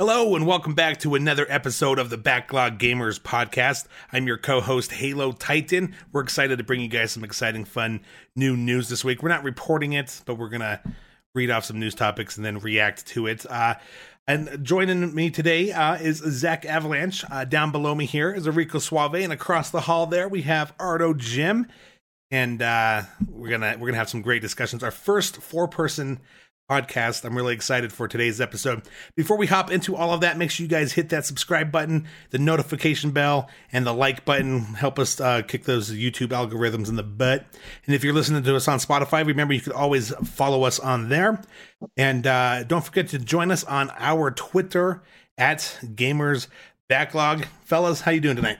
Hello, and welcome back to another episode of the Backlog Gamers podcast. I'm your co host, Halo Titan. We're excited to bring you guys some exciting, fun new news this week. We're not reporting it, but we're going to read off some news topics and then react to it. Uh, and joining me today uh, is Zach Avalanche. Uh, down below me here is Enrico Suave, and across the hall there we have Ardo Jim. And uh, we're gonna we're gonna have some great discussions. Our first four person podcast. I'm really excited for today's episode. Before we hop into all of that, make sure you guys hit that subscribe button, the notification bell, and the like button. Help us uh, kick those YouTube algorithms in the butt. And if you're listening to us on Spotify, remember you can always follow us on there. And uh, don't forget to join us on our Twitter at Gamers Backlog. Fellas, how you doing tonight?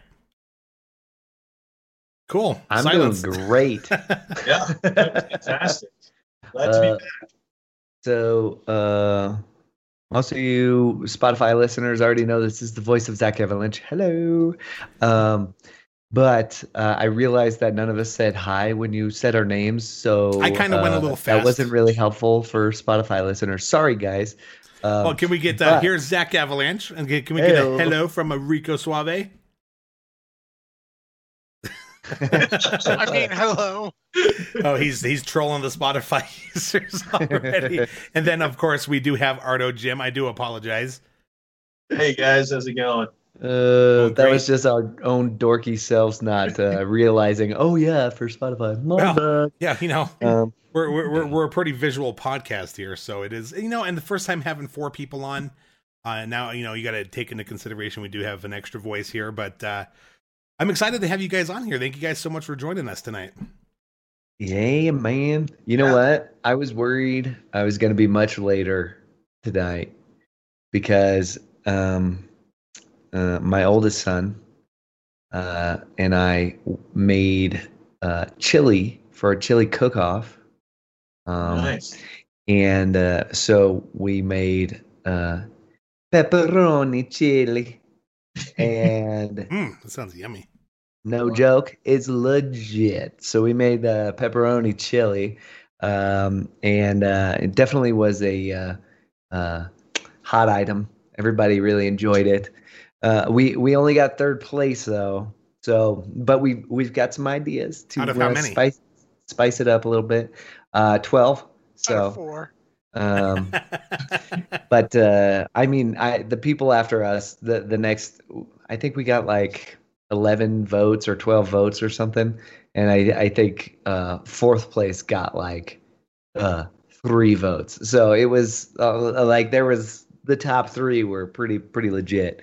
Cool. I'm Silence. doing great. yeah, fantastic. Glad to be uh, back. So, uh, most of you Spotify listeners already know this is the voice of Zach Avalanche. Hello. Um, but uh, I realized that none of us said hi when you said our names. So I kind of uh, went a little fast. That wasn't really helpful for Spotify listeners. Sorry, guys. Um, well, can we get uh, here's Zach Avalanche, and can we get a hello from a Rico Suave? I mean, hello. oh, he's he's trolling the Spotify users already. and then, of course, we do have Ardo Jim. I do apologize. Hey guys, how's it going? Uh, oh, that was just our own dorky selves not uh, realizing. Oh yeah, for Spotify. Well, yeah, you know, um, we're, we're we're a pretty visual podcast here, so it is. You know, and the first time having four people on, uh, now you know you got to take into consideration we do have an extra voice here, but uh, I'm excited to have you guys on here. Thank you guys so much for joining us tonight. Yeah, man. You know yeah. what? I was worried I was going to be much later tonight because um, uh, my oldest son uh, and I made uh, chili for a chili cook off. Um, nice. And uh, so we made uh, pepperoni chili and mm, that sounds yummy. No joke, it's legit. So we made the pepperoni chili, um, and uh, it definitely was a uh, uh, hot item. Everybody really enjoyed it. Uh, we we only got third place though, so but we we've got some ideas to spice spice it up a little bit. Uh, Twelve. So four. Um, but uh, I mean, I the people after us, the the next, I think we got like eleven votes or twelve votes or something, and I I think uh, fourth place got like uh, three votes. So it was uh, like there was the top three were pretty pretty legit.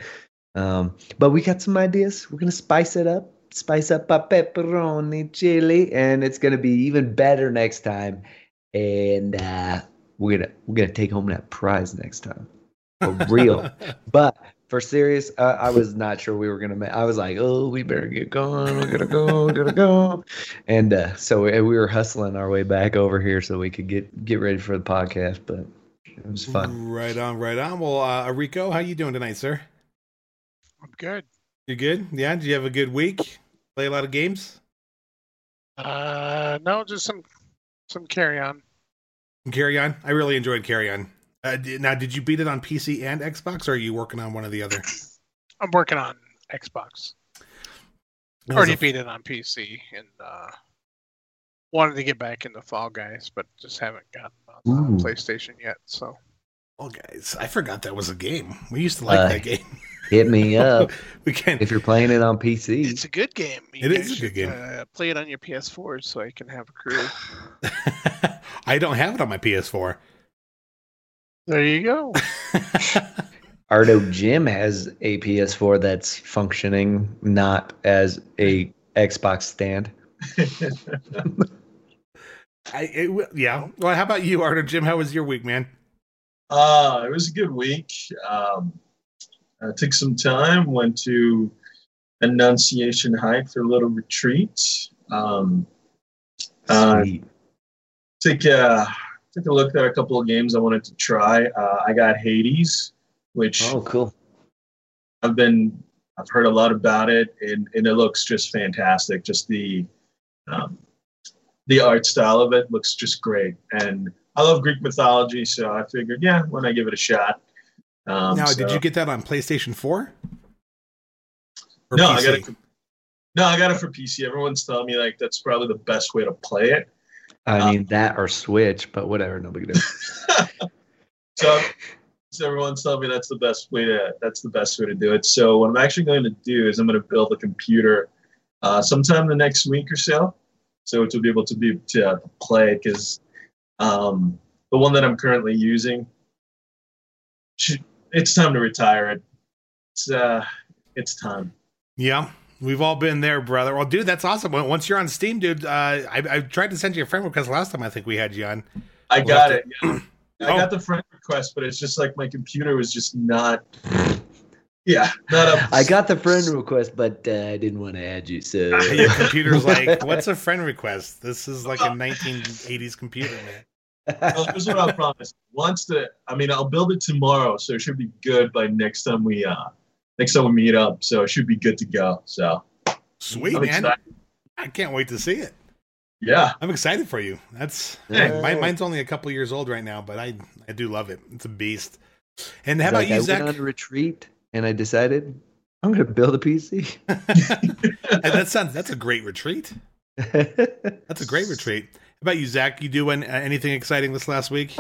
Um, but we got some ideas. We're gonna spice it up, spice up a pepperoni chili, and it's gonna be even better next time. And uh, we're gonna we're gonna take home that prize next time. For real. But for serious uh, i was not sure we were gonna make i was like oh we better get going we gotta go we gotta go. And uh, so we, we were hustling our way back over here so we could get get ready for the podcast but it was fun. Right on right on. Well uh rico how you doing tonight sir? I'm good. You good? Yeah did you have a good week? Play a lot of games? Uh no just some some Carrion Carrion. I really enjoyed Carrion. Uh, now, did you beat it on PC and Xbox, or are you working on one or the other? I'm working on Xbox. I Already beat it on PC and uh, wanted to get back into Fall Guys, but just haven't gotten on PlayStation yet. So, Fall Guys, I forgot that was a game. We used to like uh, that game. hit me up. we can if you're playing it on PC. It's a good game. You it is a good game. Uh, play it on your PS4 so I can have a crew. I don't have it on my PS4. There you go. Ardo Jim has a PS4 that's functioning, not as a Xbox stand. I it, yeah. Well, how about you, Ardo Jim? How was your week, man? Uh, it was a good week. Um, I took some time, went to Annunciation Heights for a little retreat. Um, uh, took a took a look at a couple of games I wanted to try. Uh, I got Hades, which oh cool. I've been I've heard a lot about it, and, and it looks just fantastic. Just the um, the art style of it looks just great, and I love Greek mythology, so I figured, yeah, why not give it a shot? Um, now, so- did you get that on PlayStation 4? Or No, I got it. No, I got it for PC. Everyone's telling me like that's probably the best way to play it. I Uh, mean that or Switch, but whatever, no big deal. So, so everyone's telling me that's the best way to that's the best way to do it. So what I'm actually going to do is I'm going to build a computer uh, sometime the next week or so, so to be able to be to uh, play because um, the one that I'm currently using, should, it's time to retire. It's uh, it's time. Yeah, we've all been there, brother. Well, dude, that's awesome. Once you're on Steam, dude, uh, I, I tried to send you a friend request last time. I think we had you on. I We'll got have it. yeah. I Oh. got the friend request, but it's just like my computer was just not. Yeah, not up. I got the friend request, but uh, I didn't want to add you. So Your computer's like, what's a friend request? This is like a 1980s computer, man. Well, here's what I promise. Once the, I mean, I'll build it tomorrow, so it should be good by next time we, uh, next time we meet up. So it should be good to go. So Sweet, I'm man. excited. I can't wait to see it. Yeah, I'm excited for you. That's Yeah. mine, mine's only a couple years old right now, but I I do love it. It's a beast. And how about like, you, I Zach? went on a retreat and I decided I'm going to build a PC. that sounds that's a great retreat. That's a great retreat. How about you, Zach? You doing uh, anything exciting this last week?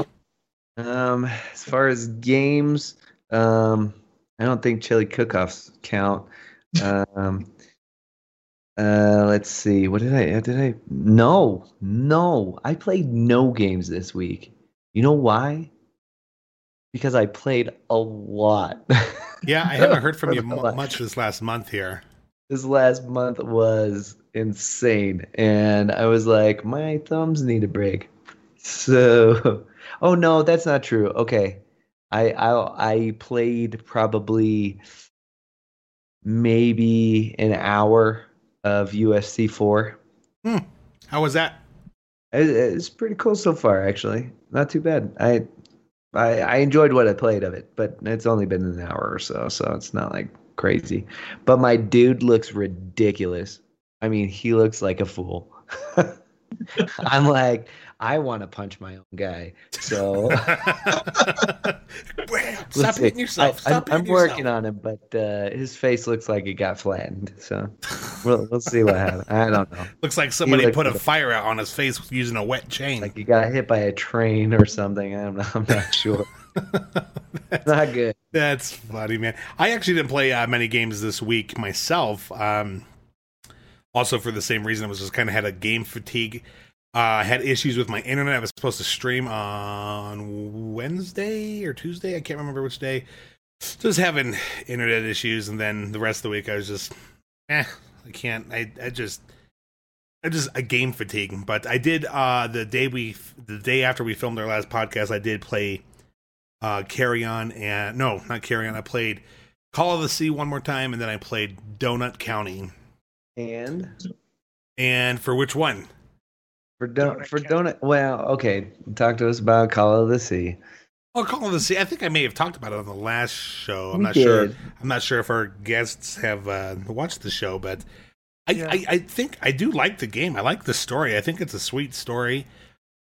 um, as far as games, um, I don't think chili cook-offs count. Um, uh, let's see. What did I? Did I? No, no. I played no games this week. You know why? Because I played a lot. Yeah, I haven't heard from you much this last month here. this last month was insane. And i was like my thumbs need a break. So oh no that's not true. Okay. I i, I played probably maybe an hour of UFC four. Hmm. How was that? it, it's pretty cool so far actually. Not too bad. I, I i enjoyed what i played of it but it's only been an hour or so so it's not like crazy. But my dude looks ridiculous i mean he looks like a fool i'm like i want to punch my own guy so Stop hitting yourself. I, Stop am hitting working yourself. on him but uh, his face looks like it got flattened so we'll, we'll see what happens i don't know Looks like somebody put a like a- fire out on his face using a wet chain. like he got hit by a train or something i'm not, I'm not sure not good That's funny, man. I actually didn't play uh, many games this week myself. Um, also, for the same reason, I was just kind of had a game fatigue. Uh, I had issues with my internet. I was supposed to stream on Wednesday or Tuesday. I can't remember which day. Just having internet issues, and then the rest of the week, I was just, eh, I can't. I, I just, I just a game fatigue. But I did uh, the day we, the day after we filmed our last podcast, I did play uh Carrion and no not Carrion i played call of the sea one more time and then i played donut county and and for which one For don- Donut for County. donut. Well, okay. Talk to us about Call of the Sea. oh call of the sea i think i may have talked about it on the last show i'm We not sure i'm not sure if our guests have uh watched the show but I, Yeah. I i think i do like the game i like the story i think it's a sweet story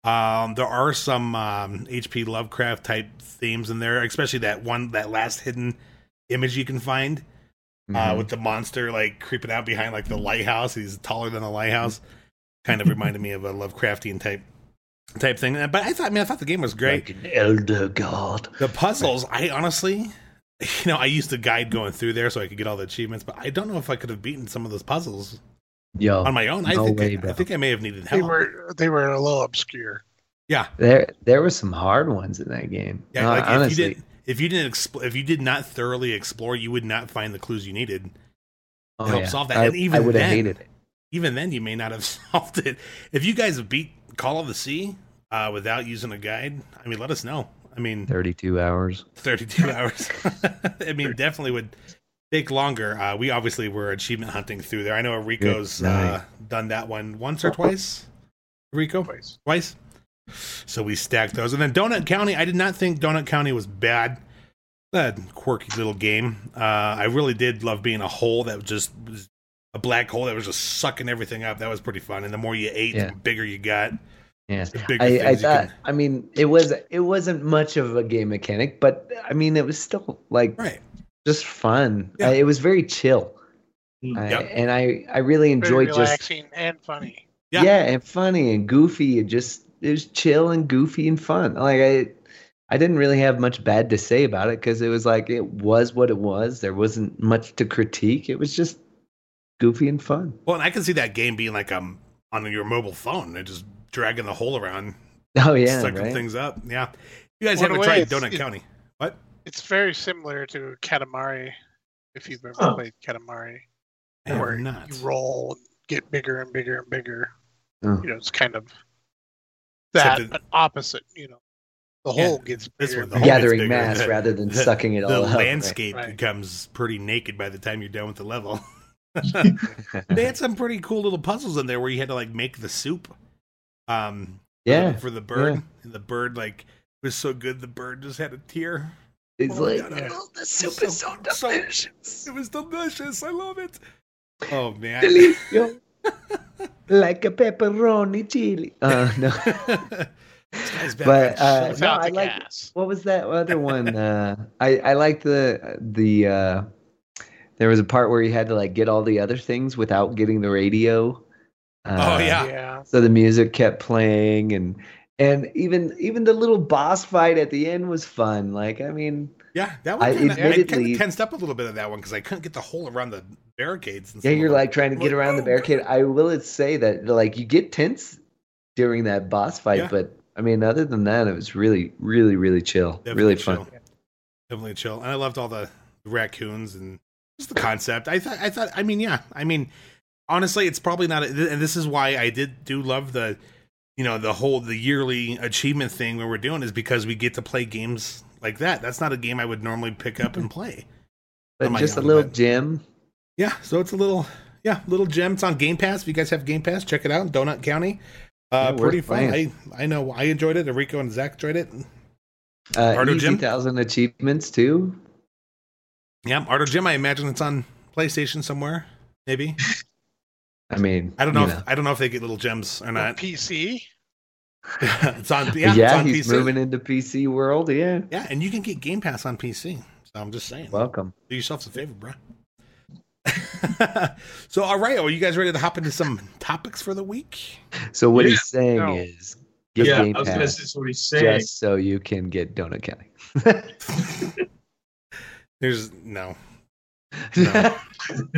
um there are some um hp lovecraft type themes in there especially that one that last hidden image you can find uh, Mhm. with the monster like creeping out behind like the lighthouse. He's taller than the lighthouse. Kind of reminded me of a Lovecraftian type type thing. But I thought, man, I thought the game was great. Like an elder god. The puzzles, I honestly, you know, I used a guide going through there so I could get all the achievements, but I don't know if I could have beaten some of those puzzles Yo, on my own. I no think way, I, I think I may have needed help. They help. were they were a little obscure. yeah, there there were some hard ones in that game. yeah. Uh, like honestly, if you did, if you didn't expl- if you did not thoroughly explore, you would not find the clues you needed. oh, help yeah. solve that. I, And even I would have then- hated it. even then you may not have solved it. If you guys beat Call of the Sea uh, without using a guide, I mean, let us know. I mean, Thirty-two hours. 32 hours. I mean, definitely would take longer. Uh, we obviously were achievement hunting through there. I know Rico's uh, done that one once or twice. Rico? Twice. Twice. So we stacked those. And then Donut County, I did not think Donut County was bad. That quirky little game. Uh, I really did love being a hole that was just was a black hole that was just sucking everything up. That was pretty fun. And the more you ate, Yeah. the bigger you got. Yeah, The bigger I, I things you thought. can- I mean, it was it wasn't much of a game mechanic, but I mean, it was still like right. just fun. Yeah. Uh, it was very chill, Mm. I- Yep. and I I really Very enjoyed just relaxing and funny. Yeah. yeah. and funny and goofy and just it was chill and goofy and fun. Like I I didn't really have much bad to say about it because it was like it was what it was. There wasn't much to critique. It was just goofy and fun. Well, and I can see that game being like um on your mobile phone and just dragging the hole around, Oh yeah, sucking right. things up. Yeah. You guys Well, in haven't tried Donut it- County. What? It's very similar to Katamari, if you've ever Huh. played Katamari, I where not. you roll and get bigger and bigger and bigger. Oh. You know, it's kind of Except that, it- but opposite. You know, the Yeah, hole gets this bigger. one, the bigger. hole gets Gathering bigger. mass The- rather than the- sucking it the all up. right. landscape Right. becomes pretty naked by the time you're done with the level. they had some pretty cool little puzzles in there where you had to like make the soup. Um, for the- Yeah, for the bird, and the bird like was so good. The bird just had a tear. It's Oh like God, yeah. oh, the soup so- is so so- delicious. It was delicious. I love it. Oh man. Delicioso. like a pepperoni chili. Uh, no. This guy's back But, on uh, no, I like- What was that other one? Uh, I I liked the the. Uh, there was a part where you had to like get all the other things without getting the radio. Uh, Oh, yeah. Yeah. So the music kept playing, and and even even the little boss fight at the end was fun. Like I mean, yeah, that one I kind of admittedly- tensed up a little bit of that one because I couldn't get the hole around the barricades. And yeah, you're like trying to get Like, around the oh, barricade. I will say that like you get tense during that boss fight, Yeah. but I mean, other than that, it was really, really, really chill, Definitely really chill. fun. Definitely chill. And I loved all the raccoons and just the concept. I thought, I thought, I mean, yeah, I mean, honestly, it's probably not, a, and this is why I did do love the, you know, the whole, the yearly achievement thing where we're doing is because we get to play games like that. That's not a game I would normally pick up and play. But just a little but- gem. Yeah. So it's a little, yeah, little gem. It's on Game Pass. If you guys have Game Pass, check it out. Donut County. Uh, Yeah, pretty fun. I, playing. I know I enjoyed it. Enrico and Zach enjoyed it. Uh, Arto easy Gym? thousand achievements too. Yeah. Art of Gym. I imagine it's on PlayStation somewhere. Maybe. I mean, I don't know. you If, I don't know if they get little gems or On not. PC. it's on. Yeah, Yeah, it's on he's PC. moving into PC world. Yeah, Yeah, and you can get Game Pass on PC. So I'm just saying, welcome. do yourself a favor, bro. so, all right, are you guys ready to hop into some topics for the week? So what Yeah, he's saying no. is, get yeah, Game I was gonna say what he's saying. just so you can get Donut County. There's no, no,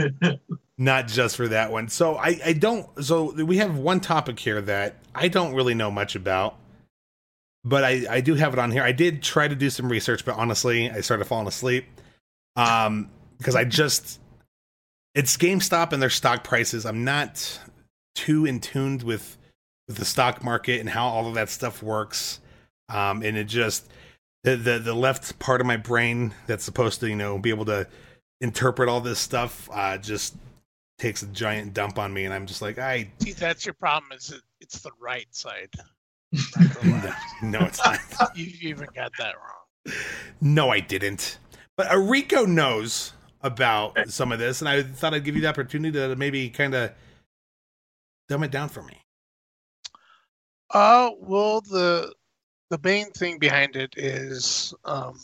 not just for that one. So I, I don't. So we have one topic here that I don't really know much about, but I, I do have it on here. I did try to do some research, but honestly, I started falling asleep. Um, because I just it's GameStop and their stock prices. I'm not too in tuned with with the stock market and how all of that stuff works. Um, and it just the, the the left part of my brain that's supposed to you know be able to interpret all this stuff uh, just takes a giant dump on me, and I'm just like, I See, that's your problem. Is it, it's the right side. not the no, it's not. you even got that wrong. No, I didn't. But Arico knows about some of this, and I thought I'd give you the opportunity to maybe kind of dumb it down for me. Uh, well, the the main thing behind it is um,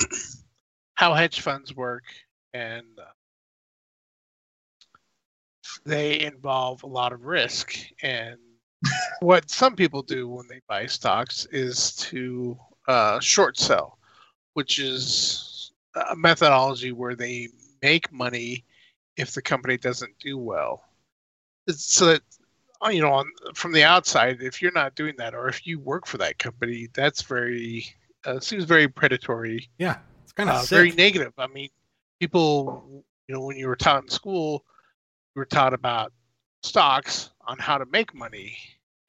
how hedge funds work, and uh, they involve a lot of risk. And what some people do when they buy stocks is to uh, short sell, which is a methodology where they make money if the company doesn't do well. So that uh, you know, on, from the outside, if you're not doing that, or if you work for that company, that's very uh, seems very predatory, Yeah, it's kind of uh, very negative. I mean, people, you know, when you were taught in school, you were taught about stocks on how to make money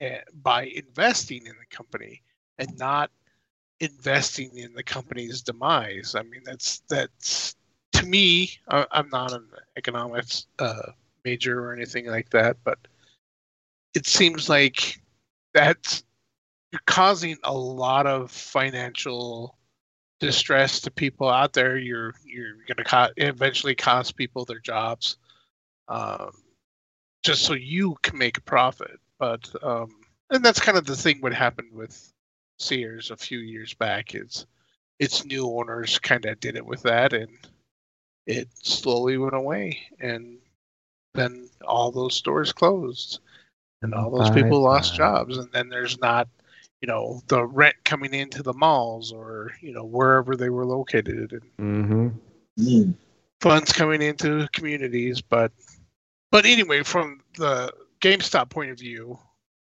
uh, by investing in the company and not investing in the company's demise. I mean, that's that's to me. I, I'm not an economics uh, major or anything like that, but it seems like that's you're causing a lot of financial distress to people out there. You're you're going to co- eventually cost people their jobs, um, just so you can make a profit. But um, and that's kind of the thing what happened with Sears a few years back is its new owners kind of did it with that and it slowly went away and then all those stores closed and all those Bye people lost jobs and then there's not you know the rent coming into the malls or you know wherever they were located and Mm-hmm. Mm. funds coming into communities but but anyway from the GameStop point of view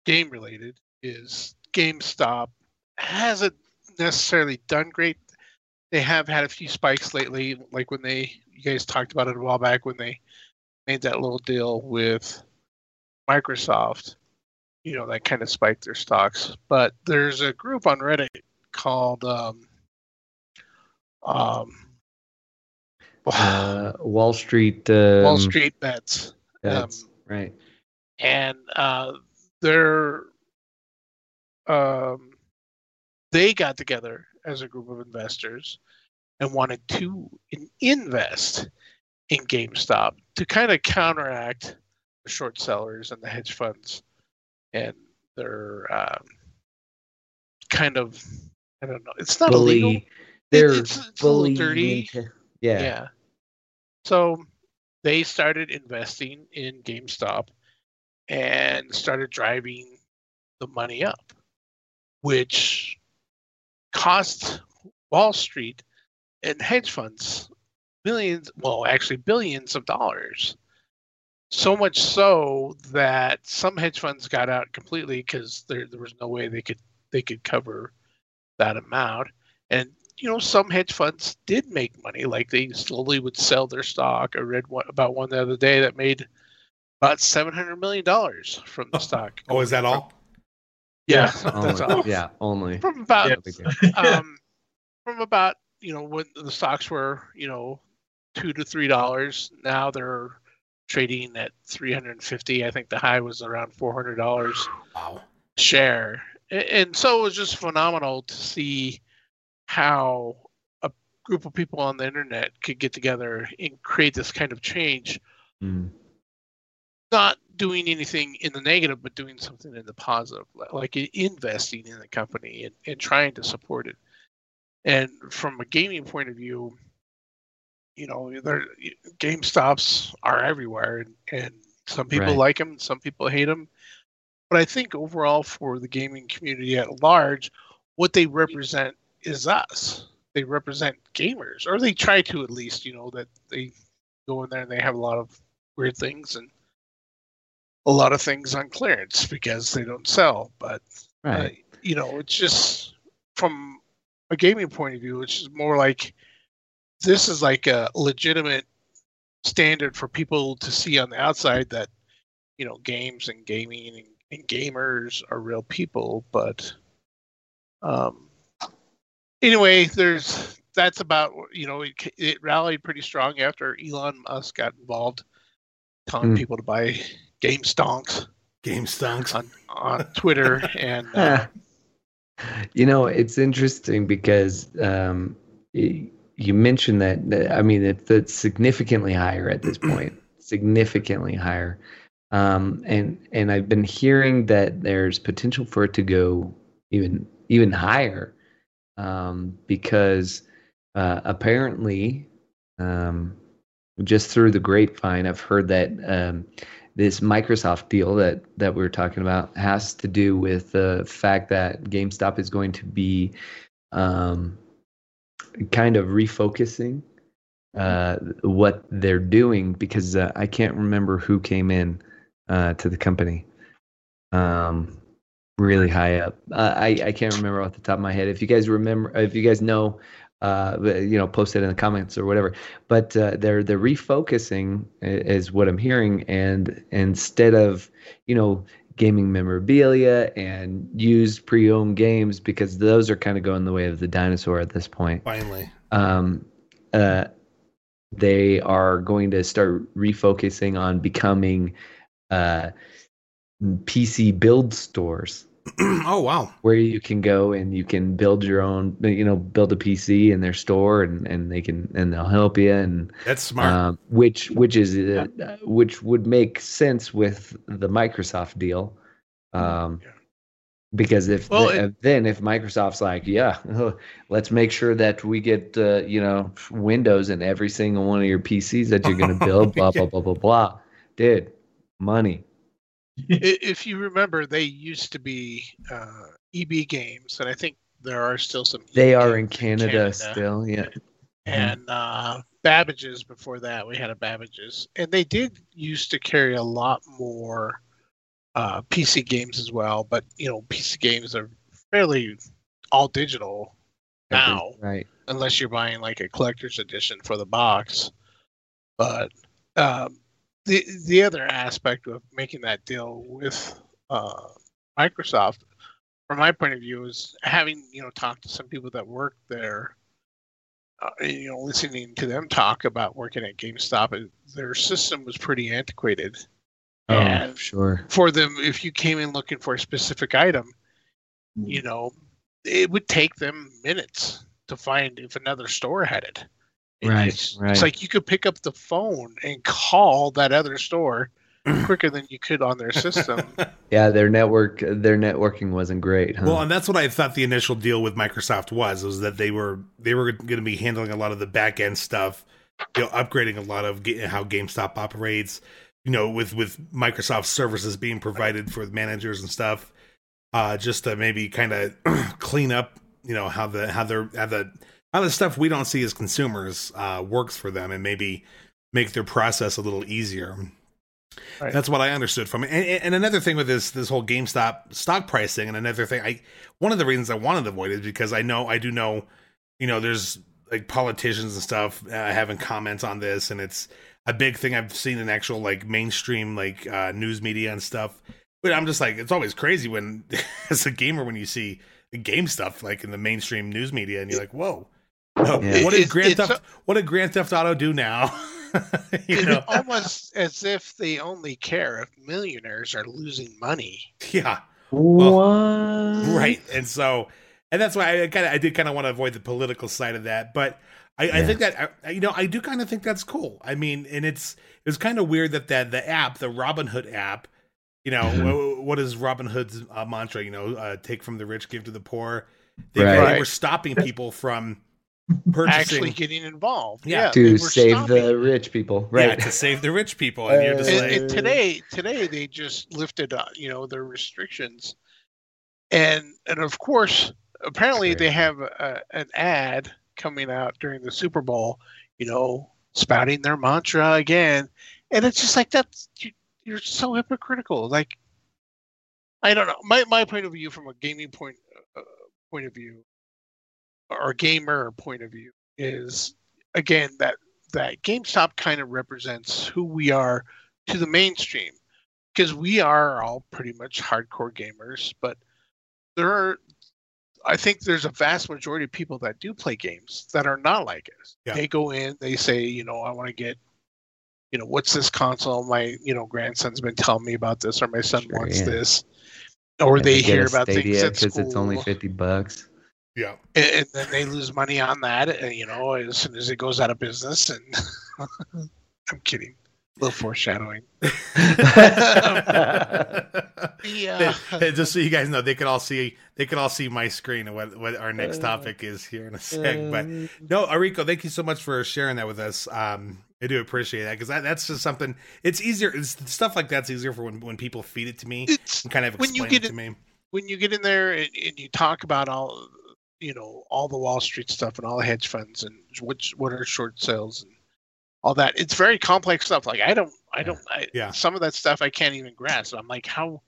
game related is GameStop hasn't necessarily done great they have had a few spikes lately like when they you guys talked about it a while back when they made that little deal with Microsoft you know that kind of spiked their stocks but there's a group on Reddit called um um Uh, Wall Street. Um, Wall Street bets, bets, um, right. and uh, they're um, they got together as a group of investors and wanted to invest in GameStop to kind of counteract the short sellers and the hedge funds, and they're um, kind of I don't know. It's not illegal. They're it's- it's a little bully dirty. into- yeah. Yeah. So they started investing in GameStop and started driving the money up, which cost Wall Street and hedge funds millions, well, actually billions of dollars. So much so that some hedge funds got out completely because there, there was no way they could they could cover that amount. And you know, some hedge funds did make money, like they slowly would sell their stock. I read one, about one the other day that made about seven hundred million dollars from the stock. Oh, is that all? Yeah, Only, all. yeah, only. From about Yeah. No big deal. um, from about you know when the stocks were you know two to three dollars. Now they're trading at three hundred and fifty. I think the high was around four hundred dollars Wow. share. And so it was just phenomenal to see how a group of people on the internet could get together and create this kind of change, Mm. not doing anything in the negative, but doing something in the positive, like investing in the company and, and trying to support it. And from a gaming point of view, you know, there GameStops are everywhere, and, and some people Right. like them, some people hate them. But I think overall, for the gaming community at large, what they represent is us. They represent gamers, or they try to at least. You know that they go in there and they have a lot of weird things and a lot of things on clearance because they don't sell. But Right. uh, you know, it's just from a gaming point of view, it's just more like this is like a legitimate standard for people to see on the outside that you know games and gaming and, and gamers are real people. But um, anyway, there's that's about you know it, it rallied pretty strong after Elon Musk got involved, telling Hmm. people to buy game stonks Game Stonks. on on Twitter and uh, you know, it's interesting because um, y- you mentioned that. that- I mean, it, it's significantly higher at this point. significantly higher, um, and and I've been hearing that there's potential for it to go even even higher um, because uh, apparently, um, just through the grapevine, I've heard that um, this Microsoft deal that that we were talking about has to do with the fact that GameStop is going to be um, kind of refocusing uh, what they're doing because uh, I can't remember who came in uh, to the company. Um, really high up. Uh, I I can't remember off the top of my head. If you guys remember, if you guys know, uh, you know, post it in the comments or whatever. But uh, they're they're refocusing is what I'm hearing, and instead of you know gaming memorabilia and used pre-owned games because those are kind of going the way of the dinosaur at this point Finally. um, uh, they are going to start refocusing on becoming uh, PC build stores oh wow. where you can go and you can build your own, you know, build a PC in their store and, and they can and they'll help you and That's smart. um, which which is uh, which would make sense with the Microsoft deal. Um, Yeah. because if Well, the- it- then if Microsoft's like, yeah, let's make sure that we get uh, you know Windows in every single one of your PCs that you're going to build, blah blah blah blah blah, dude, money. If you remember, they used to be uh, EB Games, and I think there are still some. They EB are in games Canada, still, yeah. and uh, Babbage's before that. We had a Babbage's, and they did used to carry a lot more uh, PC games as well. But you know, PC games are fairly all digital now, right? unless you're buying like a collector's edition for the box. But um, the the other aspect of making that deal with uh, Microsoft, from my point of view, is having you know talked to some people that work there. Uh, you know, listening to them talk about working at GameStop, their system was pretty antiquated. Oh, And sure. for them, if you came in looking for a specific item, you know, it would take them minutes to find if another store had it. And Right, It's, right. it's like you could pick up the phone and call that other store quicker than you could on their system. Yeah, their network, their networking wasn't great. Huh? Well, and that's what I thought the initial deal with Microsoft was was that they were they were going to be handling a lot of the back end stuff, you know, upgrading a lot of how GameStop operates, you know, with with Microsoft services being provided for the managers and stuff, uh, just to maybe kind of clean up, you know, how the how their how the how the stuff we don't see as consumers uh, works for them, and maybe make their process a little easier. Right. That's what I understood from it. And, and- another thing with this this whole GameStop stock pricing, and another thing, I one of the reasons I wanted to avoid it is because I know I do know, you know, there's like politicians and stuff uh, having comments on this, and it's a big thing I've seen in actual like mainstream like uh, news media and stuff. But I'm just like, it's always crazy when, as a gamer, when you see game stuff like in the mainstream news media, and you're like, whoa. Oh, Yeah. What did It's- Grand it's Theft? What did Grand Theft Auto do now? you know, almost as if they only care if millionaires are losing money. yeah. what? right and so and that's why i kind of i did kind of want to avoid the political side of that but i, I think that I, you know i do kind of think that's cool i mean and it's it was kind of weird that that the app the Robinhood app you know Mhm. what is Robinhood's uh, mantra you know uh, take from the rich give to the poor they, Right. they were stopping people from purchasing Actually getting involved. Yeah. they To save stopping the rich people, yeah, right? to save the rich people and you're just Uh, like and, and today today they just lifted uh, you know their restrictions and and of course apparently Sure. they have a, an ad coming out during the super bowl you know spouting their mantra again and it's just like that's you, you're so hypocritical like i don't know my, my point of view from a gaming point uh, point of view or gamer point of view is again that that GameStop kind of represents who we are to the mainstream because we are all pretty much hardcore gamers, but there are I think there's a vast majority of people that do play games that are not like us. Yeah. They go in, they say, you know, I want to get you know, what's this console? My, you know, grandson's been telling me about this or my son Sure, wants yeah. this. Or they hear about things at school it's only fifty bucks. Yeah and, and then they lose money on that and, you know as soon as it goes out of business and i'm kidding a little foreshadowing yeah just so you guys know, they could all see they could all see my screen and what what our next topic is here in a sec. But no, Arico, thank you so much for sharing that with us. Um, I do appreciate that because that, that's just something. It's easier. It's stuff like that's easier for when when people feed it to me it's and kind of when explain you it get to me. when you get in there and, and you talk about all you know all the wall street stuff and all the hedge funds and which what are short sales and all that it's very complex stuff like i don't i don't I, Yeah. some of that stuff i can't even grasp i'm like how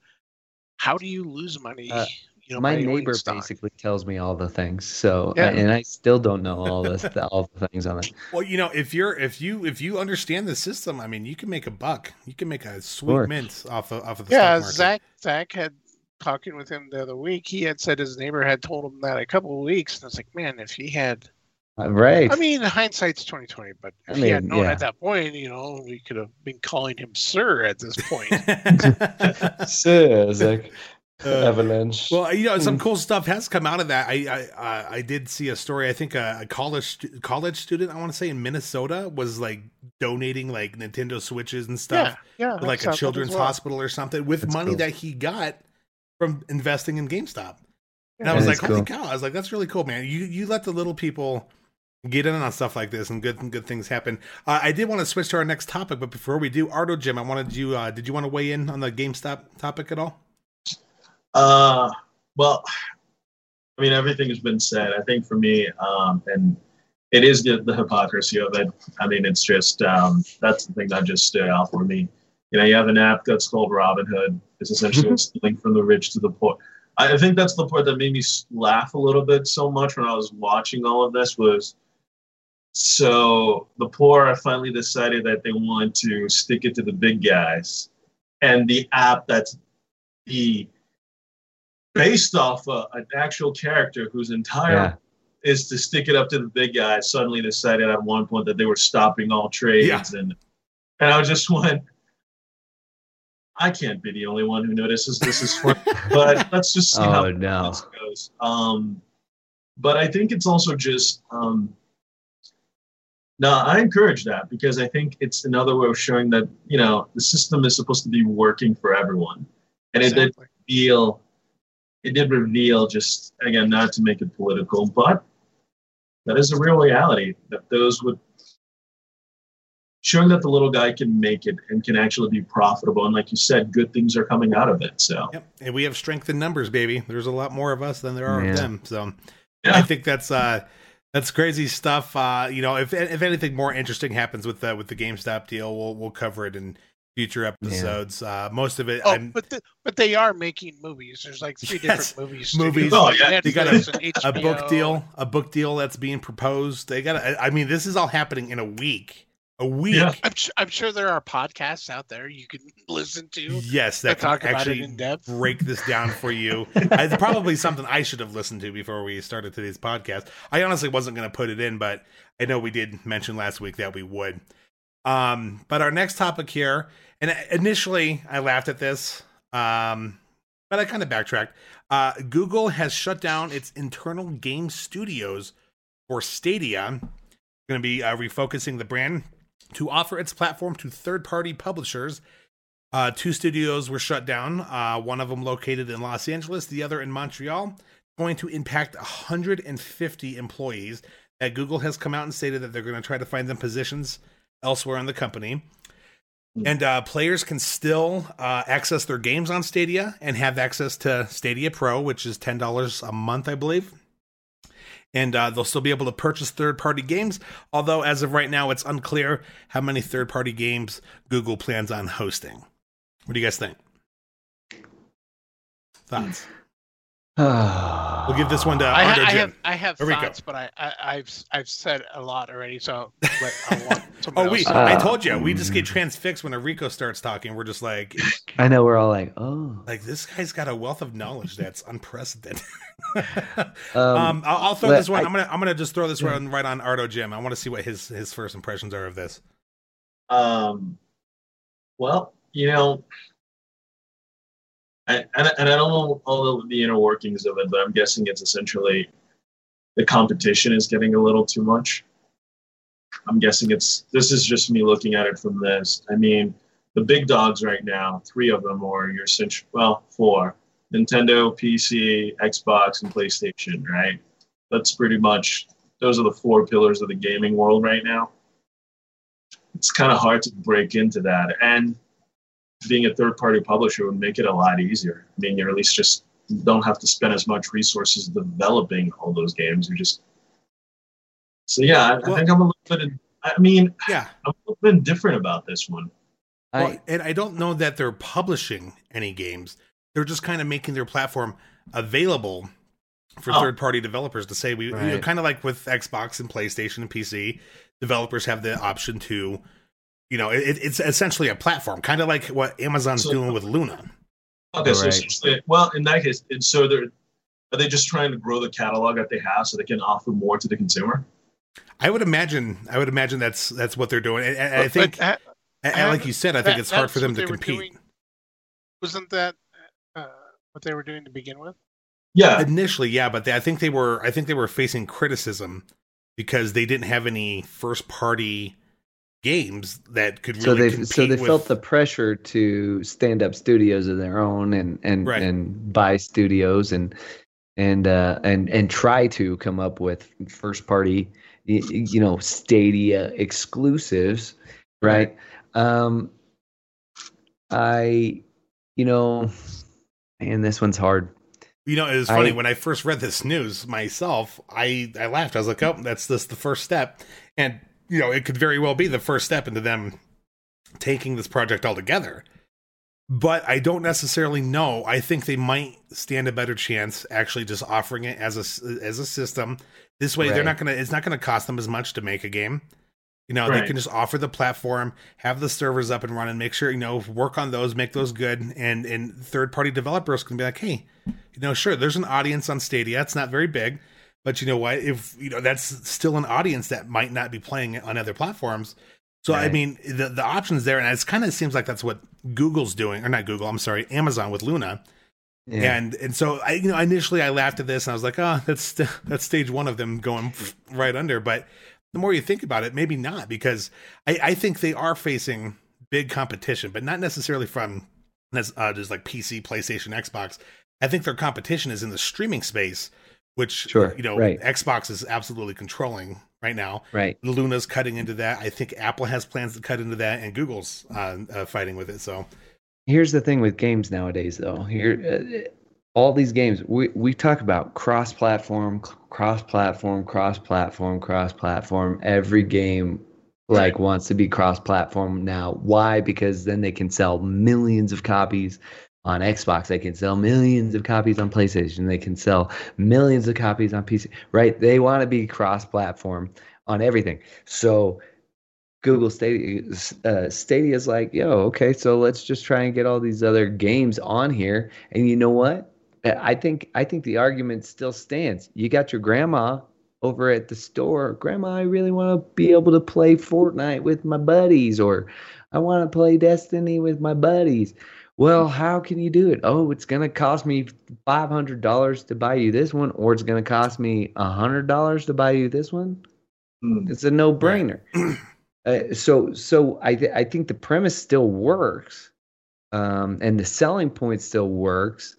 how do you lose money Uh, you know My neighbor basically tells me all the things. So, Yeah. and I still don't know all the all the things on it. Well, you know, if you're if you if you understand the system, I mean, you can make a buck. You can make a sweet Sure. mint off of off of the yeah stock market. zach zach had talking with him the other week he had said his neighbor had told him that a couple of weeks and i was like man if he had Uh, Right. i mean hindsight's 2020 but if I he had known yeah. at that point you know we could have been calling him sir at this point so, Zach, Uh, avalanche. Well, you know, Hmm. some cool stuff has come out of that. I I, uh, I did see a story. I think a, a college college student, I want to say in Minnesota, was like donating like Nintendo Switches and stuff, yeah yeah to, like a children's well. hospital or something, with That's money cool. that he got from investing in GameStop. And I was That like, is holy cool. cow! I was like, that's really cool, man. You you let the little people get in on stuff like this, and good good things happen. Uh, I did want to switch to our next topic, but before we do, Ardo Jim, I wanted you. Uh, did you want to weigh in on the GameStop topic at all? Uh, well, I mean, everything has been said. I think for me, um, and it is the, the hypocrisy of it. I mean, it's just um, that's the thing that just stood out for me. You know, you have an app that's called Robinhood. It's essentially stealing from the rich to the poor. I I think that's the part that made me laugh a little bit so much when I was watching all of this was so the poor finally decided that they want to stick it to the big guys, and the app that's the based off uh, an actual character whose entire Yeah. is to stick it up to the big guys suddenly decided at one point that they were stopping all trades and and I just went I can't be the only one who notices this is fun, but let's just see how Oh no. this goes. Um, but I think it's also just um, no, I encourage that because I think it's another way of showing that you know the system is supposed to be working for everyone, and it did reveal, it did reveal just again not to make it political, but that is a real reality that those would showing that the little guy can make it and can actually be profitable, and like you said, good things are coming out of it. So Yep. And we have strength in numbers, baby. There's a lot more of us than there are Yeah. of them. So Yeah. I think that's uh that's crazy stuff. Uh, you know, if if anything more interesting happens with the with the GameStop deal, we'll we'll cover it in future episodes. Uh, most of it, Oh, I'm, but the, but they are making movies. There's like three Yes, different movies. movies. Oh, yeah. They got a- a book deal, a book deal that's being proposed. They got. I I mean, this is all happening in a week. A week. Yeah. I'm, su- I'm sure there are podcasts out there you can listen to Yes, that that can talk about actually it in depth. break this down for you. it's probably something I should have listened to before we started today's podcast. I honestly wasn't going to put it in, but I know we did mention last week that we would. Um, but our next topic here, and initially I laughed at this, um, but I kind of backtracked. Uh, Google has shut down its internal game studios for Stadia. Going to be uh, refocusing the brand to offer its platform to third-party publishers uh, two studios were shut down. Uh, one of them located in Los Angeles, the other in Montreal. Going to impact 150 employees. That Google has come out and stated that they're going to try to find them positions elsewhere in the company. And uh, players can still uh, access their games on Stadia and have access to Stadia Pro, which is ten dollars a month, I believe. And uh, they'll still be able to purchase third-party games. Although, as of right now, it's unclear how many third-party games Google plans on hosting. What do you guys think? Thoughts? We'll give this one to- I, ha- Ardo I Jim. have I have Here thoughts, but I, I I've I've said a lot already, so let, I want someone Oh, we! Uh, I told you we just get transfixed when Enrico starts talking. We're just like, I know we're all like, oh. like this guy's got a wealth of knowledge that's unprecedented. Um, um, I'll, I'll throw this one. I- I'm gonna I'm gonna just throw this Yeah. one right on Ardo Jim. I want to see what his his first impressions are of this. Um, well, you know, And, and I don't know all the, the inner workings of it, but I'm guessing it's essentially the competition is getting a little too much. I'm guessing it's this is just me looking at it from this. I mean, the big dogs right now, three of them, or your central, well, four: Nintendo, PC, Xbox, and PlayStation. Right? That's pretty much those are the four pillars of the gaming world right now it's kind of hard to break into that. And being a third party publisher would make it a lot easier. I mean, you're at least just don't have to spend as much resources developing all those games. You just so yeah, I, Well- I think I'm a little bit. In, I mean, Yeah, I'm a little bit different about this one. I, well, and I don't know that they're publishing any games. They're just kind of making their platform available for Oh. third-party developers to say we, you know, kind of like with Xbox and PlayStation and PC, developers have the option to, you know, it, it's essentially a platform, kind of like what Amazon's So- doing with Luna. Okay, so Right. essentially, well, in that case, it's, so they're are they just trying to grow the catalog that they have so they can offer more to the consumer? I would imagine. I would imagine that's that's what they're doing. And, and I But think, that- and like you said, I think that- it's hard for them to compete. doing- Wasn't that uh, what they were doing to begin with? Yeah, Initially, yeah, but they, I think they were. I think they were facing criticism because they didn't have any first party games that could so they so they with, felt the pressure to stand up studios of their own and and Right. and buy studios and and uh and and try to come up with first party you know stadia exclusives right um i you know and this one's hard You know, it was funny I- when I first read this news myself. I I laughed. I was like, "Oh, that's this the first step," and you know, it could very well be the first step into them taking this project altogether. But I don't necessarily know. I think they might stand a better chance actually just offering it as a as a system. This way, they're not gonna. It's not gonna cost them as much to make a game. You know, they can just offer the platform, have the servers up and running, make sure you know work on those, make those good, and and third party developers can be like, hey, you know, sure, there's an audience on Stadia. It's not very big, but you know what? If you know, that's still an audience that might not be playing on other platforms. So I mean, the the options there, and it's kind of seems like that's what Google's doing, or not Google. I'm sorry, Amazon with Luna. yeah And and so I you know initially I laughed at this and I was like, oh, that's that's stage one of them going right under. But the more you think about it, maybe not because I, I think they are facing big competition, but not necessarily from uh, just like PC, PlayStation, Xbox. I think their competition is in the streaming space, which Sure, you know right. Xbox is absolutely controlling right now. right Luna's cutting into that. I think Apple has plans to cut into that, and Google's uh, uh, fighting with it. So here's the thing with games nowadays though here uh, all these games we we talk about cross platform cross platform cross platform cross platform every game like Right. wants to be cross platform now why because then they can sell millions of copies on Xbox they can sell millions of copies on PlayStation they can sell millions of copies on PC right they want to be cross platform on everything so Google Stadia, uh, Stadia is like, yo, okay, so let's just try and get all these other games on here. And you know what? I think I think the argument still stands. You got your grandma over at the store. Grandma, I really want to be able to play Fortnite with my buddies, or I want to play Destiny with my buddies. Well, how can you do it? Oh, it's gonna cost me five hundred dollars to buy you this one, or it's gonna cost me hundred dollars to buy you this one. Hmm. It's a no-brainer. Uh, so, so I th- I think the premise still works, um, and the selling point still works.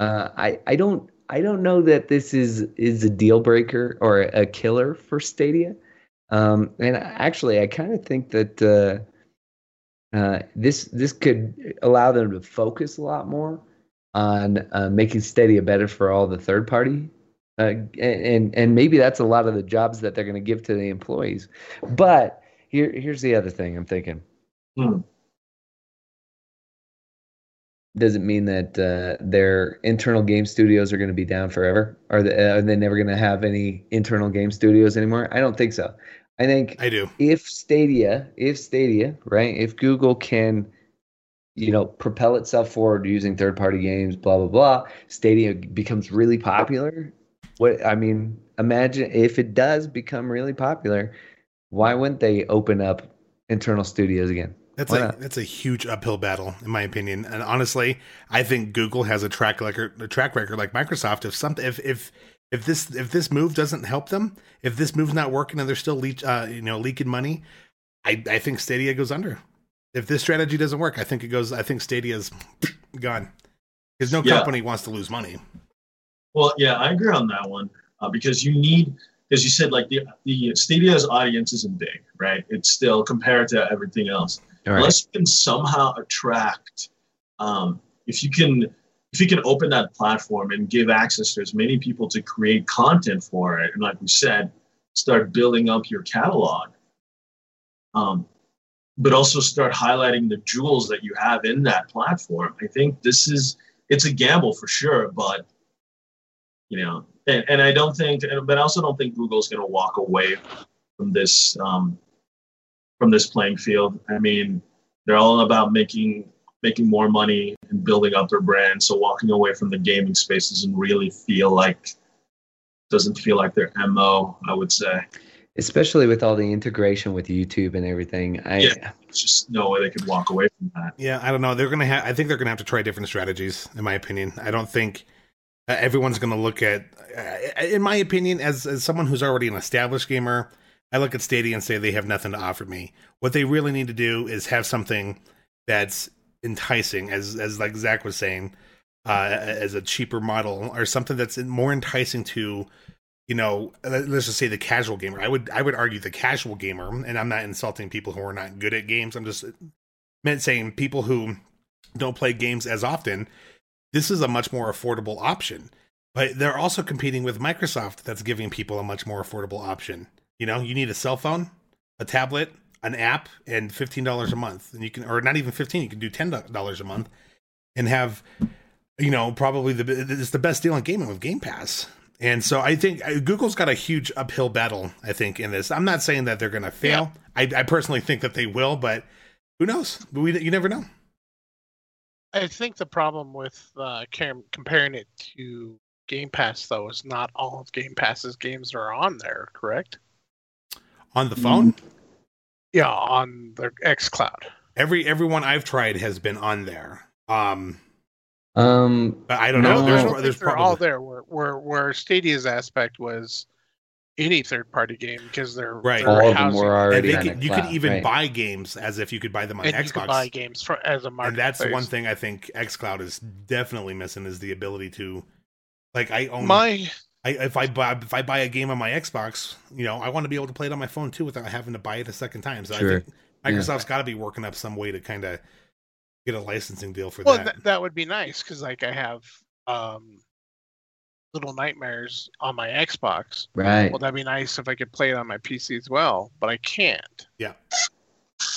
Uh, I I don't I don't know that this is is a deal breaker or a killer for Stadia. Um, and actually, I kind of think that uh, uh, this this could allow them to focus a lot more on uh, making Stadia better for all the third party. Uh, and and maybe that's a lot of the jobs that they're going to give to the employees. But here here's the other thing I'm thinking. Hmm. Does it mean that uh, their internal game studios are going to be down forever? Are they, are they never going to have any internal game studios anymore? I don't think so. I think I do. if Stadia, if Stadia, right, if Google can, you know, propel itself forward using third-party games, blah blah blah, Stadia becomes really popular. What I mean, imagine if it does become really popular, why wouldn't they open up internal studios again? That's Why a not? that's a huge uphill battle, in my opinion. And honestly, I think Google has a track record, a track record like Microsoft. If something, if if if this if this move doesn't help them, if this move's not working and they're still leach, uh, you know, leaking money, I I think Stadia goes under. If this strategy doesn't work, I think it goes. I think Stadia's gone because no Yeah. company wants to lose money. Well, yeah, I agree on that one uh, because you need, as you said, like the the Stadia's audience isn't big, right? It's still compared to everything else. All right. Unless you can somehow attract, um, if you can, if you can open that platform and give access to as many people to create content for it, and like we said, start building up your catalog. Um, but also start highlighting the jewels that you have in that platform. I think this is it's a gamble for sure, but you know, and, and I don't think, but I also don't think Google's going to walk away from this um, from this playing field. I mean, they're all about making making more money and building up their brand. So walking away from the gaming space doesn't really feel like doesn't feel like their mo. I would say Especially with all the integration with YouTube and everything. I Yeah. there's just no way they could walk away from that. Yeah, I don't know. They're gonna have. I think they're gonna have to try different strategies. In my opinion, I don't think uh, everyone's gonna look at. Uh, in my opinion, as as someone who's already an established gamer, I look at Stadia and say they have nothing to offer me. What they really need to do is have something that's enticing, as as like Zach was saying, uh, as a cheaper model or something that's more enticing to, you know, let's just say the casual gamer. I would I would argue the casual gamer, and I'm not insulting people who are not good at games. I'm just meant saying people who don't play games as often. This is a much more affordable option. But they're also competing with Microsoft that's giving people a much more affordable option. You know, you need a cell phone, a tablet, an app, and fifteen dollars a month, and you can, or not even fifteen, you can do ten dollars a month, and have, you know, probably the it's the best deal in gaming with Game Pass. And so I think uh, Google's got a huge uphill battle. I think in this, I'm not saying that they're going to fail. Yeah. I, I personally think that they will, but who knows? We you never know. I think the problem with uh, comparing it to Game Pass though is not all of Game Pass's games are on there, correct? On the phone? Yeah, on the X Cloud. Every everyone I've tried has been on there. Um, um, but I don't know. There's, I there's they're probably... all there. Where, where where Stadia's aspect was any third party game because they're right. They're all of them were already. Could, you cloud, could even right. buy games as if you could buy them on and Xbox. You could buy games for as a market. And that's one thing I think XCloud is definitely missing is the ability to like I own my. I, if I buy if I buy a game on my Xbox, you know, I want to be able to play it on my phone too without having to buy it a second time. So sure. I think Microsoft's yeah. got to be working up some way to kind of get a licensing deal for well, that. Well, th- that would be nice because like I have um, Little Nightmares on my Xbox. Right. Well, that'd be nice if I could play it on my PC as well, but I can't. Yeah.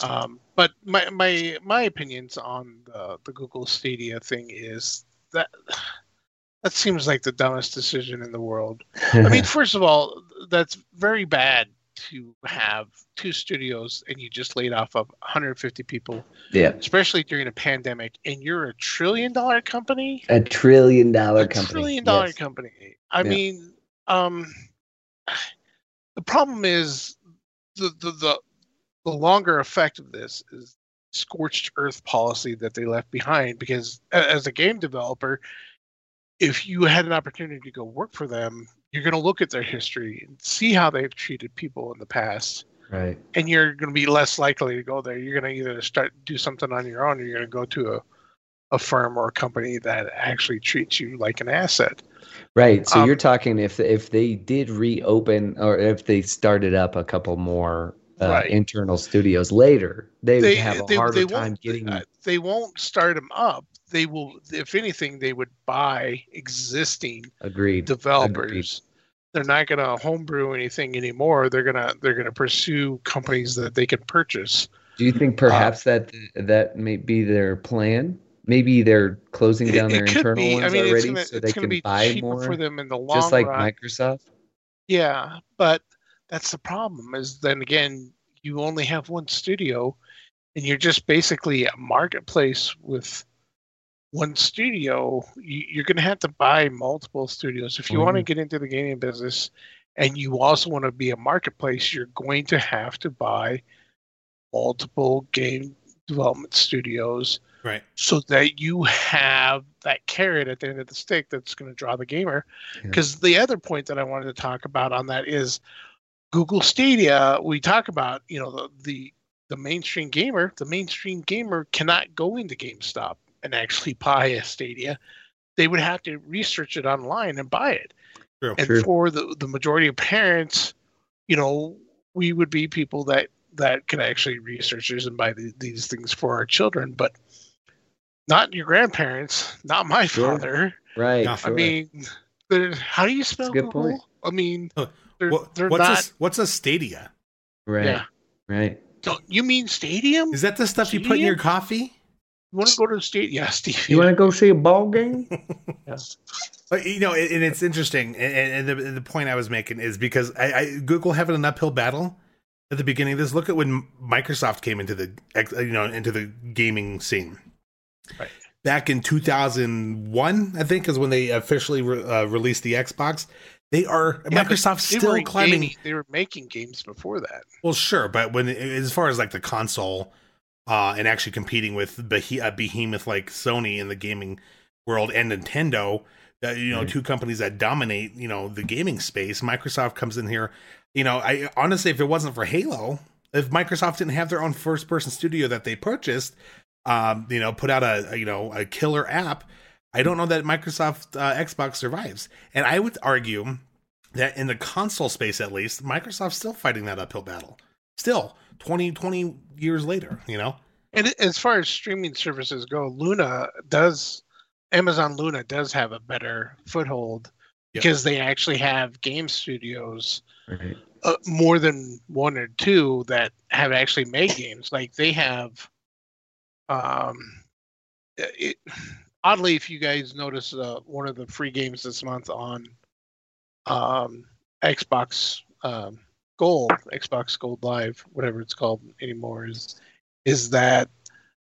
Um, but my my my opinions on the the Google Stadia thing is that that seems like the dumbest decision in the world. I mean, first of all, that's very bad to have two studios and you just laid off of 150 people. Yeah. Especially during a pandemic, and you're a trillion dollar company. A trillion dollar company. a company. Trillion dollar yes. company. I Yeah. mean, um, the problem is the, the the the longer effect of this is scorched earth policy that they left behind because as a game developer if you had an opportunity to go work for them you're going to look at their history and see how they've treated people in the past Right. and you're going to be less likely to go there you're going to either start do something on your own or you're going to go to a a firm or a company that actually treats you like an asset Right. So Um, you're talking if if they did reopen or if they started up a couple more uh, Right. internal studios later, they, they would have a they, harder they time getting. uh, they won't start them up they will if anything they would buy existing agreed. developers they're not going to homebrew anything anymore they're going to they're going to pursue companies that they can purchase Do you think perhaps uh, that that may be their plan? Maybe they're closing down their could internal be. ones I mean, already, gonna, so they can be buy cheaper more, for them in the long just like run. Microsoft. Yeah, but that's the problem. Is then again, you only have one studio, and you're just basically a marketplace with one studio. You, you're going to have to buy multiple studios if you want to mm-hmm. get into the gaming business, and you also want to be a marketplace. You're going to have to buy multiple game development studios Right. so that you have that carrot at the end of the stick that's going to draw the gamer. Yeah. Because the other point that I wanted to talk about on that is Google Stadia. We talk about you know the the, the mainstream gamer. The mainstream gamer cannot go into GameStop and actually buy a Stadia. They would have to research it online and buy it. True. And True. for the the majority of parents, you know, we would be people that that can actually research this and buy the, these things for our children, but not your grandparents, not my Sure. father. Right. Yeah. I sure. mean, how do you spell good Google? point. I mean, they're, What, they're what's not. a what's a Stadia? right. Yeah. Right. Don't you mean stadium? Is that the stuff you put in your coffee? You want to go to the state? Yeah, Steve. You want to go see a ball game? But you know, and and it's interesting, and, and the, the point I was making is because I, I Google having an uphill battle at the beginning of this. Look at when Microsoft came into the you know into the gaming scene. Right. Back in 2001, I think, is when they officially re- uh, released the Xbox. They are Yeah, but Microsoft's They still were climbing. gaming- They were making games before that. Well, sure, but when as far as like the console uh, and actually competing with a behemoth like Sony in the gaming world and Nintendo, uh, you know, Right. two companies that dominate, you know, the gaming space. Microsoft comes in here. You know, I honestly, if it wasn't for Halo, if Microsoft didn't have their own first person studio that they purchased, um, you know, put out a, a you know a killer app, I don't know that Microsoft uh, Xbox survives. And I would argue that in the console space, at least, Microsoft's still fighting that uphill battle. Still, 20, 20 years later, you know. And as far as streaming services go, Luna does Amazon Luna does have a better foothold Yep. because they actually have game studios Right. uh, more than one or two that have actually made games. Like they have, um, it, oddly, if you guys notice, uh, one of the free games this month on um, Xbox um, Gold, Xbox Gold Live, whatever it's called anymore, is is that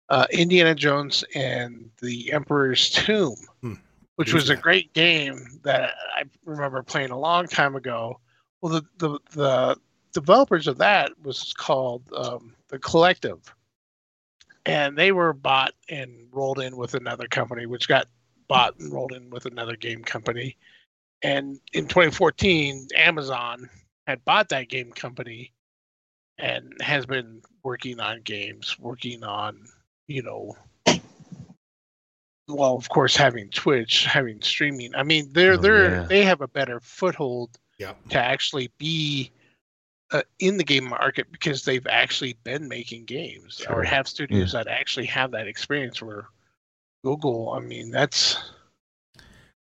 uh, Indiana Jones and the Emperor's Tomb, Hmm. which was a great game that I remember playing a long time ago. Well, the the, the developers of that was called um, the Collective, and they were bought and rolled in with another company, which got bought and rolled in with another game company. And in 2014, Amazon had bought that game company and has been working on games, working on, you know, well, of course, having Twitch, having streaming. I mean, they're Oh, they're yeah. they have a better foothold Yeah. to actually be uh, in the game market because they've actually been making games Sure. or have studios that actually have that experience. Where Google, I mean, that's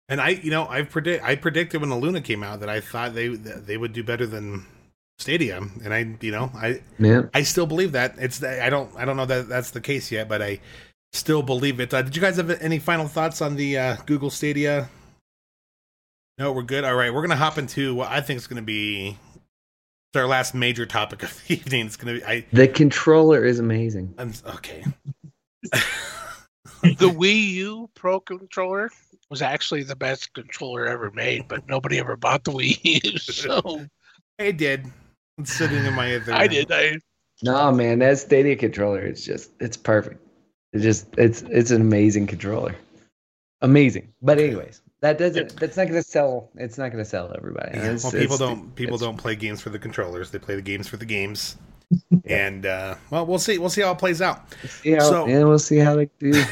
And I, you know, I predict I predicted when the Luna came out that I thought they they would do better than Stadia, and I, you know, I Yeah. I still believe that. It's I don't I don't know that that's the case yet, but I still believe it. Uh, did you guys have any final thoughts on the uh, Google Stadia? No, we're good. All right, we're gonna hop into what I think is gonna be our last major topic of the evening. It's gonna be I. The controller is amazing. I'm okay. the Wii U Pro controller was actually the best controller ever made, but nobody ever bought the Wii U. So I did. It's sitting in my other. I did. I No, man, that Stadia controller is just it's perfect. It's just it's it's an amazing controller. Amazing. But anyways, that doesn't that's not gonna sell it's not gonna sell everybody. Yeah, It's- well, people it's- don't people don't play games for the controllers. They play the games for the games. And uh, well, we'll see. We'll see how it plays out. how, So- yeah, we'll see how they do.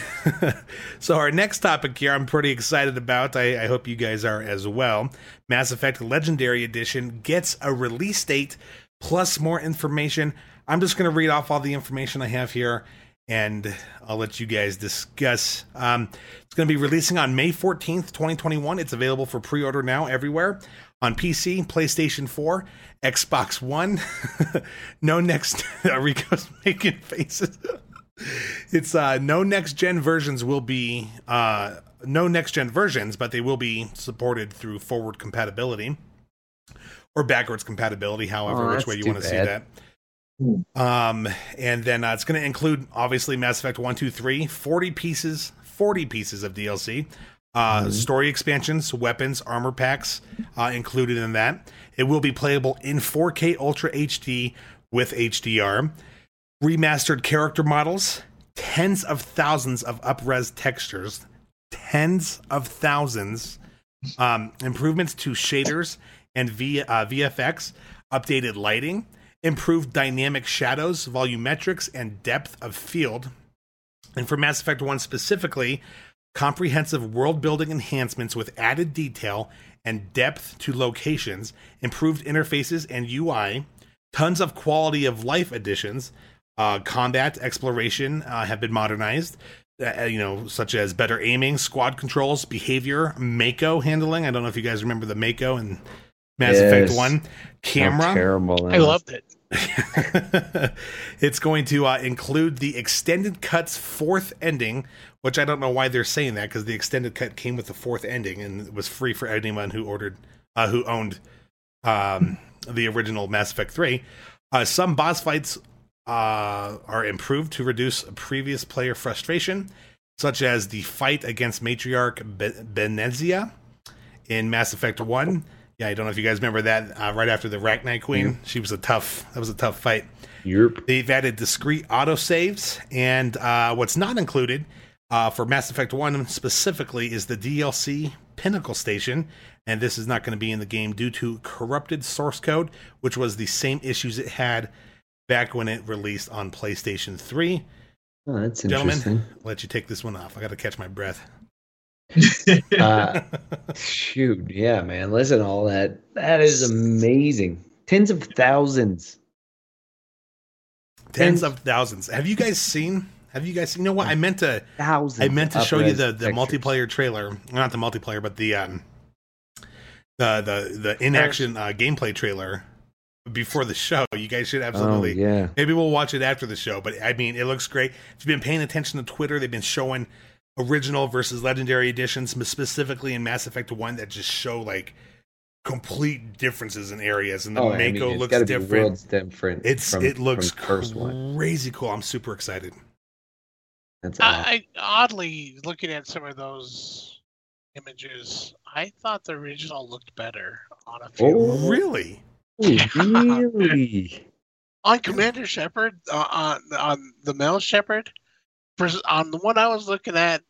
so our next topic here, I'm pretty excited about. I, I hope you guys are as well. Mass Effect Legendary Edition gets a release date plus more information. I'm just going to read off all the information I have here, and I'll let you guys discuss. Um, it's going to be releasing on May 14th, 2021. It's available for pre-order now everywhere on PC, PlayStation 4, Xbox One. no next. Rico's making faces it's uh no next gen versions will be uh no next gen versions but they will be supported through forward compatibility or backwards compatibility however Oh, which way you want to see that um and then uh, it's going to include obviously mass effect 1 2 3 40 pieces 40 pieces of dlc uh, story expansions, weapons, armor packs uh, included in that. It will be playable in 4K Ultra HD with HDR remastered character models, tens of thousands of upres textures, tens of thousands, um, improvements to shaders and v, uh, VFX, updated lighting, improved dynamic shadows, volumetrics, and depth of field. And for Mass Effect 1 specifically, comprehensive world building enhancements with added detail and depth to locations, improved interfaces and UI, tons of quality of life additions, uh, combat exploration uh, have been modernized. Uh, you know, such as better aiming, squad controls, behavior, Mako handling. I don't know if you guys remember the Mako and Mass Effect Yes. One How camera. terrible. I loved it. it's going to uh, include the extended cut's fourth ending, which I don't know why they're saying that because the extended cut came with the fourth ending and was free for anyone who ordered, uh, who owned um, the original Mass Effect Three. Uh, some boss fights uh, are improved to reduce previous player frustration, such as the fight against Matriarch Be- Benezia in Mass Effect One. Yeah, I don't know if you guys remember that. Uh, right after the Rachni Queen, she was a tough. That was a tough fight. Europe. They've added discrete autosaves, and uh, what's not included uh, for Mass Effect 1 specifically is the DLC Pinnacle Station, and this is not going to be in the game due to corrupted source code, which was the same issues it had back when it released on PlayStation 3. Oh, that's Gentlemen, interesting. I'll let you take this one off. I got to catch my breath. Uh, shoot, yeah, man. Listen, to all that that is amazing. Tens of thousands. Tens tens- of thousands. Have you guys seen? Have you guys seen? You know what? I meant to. Thousands. I meant to show you the the pictures. multiplayer trailer, not the multiplayer, but the um the the the in action uh, gameplay trailer before the show. You guys should Oh absolutely. yeah. Maybe we'll watch it after the show, but I mean, it looks great. If you've been paying attention to Twitter, they've been showing original versus legendary editions, specifically in Mass Effect One, that just show like complete differences in areas, and the Oh, I mean, Mako it's looks gotta be different. worlds different. It's from- it looks from one. crazy cool. I'm super excited. That's awesome. I, I oddly looking at some of those images, I thought the original looked better on a few. Oh. Really? really? On Commander Shepard, uh, on on the male Shepard, versus on the one I was looking at.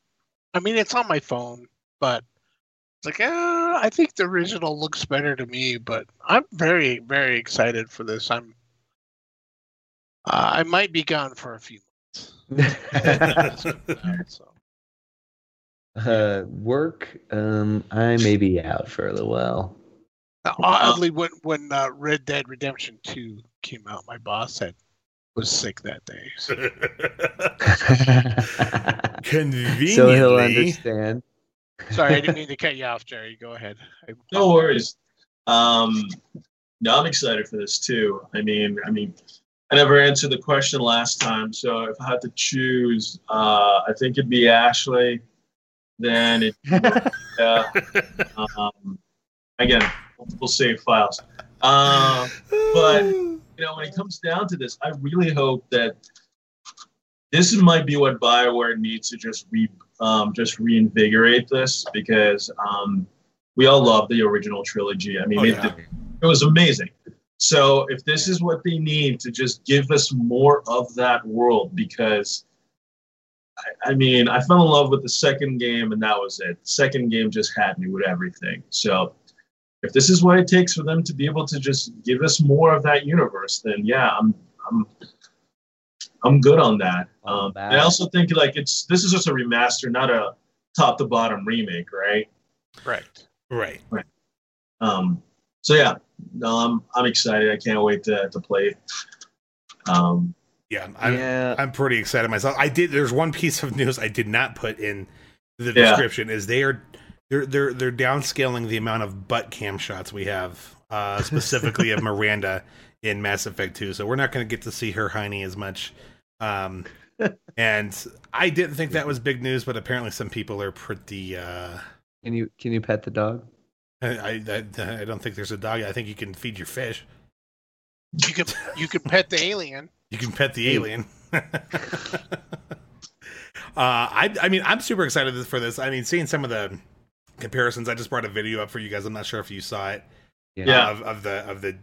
I mean, it's on my phone, but it's like, uh, I think the original looks better to me. But I'm very, very excited for this. I'm. Uh, I might be gone for a few months. so. uh, work. Um, I may be out for a little while. Now, Oddly, when when uh, Red Dead Redemption Two came out, my boss had was sick that day. So. Conveniently, so he'll understand. Sorry, I didn't mean to cut you off, Jerry. Go ahead. No worries. Um, no, I'm excited for this too. I mean, I mean, I never answered the question last time, so if I had to choose, uh, I think it'd be Ashley. Then it, yeah. Um, again, multiple save files. Um, but you know, when it comes down to this, I really hope that this might be what Bioware needs to just re um, just reinvigorate this because um, we all love the original trilogy. I mean, Oh, it, yeah. it was amazing. So if this is what they need to just give us more of that world, because I, I mean, I fell in love with the second game and that was it. Second game just had me with everything. So if this is what it takes for them to be able to just give us more of that universe, then yeah, I'm I'm I'm good on that. Um, I also think like it's this is just a remaster, not a top to bottom remake, right? Right. right. Um, so yeah, no, I'm I'm excited. I can't wait to to play. it. Um, Yeah, I'm, yeah. I'm pretty excited myself. I did. There's one piece of news I did not put in the Yeah. description. Is they are they're they're they're downscaling the amount of butt cam shots we have, uh, specifically of Miranda in Mass Effect 2. So we're not going to get to see her hiney as much. Um, and I didn't think that was big news, but apparently some people are pretty. Uh, Can you can you pet the dog? I, I I don't think there's a dog. I think you can feed your fish. You can you could pet the alien. You can pet the alien. uh, I, I mean, I'm super excited for this. I mean, seeing some of the comparisons. I just brought a video up for you guys. I'm not sure if you saw it. Yeah. uh, Of, of the of the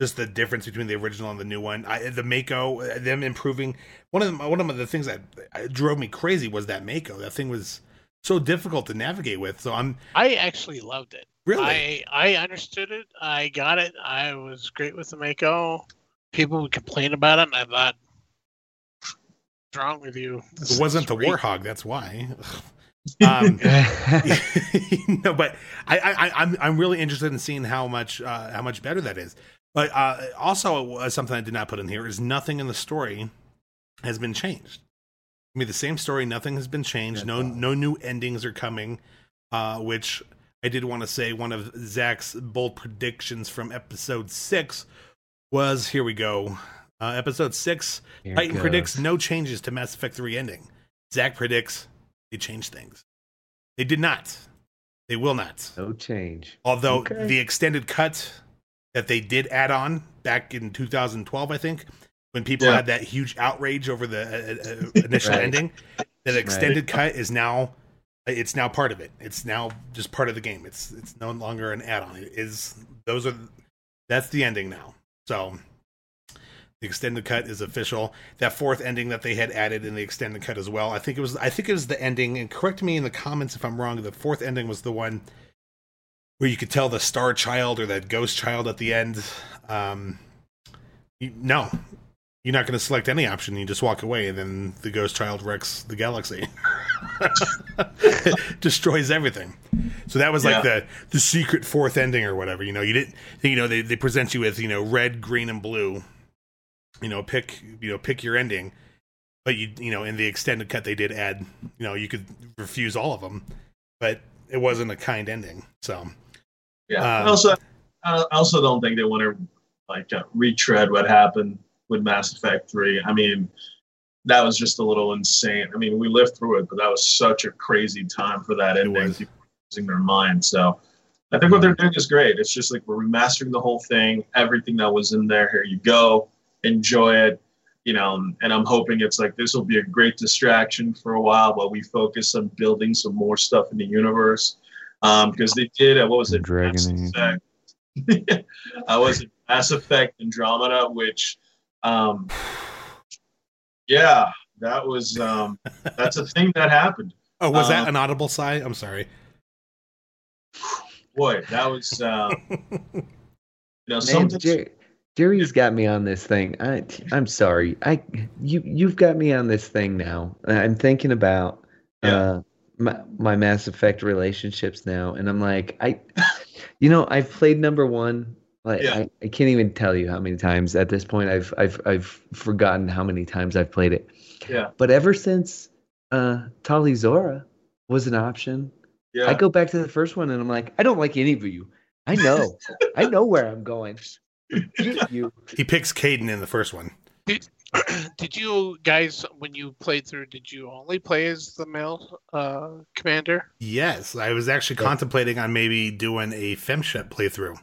just the difference between the original and the new one. I, the Mako, them improving. One of the, one of the things that uh, drove me crazy was that Mako. That thing was so difficult to navigate with. So I'm I actually loved it. really I I understood it. I got it. I was great with the Mako. People would complain about it, and I thought, "What's wrong with you?" This it wasn't the great." Warthog. That's why. Um, no, but I, I, I'm I'm really interested in seeing how much uh, how much better that is. But uh, also uh, something I did not put in here is nothing in the story has been changed. I mean, the same story, nothing has been changed. That's No awesome. no new endings are coming. Uh, which I did want to say one of Zach's bold predictions from episode six was here we go. Uh, episode six Here Titan predicts no changes to Mass Effect 3 ending. Zach predicts they change things. They did not. They will not. no change. Although Okay. the extended cut that they did add on back in 2012, I think, when people Yeah. had that huge outrage over the uh, uh, initial Right. ending, that extended cut is now it's now part of it. It's now just part of the game. It's it's no longer an add-on. It is those are that's the ending now. So the extended cut is official. That fourth ending that they had added in the extended cut as well. I think it was I think it was the ending and correct me in the comments if I'm wrong. The fourth ending was the one where you could tell the star child or that ghost child at the end. Um, you, no, you're not going to select any option. You just walk away, and then the ghost child wrecks the galaxy, destroys everything. So that was like Yeah. the the secret fourth ending or whatever. You know, you didn't. You know, they they present you with you know red, green, and blue. You know, pick you know pick your ending. But you you know in the extended cut they did add you know you could refuse all of them, but it wasn't a kind ending. So Yeah. Um, I also, I also don't think they want to like uh, retread what happened with Mass Effect Three. I mean, that was just a little insane. I mean, we lived through it, but that was such a crazy time for that ending. was. People losing their mind. So, I think what they're doing is great. It's just like we're remastering the whole thing, everything that was in there. Here you go, enjoy it. You know, and I'm hoping it's like this will be a great distraction for a while while we focus on building some more stuff in the universe. Um, because they did, uh, what was it? Dragon Mass Effect. I was it Mass Effect Andromeda, which, um, yeah, that was um, that's a thing that happened. oh, was that Um, an audible sigh? I'm sorry. Boy, that was um, you know Man, something. Jer- Jerry's got me on this thing. I, I'm sorry. I you you've got me on this thing now. I'm thinking about Yeah. uh, my, my Mass Effect relationships now, and I'm like, I, you know, I've played number one. Like Yeah. I, I can't even tell you how many times at this point. I've I've I've forgotten how many times I've played it. Yeah, But ever since uh, Tali'Zorah was an option, yeah. I go back to the first one and I'm like, I don't like any of you. I know. I know where I'm going. Just you. He picks Kaidan in the first one. did you guys, when you played through, did you only play as the male uh, commander? Yes, I was actually Yeah. contemplating on maybe doing a FemShep playthrough.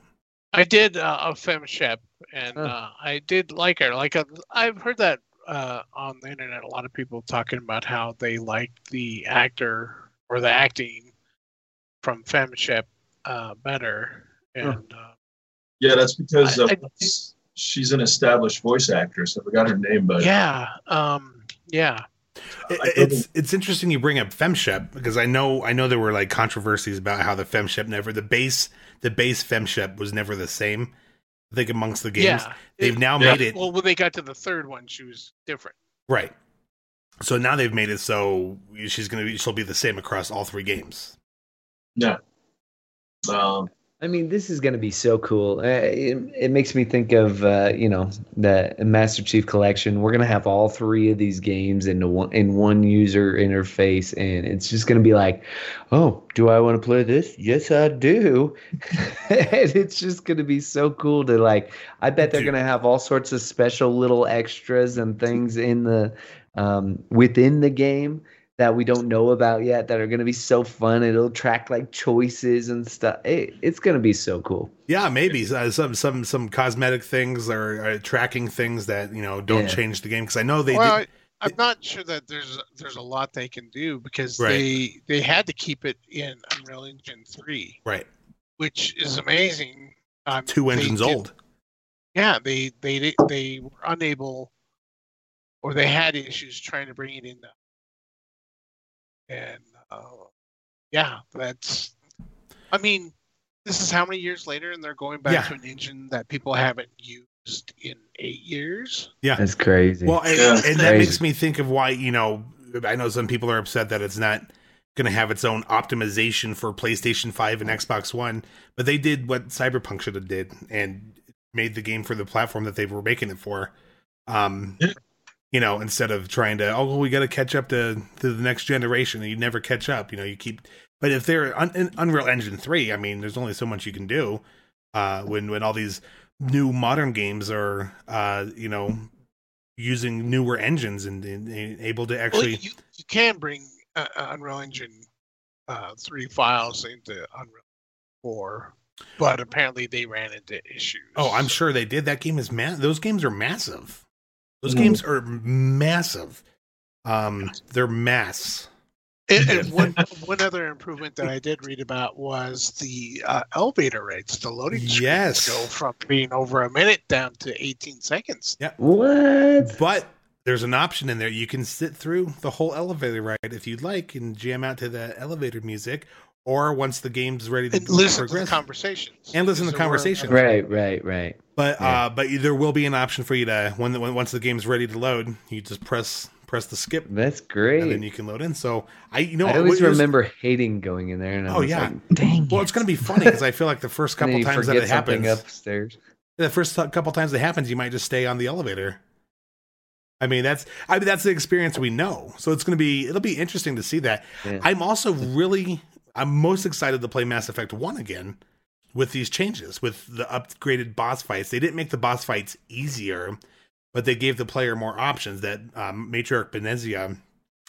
I did uh, a FemShep, and Huh. uh, I did like her. Like uh, I've heard that uh, on the internet, a lot of people talking about how they liked the actor or the acting from FemShep uh, better. Huh. And uh, yeah, that's because I- uh, I- she's an established voice actress. I forgot her name, but yeah, um, yeah, It- it's it's interesting you bring up FemShep because I know I know there were like controversies about how the FemShep never the base the base FemShep was never the same. I think amongst the games yeah. they've now Yeah. made it Well, when they got to the third one, she was different. right. So now they've made it so she's gonna be she'll be the same across all three games. yeah. Um, I mean, this is going to be so cool. Uh, it, it makes me think of, uh, you know, the Master Chief Collection. We're going to have all three of these games in one in one user interface, and it's just going to be like, oh, do I want to play this? Yes, I do. and it's just going to be so cool to like. I bet they're going to have all sorts of special little extras and things in the um, within the game that we don't know about yet that are going to be so fun. It'll track like choices and stuff. It, it's going to be so cool. Yeah, maybe uh, some some some cosmetic things or uh, tracking things that you know don't Yeah. change the game because I know they well, did, I, I'm not sure that there's there's a lot they can do because Right. they they had to keep it in Unreal Engine three, right which is amazing. Um, two engines did- old. Yeah, they they they were unable, or they had issues trying to bring it in. And uh, yeah, that's. I mean, this is how many years later, and they're going back Yeah. to an engine that people haven't used in eight years. Yeah, that's crazy. Well, and, Yeah. and that makes me think of why you know I know some people are upset that it's not going to have its own optimization for PlayStation Five and Xbox One, but they did what Cyberpunk should have did and made the game for the platform that they were making it for. Um, Yeah. You know, instead of trying to, oh, we got to catch up to, to the next generation, and you never catch up. You know, you keep. But if they're un, in Unreal Engine three, I mean, there's only so much you can do. Uh, when when all these new modern games are, uh, you know, using newer engines and, and, and able to Well, actually you, you can bring uh, uh, Unreal Engine uh, three files into Unreal four, but apparently they ran into issues. oh i'm sure they did that game is ma- those games are massive those Mhm. games are massive um they're mass And, and one one other improvement that I did read about was the uh, elevator rates. The loading screens Yes. go from being over a minute down to 18 seconds. Yeah, what? but there's an option in there you can sit through the whole elevator ride if you'd like and jam out to the elevator music or once the game's ready to And listen to progress. the conversations. And listen to Because there conversations. Right, right, right. But Yeah. uh, but there will be an option for you to when, when once the game's ready to load, you just press press the skip, That's great. and then you can load in. So I you know I always it was- remember hating going in there, and I Oh, yeah. like, "Dang!" Well, it." it's going to be funny because I feel like the first couple times that it happens, upstairs. the first couple times that happens, you might just stay on the elevator. I mean, that's I mean that's the experience we know. So it's going to be it'll be interesting to see that. Yeah. I'm also really I'm most excited to play Mass Effect 1 again with these changes, with the upgraded boss fights. They didn't make the boss fights easier, but they gave the player more options. That um, Matriarch Benezia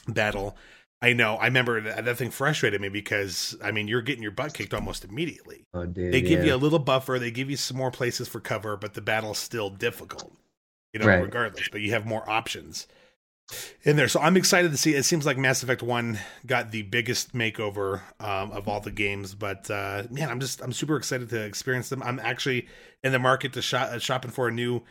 battle, I know. I remember that, that thing frustrated me because I mean you're getting your butt kicked almost immediately. Oh, dude, They give yeah. you a little buffer. They give you some more places for cover, but the battle's still difficult. You know, Right. regardless. But you have more options in there. So I'm excited to see. It seems like Mass Effect One got the biggest makeover um, of all the games. But uh, man, I'm just I'm super excited to experience them. I'm actually in the market to shop uh, shopping for a new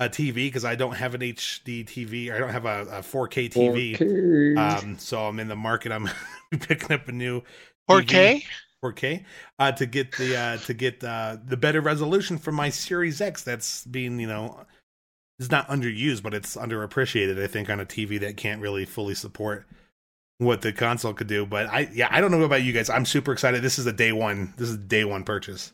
uh, TV because I don't have an HD TV. I don't have a, a 4K TV. Okay. Um, so I'm in the market. I'm picking up a new 4K? 4K uh, to get the uh, to get uh, the better resolution for my Series X. That's being you know is not underused, but it's underappreciated. I think on a TV that can't really fully support what the console could do. But I yeah I don't know about you guys. I'm super excited. This is a day one. This is a day one purchase.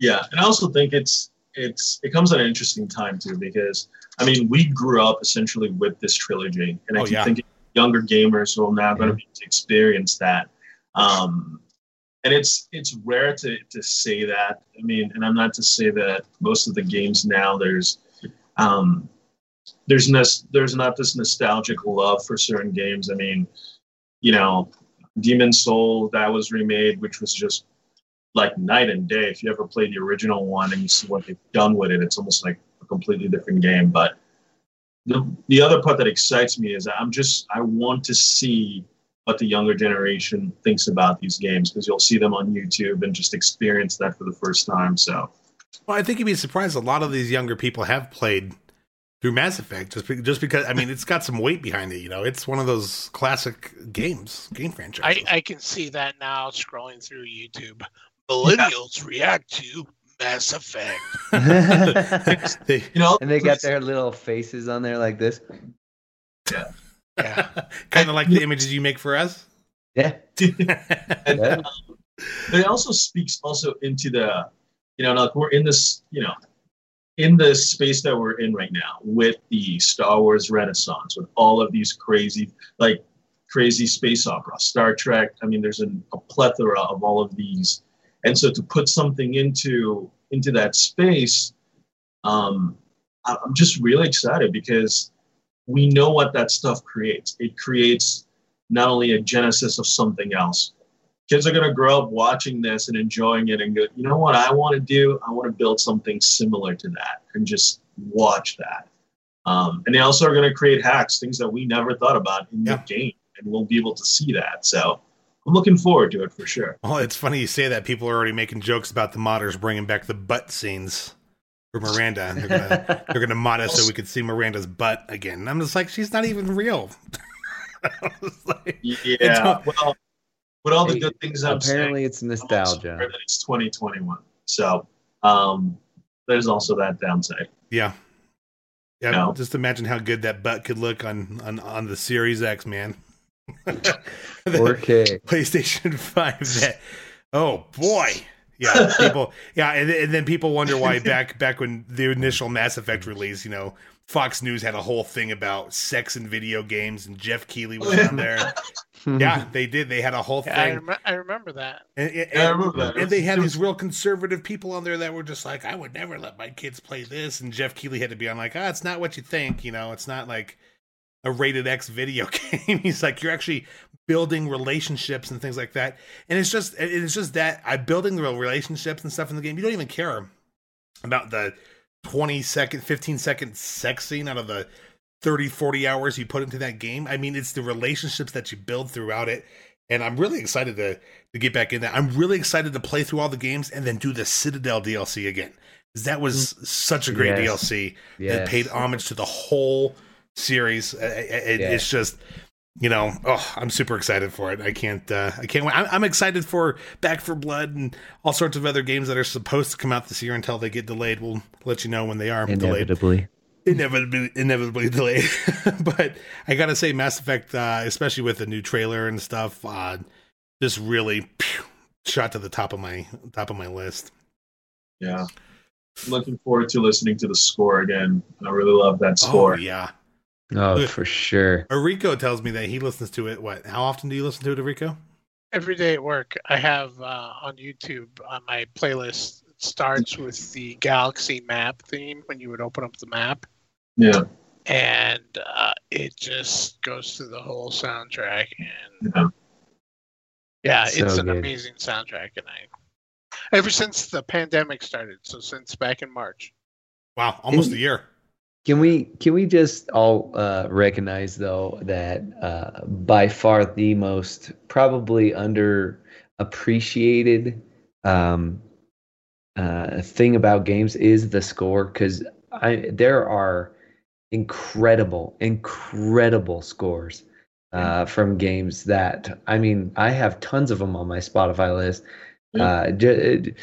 Yeah, and I also think it's it's it comes at an interesting time too because I mean we grew up essentially with this trilogy, and I Oh, keep yeah. thinking younger gamers who are now going to be able to experience that. Um, and it's it's rare to to say that. I mean, and I'm not to say that most of the games now there's um, there's nos- there's not this nostalgic love for certain games. I mean, you know, Demon Soul that was remade, which was just like night and day. If you ever played the original one and you see what they've done with it, it's almost like a completely different game. But the the other part that excites me is I'm just I want to see what the younger generation thinks about these games because you'll see them on YouTube and just experience that for the first time. So Well, I think you'd be surprised. A lot of these younger people have played through Mass Effect just be, just because I mean it's got some weight behind it. You know, it's one of those classic games, game I, franchises. I can see that now scrolling through YouTube. Millennials react to Mass Effect. You know, and they got their little faces on there like this. Yeah. kind of like the images you make for us. Yeah. and, Yeah. um, but it also speaks also into the you know like we're in this you know in the space that we're in right now with the star wars renaissance with all of these crazy like crazy space opera star trek i mean there's an, a plethora of all of these and so to put something into into that space um i'm just really excited because we know what that stuff creates it creates not only a genesis of something else. Kids are going to grow up watching this and enjoying it and go, you know what I want to do? I want to build something similar to that and just watch that. Um, and they also are going to create hacks, things that we never thought about in Yeah. the game, and we'll be able to see that. So I'm looking forward to it for sure. Well, it's funny you say that. People are already making jokes about the modders bringing back the butt scenes for Miranda. They're gonna they're gonna mod us so we could see Miranda's butt again. And I'm just like, she's not even real. Like, Yeah. Well, with all the Hey, good things I'm saying, Apparently, it's I'm nostalgia. aware that it's 2021. So um, therethere's also that downside. yeah, yeah. No. Just imagine how good that butt could look on on, on the Series X, man. The 4K. PlayStation Five. That oh boy. Yeah, people. Yeah, and, and then people wonder why back back when the initial Mass Effect release, you know, Fox News had a whole thing about sex and video games, and Geoff Keighley was on there. yeah, they did. They had a whole Yeah, I, thing, rem- I remember that. and, and, Yeah, I remember that. and they had It these real conservative people on there that were just like, "I would never let my kids play this," and Geoff Keighley had to be on like, "Ah, it's not what you think. You know, it's not like a rated X video game." He's like, "You're actually building relationships and things like that," and it's just it's just that I building real relationships and stuff in the game. You don't even care about the 20 second 15 second sex scene out of the 30 40 hours you put into that game. I mean it's the relationships that you build throughout it. And i'm really excited to to get back in that i'm really excited to play through all the games and then do the citadel dlc again. 'Cause that was such a great Yes. dlc that paid homage to the whole series. Uh, it- it's just you know, oh, I'm super excited for it. I can't, uh, I can't wait. I'm, I'm excited for Back 4 Blood and all sorts of other games that are supposed to come out this year until they get delayed. We'll let you know when they are Inevitably. delayed. Inevitably, inevitably delayed. but I gotta say, Mass Effect, uh, especially with the new trailer and stuff, uh, just really pew, shot to the top of my top of my list. Yeah. I'm looking forward to listening to the score again. I really love that score. Oh yeah. Oh, Look. for sure. Rico tells me that he listens to it. What? How often do you listen to it, Rico? Every day at work, I have uh, on YouTube on my playlist. It starts with the Galaxy map theme when you would open up the map, Yeah. and uh, it just goes through the whole soundtrack. And Yeah. yeah, So it's an good. amazing soundtrack. And I, ever since the pandemic started, so since back in March. Wow, almost In- a year. Can we can we just all uh, recognize though that uh, by far the most probably underappreciated um, uh, thing about games is the score because I there are incredible incredible scores uh, from games that I mean I have tons of them on my Spotify list. Uh, j-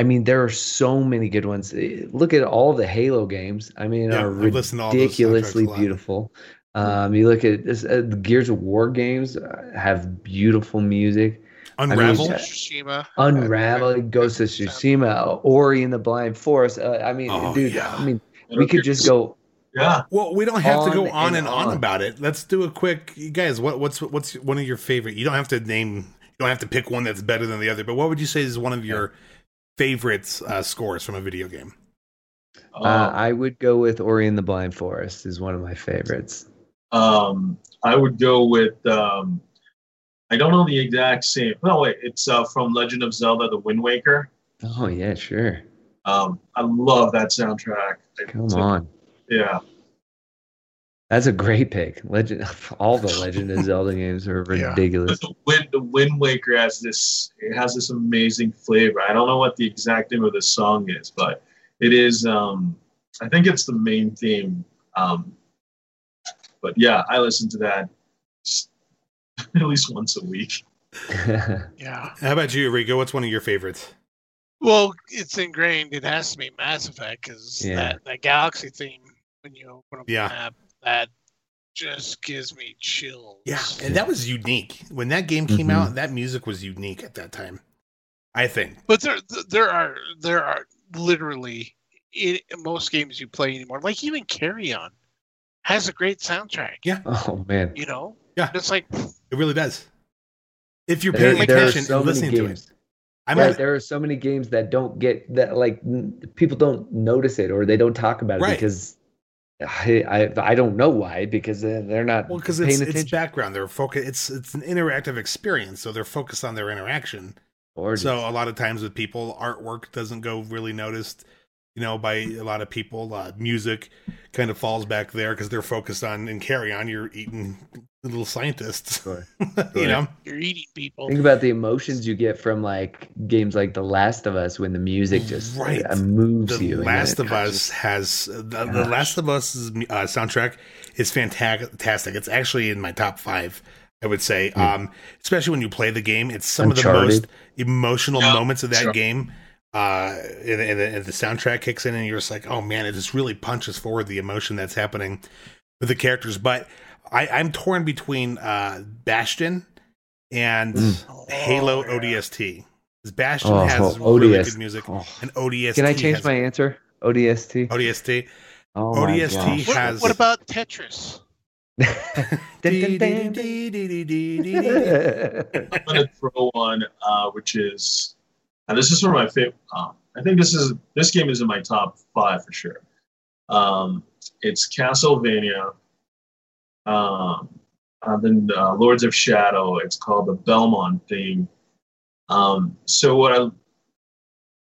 I mean, there are so many good ones. Eh, Look at all the Halo games. I mean, Yeah, are I've listened to all those ridiculously soundtracks a lot. beautiful. Um, you look at this, uh, the Gears of War games uh, have beautiful music. Unravel. yeah. Tsushima. Unravel, Ghost of Tsushima, Ori and the Blind Forest. Uh, I mean, Oh, dude, yeah. I mean, we could just go. Yeah. well, we don't have to go on on and and on on. about it. Let's do a quick, you guys. What, what's what's one of your favorite? You don't have to name. You don't have to pick one that's better than the other. But what would you say is one of your favorite uh, scores from a video game? Um, Uh, I would go with Ori and the Blind Forest is one of my favorites. Um, I would go with. Um, I don't know the exact same. No, wait. It's uh, from Legend of Zelda: The Wind Waker. Oh yeah, sure. Um, I love that soundtrack. Come It's- on. Yeah. That's a great pick. Legend, all the Legend of Zelda games are ridiculous. But the Wind, the Wind Waker has this. It has this amazing flavor. I don't know what the exact name of the song is, but it is. Um, I think it's the main theme. Um, but yeah, I listen to that at least once a week. Yeah. How about you, Rico? What's one of your favorites? Well, it's ingrained. It has to be Mass Effect because Yeah. that, that galaxy theme when you open up Yeah. the map, that just gives me chills. Yeah, and that was unique when that game came Mhm. out. That music was unique at that time. I think. But there, there are there are literally in most games you play anymore, like even Carrion, has a great soundtrack. Yeah. oh man, You know. Yeah. It's like It really does. If you're paying there are attention so and many listening to it. I'm right, not- there are so many games that don't get that like n- people don't notice it or they don't talk about it Right. because I, I I don't know why because they're not well because it's attention. it's background. They're focus. It's it's an interactive experience, so they're focused on their interaction. Gorgeous. So a lot of times with people, artwork doesn't go really noticed. You know, by a lot of people, uh, music kind of falls back there because they're focused on and Carrion. You're eating little scientists. Sure. you know, you're eating people. Think about the emotions you get from like games like The Last of Us when the music just Right. uh, moves The you. and Last of Us just- has the, the Last of Us uh, soundtrack is fantastic. It's actually in my top five. I would say, um, especially when you play the game, it's some of the most emotional Yeah, moments of that sure. game. Uh, and, and, and the soundtrack kicks in, and you're just like, oh man, it just really punches forward the emotion that's happening with the characters. But I, I'm torn between uh, Bastion and Mm. Halo Oh, yeah. ODST. 'Cause Bastion Oh, has oh, really good music, Oh. and ODST. Can I change has- my answer? ODST. ODST? Oh ODST gosh. What, has- what about Tetris? I'm gonna throw one, uh, which is, and this is for my favorite. Um, I think this is this game is in my top five for sure. Um, it's Castlevania. Um, and then uh, Lords of Shadow. It's called the Belmont theme. Um, so what I,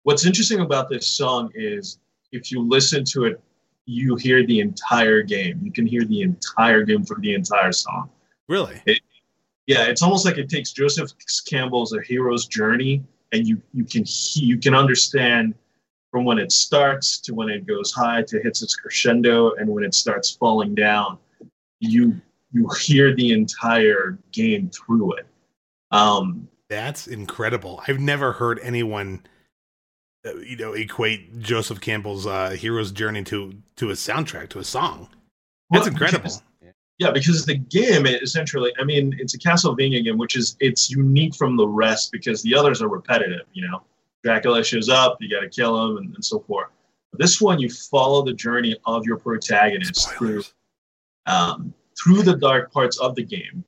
what's interesting about this song is if you listen to it, you hear the entire game. You can hear the entire game for the entire song. Really? Yeah, it's almost like it takes Joseph Campbell's A Hero's Journey, and you you can he, you can understand from when it starts to when it goes high to hits its crescendo, and when it starts falling down. You you hear the entire game through it. Um, That's incredible. I've never heard anyone, uh, you know, equate Joseph Campbell's uh, hero's journey to to a soundtrack to a song. That's well, incredible. because- yeah, because the game essentially, I mean, it's a Castlevania game, which is it's unique from the rest because the others are repetitive. You know, Dracula shows up, you got to kill him, and, and so forth. But this one, you follow the journey of your protagonist through Spoilers. Um, through the dark parts of the game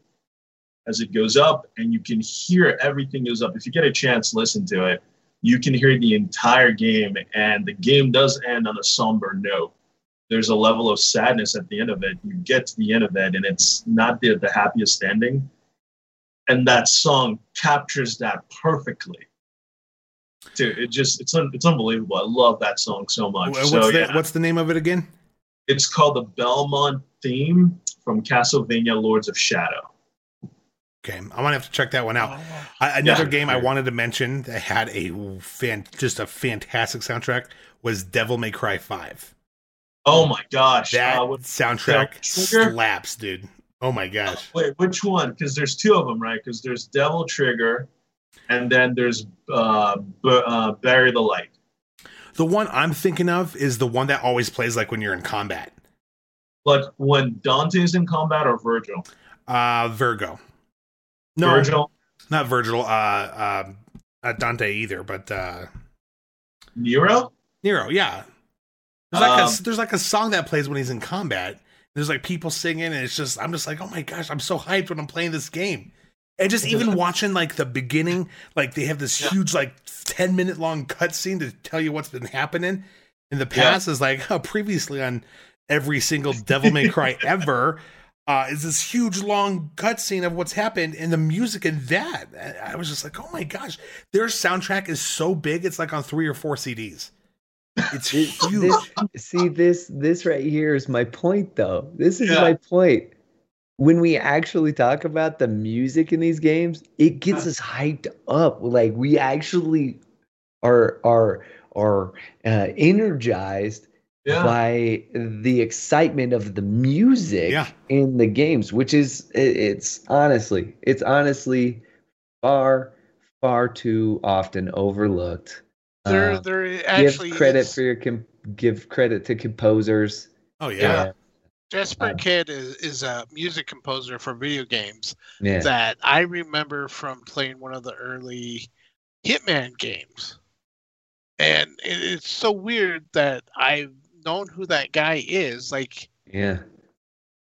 as it goes up, and you can hear everything goes up. If you get a chance, listen to it. You can hear the entire game, and the game does end on a somber note. There's a level of sadness at the end of it. You get to the end of it, and it's not the, the happiest ending. And that song captures that perfectly. Dude, it just it's un, it's unbelievable. I love that song so much. What's so the yeah. What's the name of it again? It's called the Belmont theme from Castlevania Lords of Shadow. Okay, I'm gonna have to check that one out. Oh, I, another Yeah. game I wanted to mention that had a fan, just a fantastic soundtrack was Devil May Cry Five. Oh my gosh. That Uh, what- soundtrack Trigger? slaps, dude. Oh my gosh. wait, which one? Because there's two of them, right? Because there's Devil Trigger, and then there's uh, B- uh, Bury the Light. The one I'm thinking of is the one that always plays like when you're in combat. Like when Dante's in combat or Virgil? Uh, Virgo. No, Virgil, not Virgil. Uh, um, not Dante either, but uh, Nero? Nero. Yeah. There's like, Um, a, there's like a song that plays when he's in combat. There's like people singing, and it's just I'm just like, oh my gosh, I'm so hyped when I'm playing this game. And just even watching like the beginning, like they have this Yeah. huge like 10 minute long cutscene to tell you what's been happening in the Yeah. past is like oh, previously on every single Devil May Cry ever. Uh, is this huge long cutscene of what's happened and the music and that I was just like, oh my gosh, their soundtrack is so big, it's like on three or four CDs. It's huge. this- see this this right here is my point though. This is Yeah. my point. When we actually talk about the music in these games, it gets us hyped up. Like we actually are are are uh, energized Yeah. by the excitement of the music Yeah. in the games, which is it, it's honestly it's honestly far far too often overlooked. There, Uh, there actually give credit is- for your com- give credit to composers. Oh yeah. Yeah. Jesper um, Kyd is, is a music composer for video games Yeah. that I remember from playing one of the early Hitman games. And it, it's so weird that I've known who that guy is, like Yeah.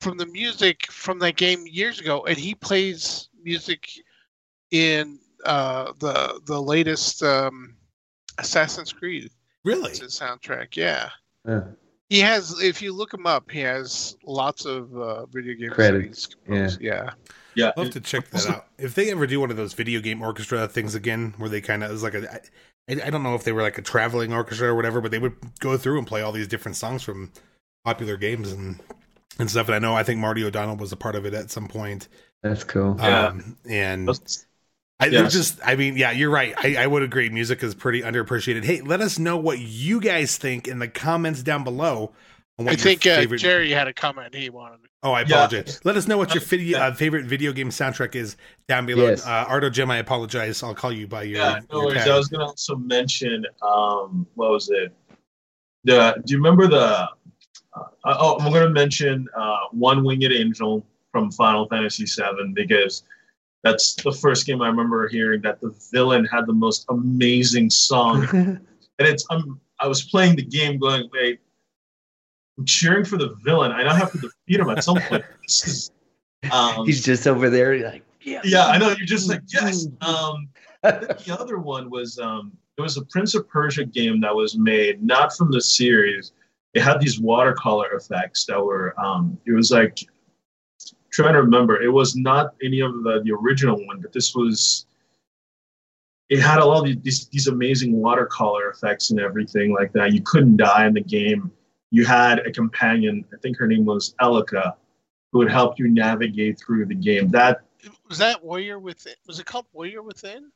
from the music from that game years ago, and he plays music in uh, the the latest um, Assassin's Creed. Really? It's his soundtrack, yeah. Uh, He has, if you look him up, he has lots of uh, video games. that Credits, he's composed. Yeah. yeah. I'll have to check that out. If they ever do one of those video game orchestra things again, where they kind of is like a, I, I don't know if they were like a traveling orchestra or whatever, but they would go through and play all these different songs from popular games and and stuff. And I know I think Marty O'Donnell was a part of it at some point. that's cool. Yeah. Um, and That's- I Yes. just, I mean, yeah, you're right. I, I would agree. Music is pretty underappreciated. Hey, let us know what you guys think in the comments down below. I your think uh, favorite- Jerry had a comment he wanted. Oh, I Yeah. apologize. Let us know what your video, uh, favorite video game soundtrack is down below. Yes. Uh, Artogm, I apologize. I'll call you by your. Yeah, no your worries. tag. I was gonna also mention um, what was it? The do you remember the? Uh, oh, I'm gonna mention uh, One Winged Angel from Final Fantasy VII because that's the first game I remember hearing that the villain had the most amazing song, and it's I'm I was playing the game going wait. I'm cheering for the villain. I now have to defeat him at some point. This is, um, He's just over there like yeah. yeah, I know. You're just like yes. Um, the other one was um, it was a Prince of Persia game that was made not from the series. It had these watercolor effects that were um, it was like trying to remember. It was not any of the, the original one, but this was. It had a lot of these these amazing watercolor effects and everything like that. You couldn't die in the game. You had a companion. I think her name was Elika, who would help you navigate through the game. That Was that Warrior Within? Was it called Warrior Within?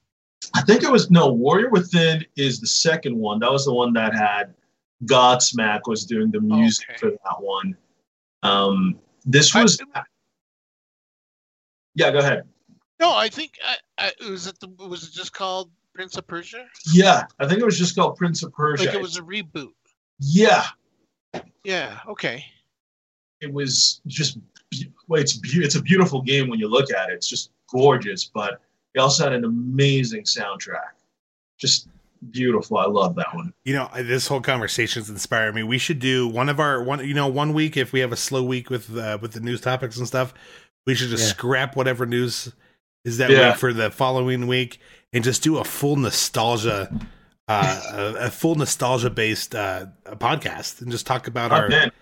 I think it was no Warrior Within is the second one. That was the one that had Godsmack was doing the music Okay. for that one. Um, this I- was Yeah, go ahead. No, I think I, I, was it the was it just called Prince of Persia? Yeah, I think it was just called Prince of Persia. Like it was a reboot. Yeah. Yeah. Okay. It was just well, it's it's a beautiful game when you look at it. It's just gorgeous, but it also had an amazing soundtrack. Just beautiful. I love that one. You know, this whole conversation's inspired me. We should do one of our one. You know, one week if we have a slow week with uh, with the news topics and stuff, we should just yeah. scrap whatever news is that yeah. week for the following week and just do a full nostalgia. Uh, a, a full nostalgia based uh, podcast and just talk about oh, our man.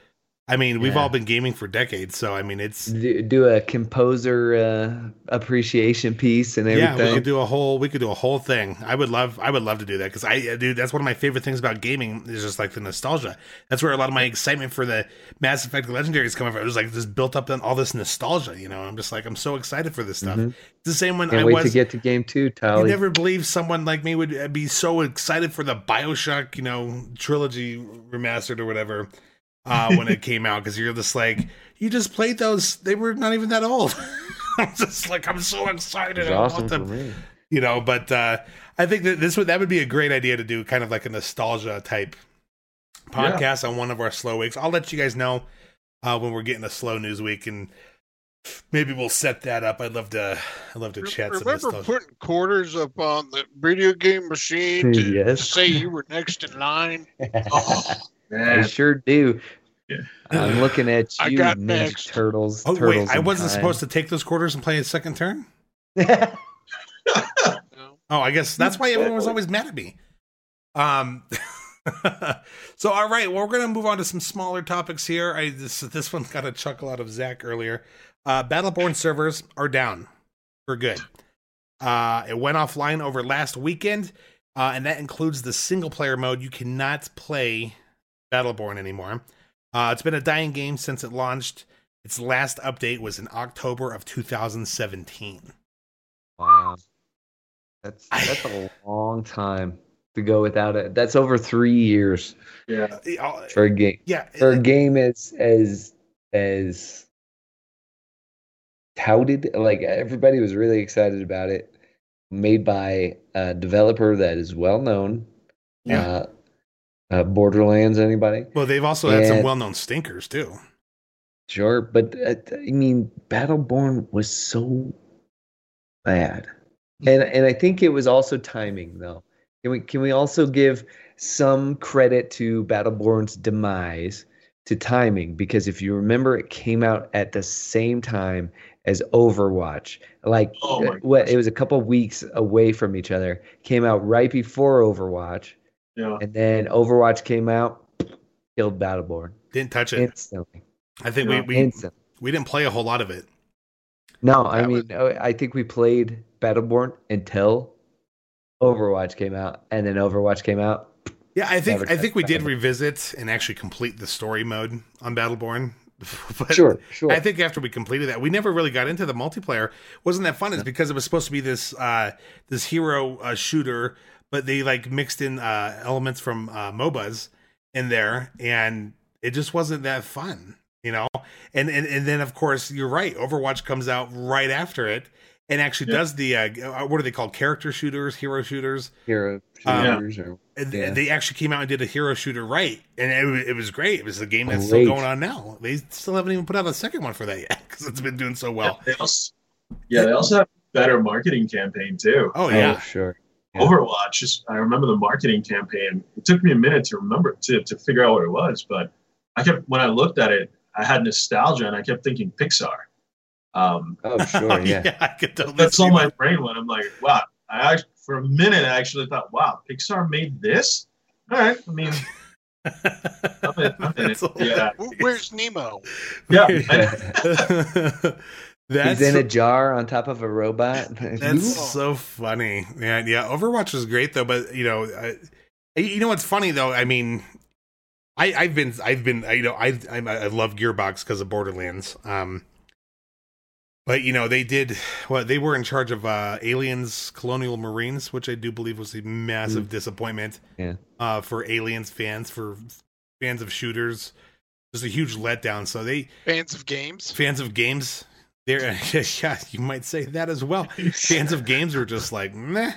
I mean, we've all been gaming for decades, so I mean, it's do, do a composer uh, appreciation piece and everything. Yeah, we could do a whole we could do a whole thing. I would love I would love to do that because I dude, that's one of my favorite things about gaming is just like the nostalgia. That's where a lot of my excitement for the Mass Effect Legendary is coming from. It was like just built up on all this nostalgia. You know, I'm just like I'm so excited for this stuff. Mm-hmm. It's the same when Can't I wait was to get to game two. You never believe someone like me would be so excited for the Bioshock, you know, trilogy remastered or whatever uh, when it came out because you're just like you just played those. They were not even that old. I'm just like I'm so excited. I awesome want them. You know, but uh, I think that this would that would be a great idea to do kind of like a nostalgia type podcast yeah. on one of our slow weeks. I'll let you guys know uh, when we're getting a slow news week and maybe we'll set that up. I'd love to. I'd love to chat. Remember putting quarters up on the video game machine to, yes. to say you were next in line. oh, I sure do. Yeah. I'm looking at you, Ninja next. Turtles. Oh turtles wait, I wasn't time. supposed to take those quarters and play a second turn. Oh, I guess that's why everyone was always mad at me. Um. so all right, well, we're gonna move on to some smaller topics here. I this this one got a chuckle out of Zach earlier. Uh, Battleborn servers are down for good. Uh, it went offline over last weekend, uh, and that includes the single player mode. You cannot play Battleborn anymore. Uh, it's been a dying game since it launched. Its last update was in October of 2017. Wow, that's that's a long time to go without it. That's over three years. Yeah, for a game. Yeah, for a game as as as touted. Like everybody was really excited about it. Made by a developer that is well known. Yeah. Uh, uh, Borderlands, anybody? Well, they've also and, had some well-known stinkers too. Sure, but uh, I mean, Battleborn was so bad, and and I think it was also timing though. Can we can we also give some credit to Battleborn's demise to timing because if you remember, it came out at the same time as Overwatch. Like oh what it was a couple weeks away from each other. Came out right before Overwatch yeah. And then Overwatch came out, killed Battleborn. Didn't touch it instantly. I think yeah. we we, we didn't play a whole lot of it. No, I mean was... I think we played Battleborn until Overwatch came out, and then Overwatch came out. Yeah, I think I think we did revisit and actually complete the story mode on Battleborn. but sure, sure. I think after we completed that, we never really got into the multiplayer. wasn't that fun? It's because it was supposed to be this uh, this hero uh, shooter but they like mixed in uh, elements from uh, MOBAs in there, and it just wasn't that fun, you know. And and and then of course you're right. Overwatch comes out right after it, and actually does the uh, uh, what are they called? Character shooters, hero shooters, hero shooters. Um, or, yeah. They actually came out and did a hero shooter right, and it, it was great. It was a game that's great. still going on now. They still haven't even put out a second one for that yet because it's been doing so well. Yeah, they also, yeah, they also have better marketing campaign too. Oh yeah, oh, sure. Yeah. Overwatch. Just I remember the marketing campaign. It took me a minute to remember to to figure out what it was, but I kept when I looked at it, I had nostalgia and I kept thinking Pixar. Um, oh sure, yeah. yeah I could totally that's all my brain went. I'm like, wow. I actually, for a minute I actually thought, wow, Pixar made this. All right, I mean. I'm in, I'm in yeah. Where's Nemo? Yeah. That's He's in a jar on top of a robot. That's so funny. Yeah, yeah. Overwatch was great though, but you know, I, you know what's funny though? I mean, I, I've been, I've been, you know, I, I, I love Gearbox because of Borderlands. Um, but you know, they did what well, they were in charge of uh, Aliens Colonial Marines, which I do believe was a massive mm. disappointment. Yeah. Uh, for Aliens fans, for fans of shooters, just a huge letdown. So they fans of games, fans of games There, yeah, you might say that as well. Fans of games were just like, meh.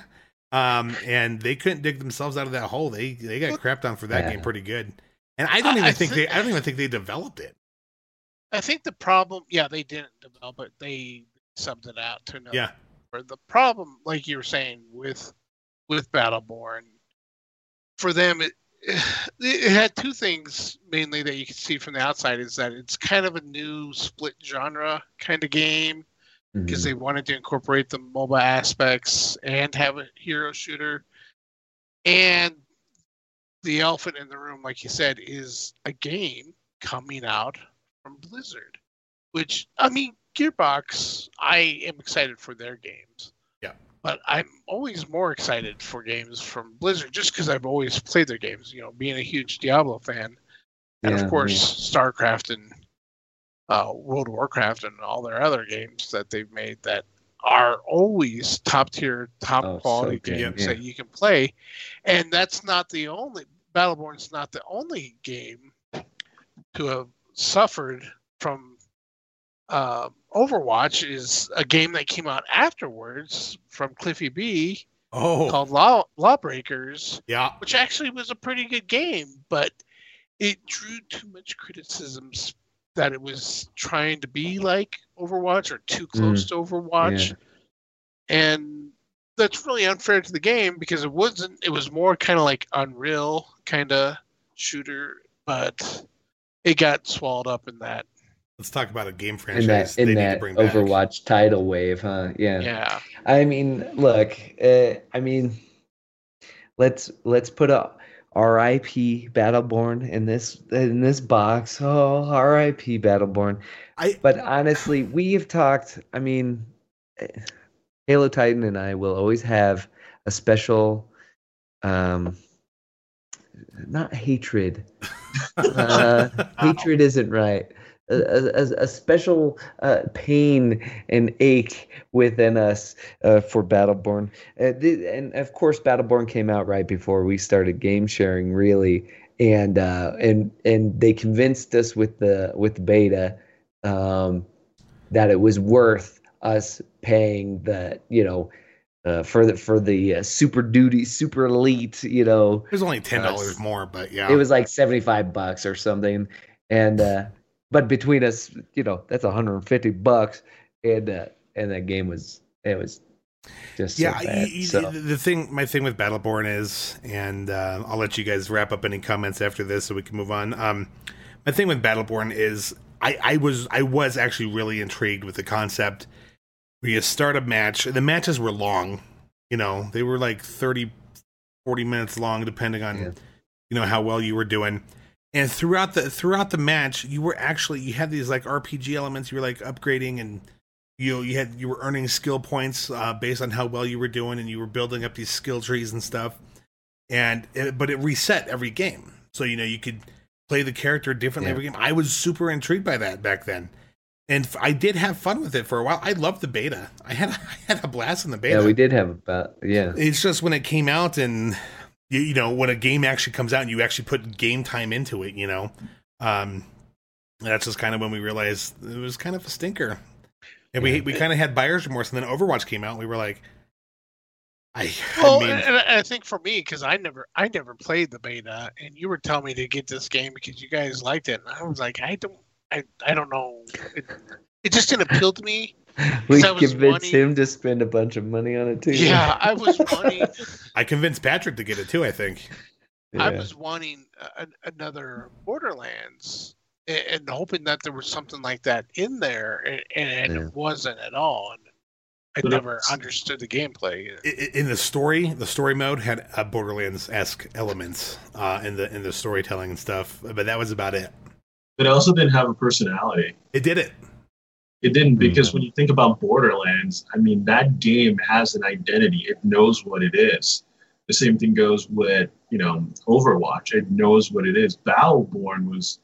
Um, and they couldn't dig themselves out of that hole. They they got crapped on for that Yeah. game pretty good. And I don't I- even I think think- they I don't even think they developed it. I think the problem, yeah, they didn't develop it. They subbed it out to another. Yeah. Or the problem, like you were saying, with with Battleborn, for them, it it had two things mainly that you can see from the outside is that it's kind of a new split genre kind of game because Mhm. they wanted to incorporate the mobile aspects and have a hero shooter. And the elephant in the room, like you said, is a game coming out from Blizzard, which I mean, Gearbox. I am excited for their games. Yeah. But I'm always more excited for games from Blizzard just because I've always played their games. You know, being a huge Diablo fan, and Yeah, of course StarCraft and uh, World of Warcraft and all their other games that they've made that are always top tier, top oh, quality good, games yeah. that you can play. And that's not the only Battleborn's not the only game to have suffered from uh, Overwatch is a game that came out afterwards from Cliffy B Oh, called Law Lawbreakers yeah. which actually was a pretty good game, but it drew too much criticisms that it was trying to be like Overwatch or too close to Overwatch. yeah. And that's really unfair to the game because it wasn't it was more kind of like Unreal kind of shooter, but it got swallowed up in that. Let's talk about a game in franchise that in they need that bring back. Overwatch tidal wave, huh? Yeah. Yeah. I mean, look, uh, I mean, let's let's put a R.I.P. Battleborn in this in this box. Oh, R.I.P. Battleborn. I But honestly, we have talked. I mean, eh, Halo Titan and I will always have a special, um, not hatred. Uh, hatred isn't right. A, a, a special uh, pain and ache within us uh, for Battleborn, uh, and of course, Battleborn came out right before we started game sharing, really, and uh, and and they convinced us with the with beta um, that it was worth us paying the you know uh, for the for the uh, super duty super elite you know. It was only ten dollars Us. more, but yeah, it was like 75 bucks or something. And uh but between us you know that's 150 bucks and uh and that game was it was just so yeah. bad. y- y- so The thing, my thing with Battleborn is, and uh, I'll let you guys wrap up any comments after this so we can move on. Um, my thing with Battleborn is, I, I was I was actually really intrigued with the concept where you start a match. The matches were long, you know, they were like 30, 40 minutes long, depending on Yeah. you know how well you were doing. And throughout the throughout the match, you were actually you had these like RPG elements. You were like upgrading and you you had you were earning skill points uh, based on how well you were doing, and you were building up these skill trees and stuff. And it, but it reset every game, so you know you could play the character differently Yeah. every game. I was super intrigued by that back then, and f- I did have fun with it for a while. I loved the beta. I had I had a blast in the beta. yeah we did have a about yeah It's just when it came out and you, you know when a game actually comes out and you actually put game time into it, you know, um, that's just kind of when we realized it was kind of a stinker. And we Yeah. we kind of had buyer's remorse, and then Overwatch came out, and we were like, I, Well, I mean, and I I think for me, because I never, I never played the beta, and you were telling me to get this game because you guys liked it, and I was like, I don't, I, I don't know, it, it just didn't appeal to me. We I was convinced him to spend a bunch of money on it too Yeah, I was wanting, I convinced Patrick to get it too. I think. I was wanting a, another Borderlands, and, and hoping that there was something like that in there, and, and Yeah. it wasn't at all. And I But never it's- understood the gameplay. I- I- In the story, the story mode had a Borderlands esque elements uh, in the in the storytelling and stuff, but that was about it. But it also didn't have a personality. It did it. It didn't because when you think about Borderlands, I mean that game has an identity. It knows what it is. The same thing goes with you know Overwatch. It knows what it is. Battleborn was.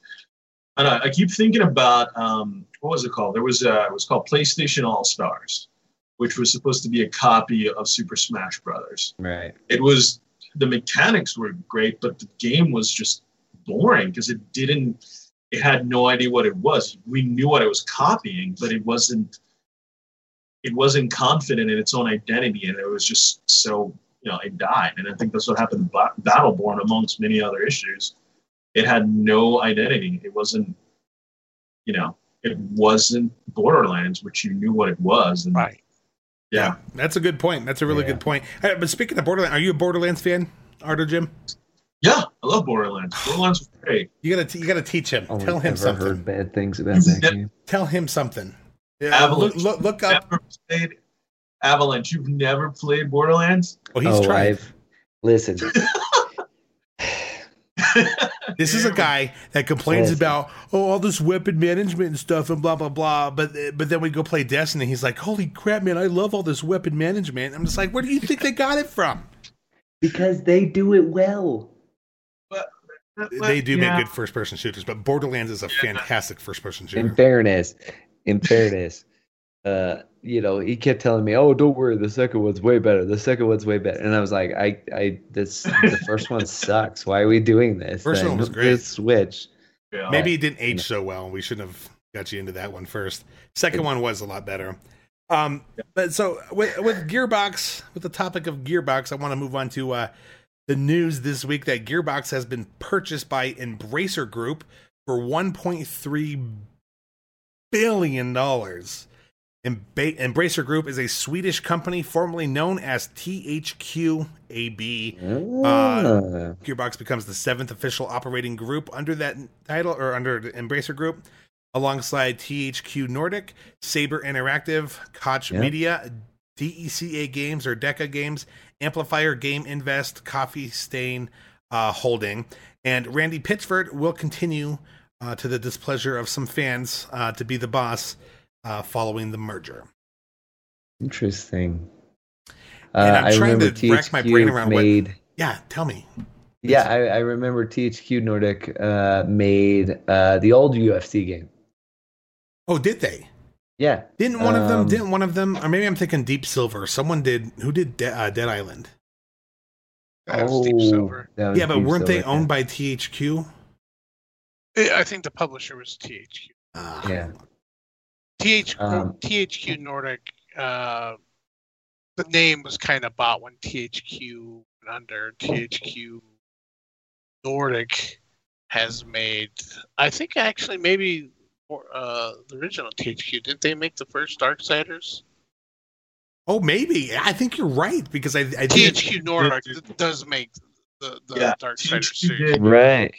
I know. I keep thinking about um, what was it called? There was a, it was called PlayStation All Stars, which was supposed to be a copy of Super Smash Brothers. right It was the mechanics were great, but the game was just boring because it didn't. It had no idea what it was. We knew what it was copying, but it wasn't. it wasn't confident in its own identity, and it was just so you know it died. And I think that's what happened to Battleborn, amongst many other issues. It had no identity. It wasn't, you know, it wasn't Borderlands, which you knew what it was. And, right. Yeah. That's a good point. That's a really Yeah. good point. Uh, but speaking of Borderlands, are you a Borderlands fan, Artogm? Yeah, I love Borderlands. Borderlands was great. You gotta, t- you gotta teach him. Only Tell him ever something. heard bad things about that Yep. game. Tell him something. Yeah, Avalanche. look, look, look up. Never played Avalanche. You've never played Borderlands? Oh, he's oh, tried. I've listen. This is a guy that complains Listen. about oh all this weapon management and stuff and blah blah blah. But but then we go play Destiny. He's like, holy crap, man! I love all this weapon management. I'm just like, where do you think they got it from? because they do it well. They do Yeah. make good first person shooters, but Borderlands is a fantastic first person In shooter. fairness, in fairness, uh, you know, he kept telling me, "Oh, don't worry, the second one's way better. The second one's way better." And I was like, "I, I, this, the first one sucks. Why are we doing this? First then? one was great. Just switch." Yeah. Maybe it didn't age so well. We shouldn't have got you into that one first. Second one was a lot better. Um, but so with, with Gearbox, with the topic of Gearbox, I want to move on to uh, the news this week that Gearbox has been purchased by Embracer Group for 1.3 billion dollars. Embracer Group is a Swedish company formerly known as THQ AB. Ah, Gearbox becomes the seventh official operating group under that title or under the Embracer Group, alongside THQ Nordic, Saber Interactive, Koch. Media, DECA Games or DECA Games, Amplifier Game Invest, Coffee Stain uh, Holding, and Randy Pitchford will continue uh, to the displeasure of some fans uh, to be the boss uh, following the merger. interesting. And Uh, I'm I trying to rack my brain THQ around what- Yeah, tell me. Yeah, I, I remember THQ Nordic uh, made uh, the old UFC game. Oh, did they? Yeah, Didn't one of them? Um, Didn't one of them? Or maybe I'm thinking Deep Silver. Someone did. Who did De- uh, Dead Island? That was Deep Silver. that was Yeah, but Deep weren't they Silver, owned by THQ? I I think the publisher was THQ. Ah, Yeah, THQ, Um, THQ Nordic. Uh, the name was kind of bought when THQ went under THQ Nordic has made. I think actually maybe uh, the original THQ did they make the first Darksiders? Oh, maybe. I think you're right because I, I did. THQ Nordic does make the the Yeah, Darksiders THQ series. did. right.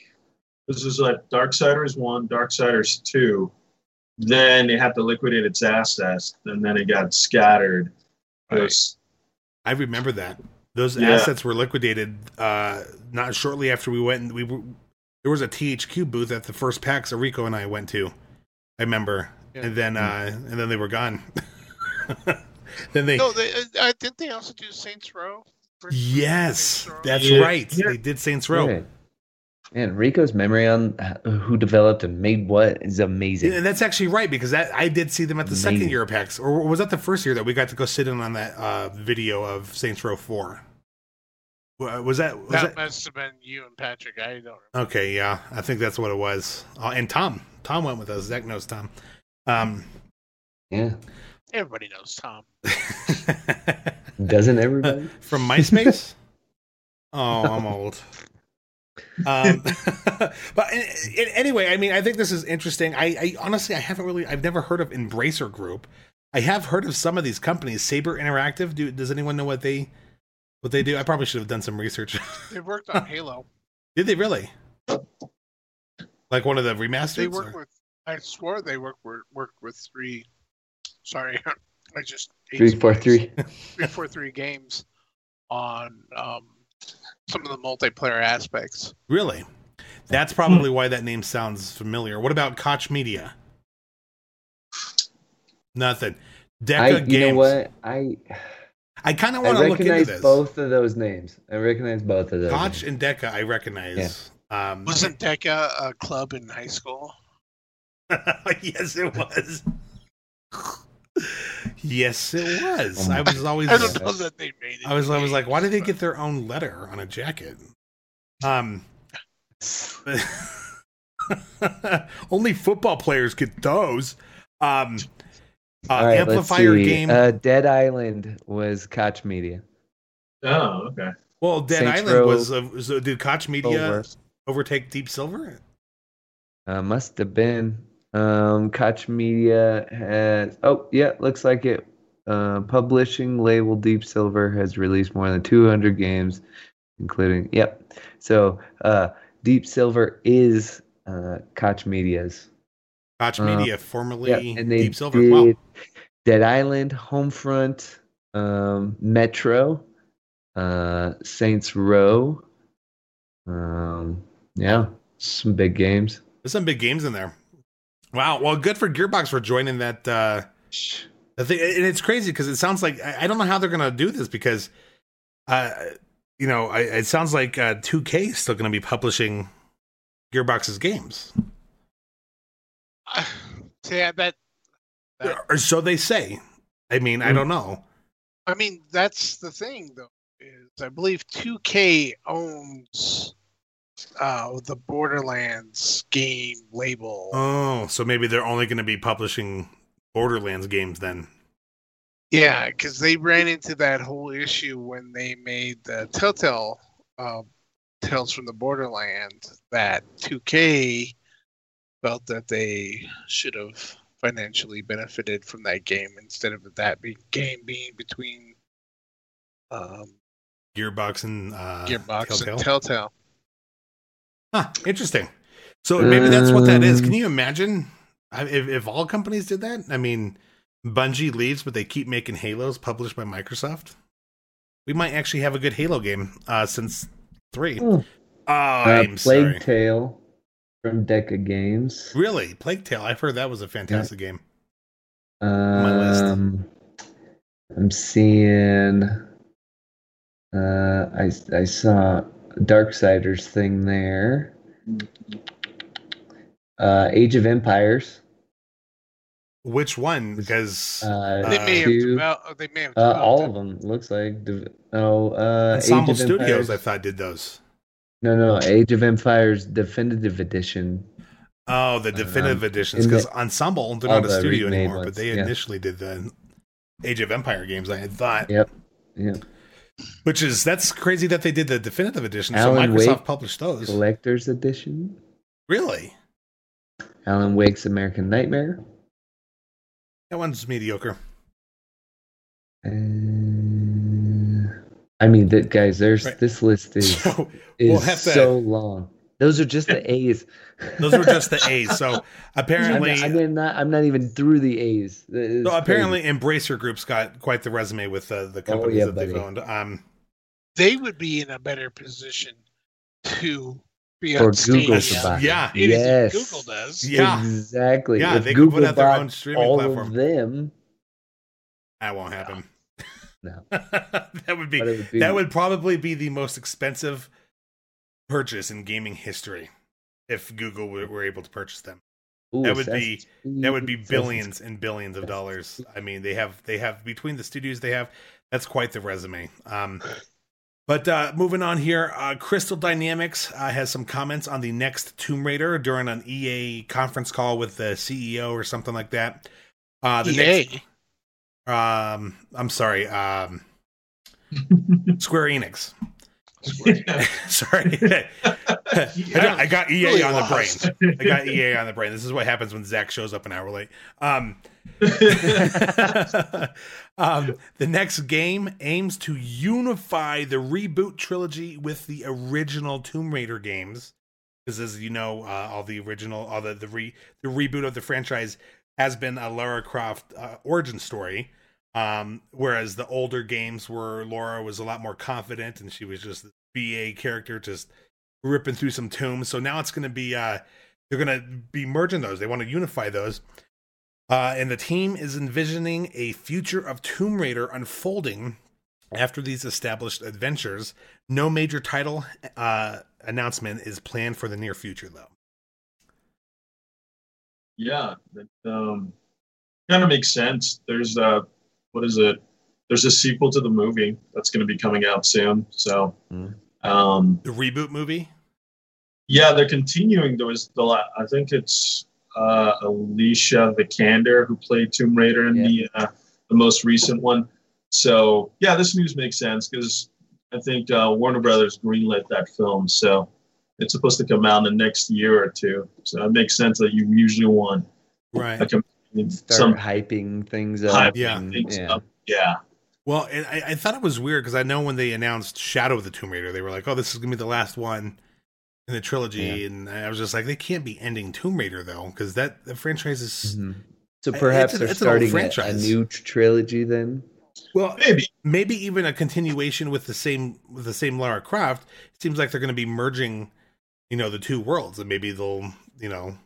This is like Darksiders 1, Darksiders 2. Then it had to liquidate its assets, and then it got scattered. It was- I remember that those Yeah. assets were liquidated. Uh, not shortly after we went. We were there was a THQ booth at the first PAX that Rico and I went to. I remember, Yeah. and then uh, and then they were gone. then they. No, they, uh, didn't they also do Saints Row? Yes, Saints Row? that's Yeah. right. Yeah. They did Saints Row. Right. Man, Rico's memory on uh, who developed and made what is amazing. And that's actually right because that I did see them at the second Amazing. year of PAX, or was that the first year that we got to go sit in on that uh, video of Saints Row Four? Was that was That that? must have been you and Patrick. I don't remember. Okay, yeah, I think that's what it was. Uh, and Tom, Tom went with us. Zach knows Tom. Um, Yeah, Everybody knows Tom. doesn't everybody? from MySpace. oh, I'm old. Um, but a- a- anyway, I mean, I think this is interesting. I, I honestly, I haven't really, I've never heard of Embracer Group. I have heard of some of these companies. Saber Interactive. Do does anyone know what they what they do? I probably should have done some research. They worked on Halo. Did they really? Like one of the remasters? They or- with. I swore they worked were, worked with three. Sorry, I just ate Three, some four, ice. three. three, four, three games on um, some of the multiplayer aspects. Really? That's probably why that name sounds familiar. What about Koch Media? Nothing. Deca I, you Games. know what? I I kind of want to look into this. both of those names. I recognize both of those. Koch names. and Deca, I recognize. Um, Wasn't Deca a club in high school? yes, it was. yes, it was. I was always. I don't know that they made it. I was. I was like, why did they get their own letter on a jacket? Um. Only football players get those. Um, Uh, All right, let's Amplifier see. game. Uh, Dead Island was Koch Media. Oh, okay. well, Dead Saints Island Row was. Uh, so did Koch Media Over. Overtake Deep Silver? Uh, must have been. Um, Koch Media has. Oh, yeah, looks like it. Uh, publishing label Deep Silver has released more than 200 games, including. Yep. So, uh, Deep Silver is uh, Koch Media's. Koch Uh, Media, formerly Yeah, and they Deep Silver. did Wow. Dead Island, Homefront, um, Metro, uh, Saints Row. Um, yeah, some big games. There's some big games in there. Wow. Well, good for Gearbox for joining that. Uh, the thing, and it's crazy because it sounds like I I don't know how they're going to do this because, uh, you know, I, it sounds like uh, 2K is still going to be publishing Gearbox's games, So yeah, that. that or so they say. I mean, I Hmm. don't know. I mean, that's the thing, though. Is I believe 2K owns uh, the Borderlands game label. Oh, so maybe they're only going to be publishing Borderlands games then. Yeah, because they ran into that whole issue when they made the Telltale uh, Tales from the Borderlands that 2K felt that they should have financially benefited from that game instead of that being game being between um, Gearbox and uh, Gearbox Telltale. and Telltale. Huh, interesting. So maybe that's what that is. Can you imagine if, if all companies did that? I mean, Bungie leaves, but they keep making Halos published by Microsoft. We might actually have a good Halo game uh, since three. Oh. Uh, I'm Plague sorry. Tale from Deca Games. Really, Plague Tale. I've heard that was a fantastic game. my list. Um, I'm seeing. Uh, I I saw Darksiders thing there. Uh, Age of Empires. Which one? Because Uh, They may have two- developed. They may have uh, all it. of them looks like. Oh, uh, Age Ensemble of Studios, I thought, did those. No, no, Age of Empires Definitive Edition. Oh, the definitive editions. in the- Because Ensemble, they're not a the studio remade anymore, but they yeah. initially did the Age of Empire games. I had thought. Yep. Yeah. Which is that's crazy that they did the definitive edition. Alan so Microsoft Wake published those. Collector's Edition. Really? Alan Wake's American Nightmare. That one's mediocre. Uh, I mean, that guys, there's Right. this list is So is we'll so long. Those are just the A's. those were just the A's. So I'm, apparently, I'm not. I'm not even through the A's. It's so apparently, crazy. Embracer Group's got quite the resume with uh, the companies Oh, yeah, that they've owned. Um, They would be in a better position to be For on Google Stadia. to. Yeah. It is if Yes. Google does. Yeah. exactly. Yeah, if they could Google put out their own streaming all platform. of them, that won't happen. No. that would be would be that would probably be the most expensive purchase in gaming history if Google were, were able to purchase them. Ooh, that would be- That would be billions and billions of dollars. I mean, they have they have between the studios they have that's quite the resume. Um, but uh, moving on here, uh, Crystal Dynamics uh, has some comments on the next Tomb Raider during an EA conference call with the CEO or something like that. Uh, the EA. next, um, I'm sorry, um, Square Enix. sorry, I, got, I got EA Really on the brain. I got EA on the brain. This is what happens when Zach shows up an hour late. Um, um, the next game aims to unify the reboot trilogy with the original Tomb Raider games, because as you know, uh, all the original, all the the, re, the reboot of the franchise has been a Lara Croft uh, origin story. Um, whereas the older games where Laura was a lot more confident and she was just a BA character, just ripping through some tombs. So now it's going to be uh, they're going to be merging those. They want to unify those. Uh, and the team is envisioning a future of Tomb Raider unfolding after these established adventures. No major title uh, announcement is planned for the near future, though. Yeah, that um, kind of makes sense. There's uh, what is it? There's a sequel to the movie that's going to be coming out soon. So, Mm. um, The reboot movie. yeah, they're continuing. There was the la- I think it's uh, Alicia Vikander, who played Tomb Raider in Yeah. the uh, the most recent one. So yeah, this news makes sense because I think uh, Warner Brothers greenlit that film, so it's supposed to come out in the next year or two. So it makes sense that you usually want Right. like a, Start some hyping things up. hype Yeah. things Yeah. up. Yeah. Well, and I, I thought it was weird because I know when they announced Shadow of the Tomb Raider, they were like, "Oh, this is gonna be the last one in the trilogy," Yeah. and I was just like, "They can't be ending Tomb Raider though, because that the franchise is Mhm. So perhaps it's a- they're it's starting a, a new trilogy then. well, Maybe. maybe even a continuation with the same with the same Lara Croft. It seems like they're going to be merging, you know, the two worlds, and maybe they'll, you know,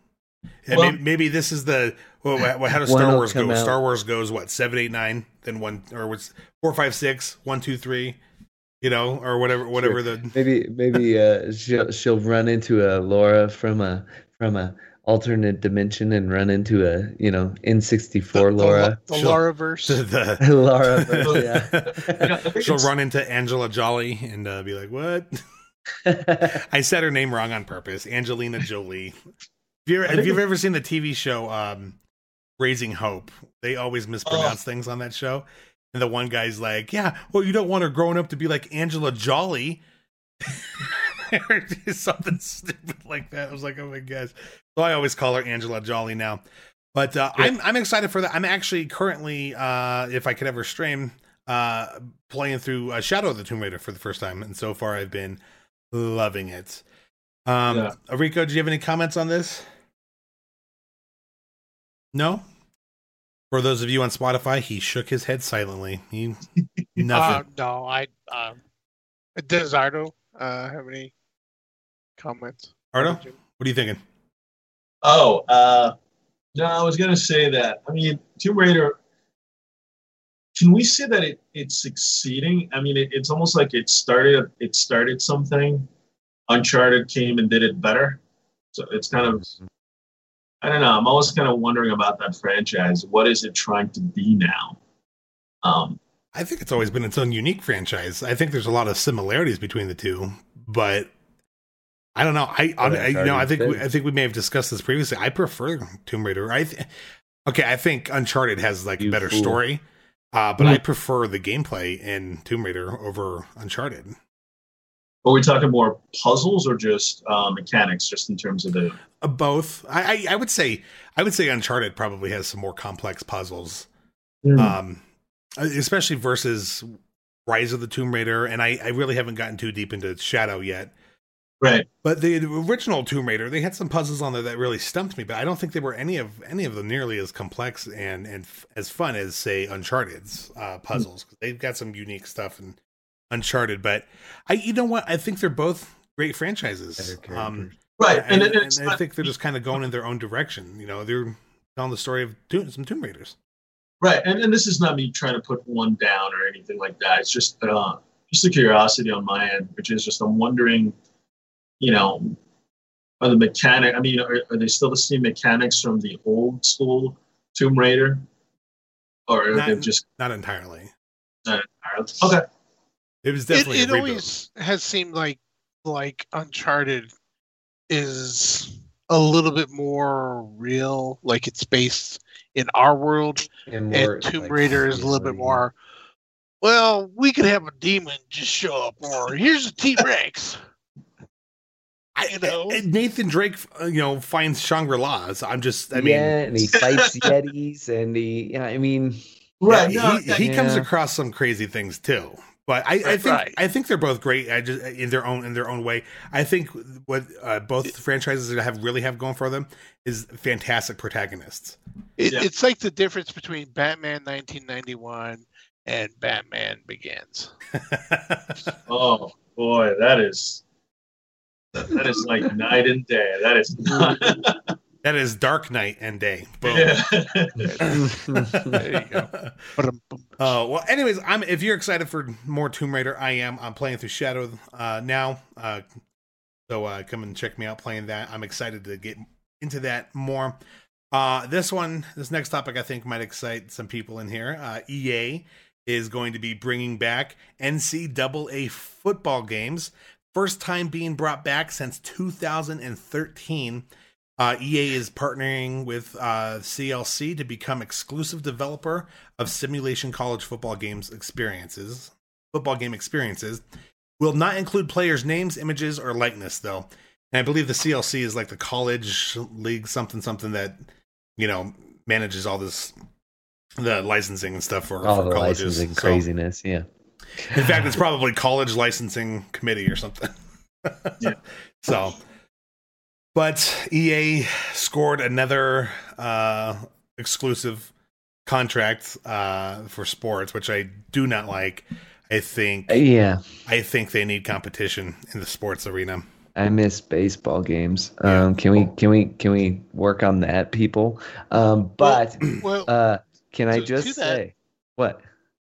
and Well- maybe, maybe this is the well, how does Star Wars go? out- Star Wars goes what seven, eight, nine, then one, or what's four, five, six, one, two, three, you know, or whatever, whatever the Maybe maybe uh, she'll she'll run into a Lara from a from a alternate dimension and run into a you know N64 Lara. the, the Lara verse. the, Lara, verse, Yeah, She'll run into Angela Jolly and uh, be like, "What?" I said her name wrong on purpose. Angelina Jolie. If, you're, if you've ever seen the TV show um, Raising Hope, they always mispronounce Oh. things on that show. And the one guy's like, "Yeah, well, you don't want her growing up to be like Angela Jolly." something stupid like that. I was like, "Oh my gosh!" So I always call her Angela Jolly now. But uh, Yeah. I'm I'm excited for that. I'm actually currently, uh, if I could ever stream, uh, playing through uh, Shadow of the Tomb Raider for the first time, and so far I've been loving it. Um, Yeah. Rico, do you have any comments on this? No. For those of you on Spotify, he shook his head silently. He Uh, nothing. no, I. Um, does Ardo uh, have any comments? Ardo, what are you thinking? Oh, uh, no, I was gonna say that. I mean, Tomb Raider. Can we say that it, it's succeeding? I mean, it, it's almost like it started. It started something. Uncharted came and did it better. So it's kind of. I don't know. I'm always kind of wondering about that franchise. What is it trying to be now? Um, I think it's always been its own unique franchise. I think there's a lot of similarities between the two, but I don't know. I, I, I you know I think we. I think we may have discussed this previously. I prefer Tomb Raider. I th- okay. I think Uncharted has like a better fool. story, uh, but Mm. I prefer the gameplay in Tomb Raider over Uncharted. Are we talking more puzzles or just uh, mechanics, just in terms of the? Uh, both. I, I I would say I would say Uncharted probably has some more complex puzzles. Hmm. um especially versus rise of the tomb raider and i i really haven't gotten too deep into shadow yet right. but the original tomb raider they had some puzzles on there that really stumped me but i don't think they were any of any of them nearly as complex and and f- as fun as say uncharted's uh puzzles 'Cause they've got some unique stuff in uncharted but i you know what i think they're both great franchises um. Right, and, and, and, it's I think they're just kind of going in their own direction you know they're telling the story of tomb, some tomb raiders Right, and, and this is not me trying to put one down or anything like that. It's just uh, just a curiosity on my end, which is just I'm wondering, you know, are the mechanic? I mean, are, are they still the same mechanics from the old school Tomb Raider, or are Not- they just not entirely not entirely? Okay, it was definitely it a always has seemed like like Uncharted is a little bit more real, like it's based in our world, And, more, and Tomb like, Raider is a little bit more. Well, we could have a demon just show up, or here's a T Rex. I, you know? I- Nathan Drake, uh, you know, finds Shangri La's. I'm just, I mean, yeah, and he fights Yetis, and he, yeah, I mean, right. yeah, no, he, he comes across some crazy things too. But I, I think right. I think they're both great. I just in their own in their own way. I think what uh, both franchises have really have going for them is fantastic protagonists. It, Yeah. It's like the difference between Batman 1991 and Batman Begins. oh boy, that is that is like night and day. That is not. that is Dark Night and Day. Boom. yeah. There you go. Ba-dum-bum. Oh well. Anyways, I'm if you're excited for more Tomb Raider, I am. I'm playing through Shadow uh, now. Uh, so uh, come and check me out playing that. I'm excited to get into that more. Uh, this one, this next topic, I think might excite some people in here. Uh, EA is going to be bringing back NCAA football games. First time being brought back since 2013. Uh, EA is partnering with uh, CLC to become exclusive developer of simulation college football games experiences. Football game experiences will not include players' names, images, or likeness, though. And I believe the CLC is like the college league, something something that you know manages all this, the licensing and stuff for All for the colleges. licensing So, craziness. Yeah. in fact, it's probably college licensing committee or something. Yeah. So, but EA scored another uh, exclusive contract uh, for sports, which I do not like. I think Yeah. I think they need competition in the sports arena. I miss baseball games. Yeah. Um, can we can we can we work on that, people? Um, but Well, uh, can I just that- say what?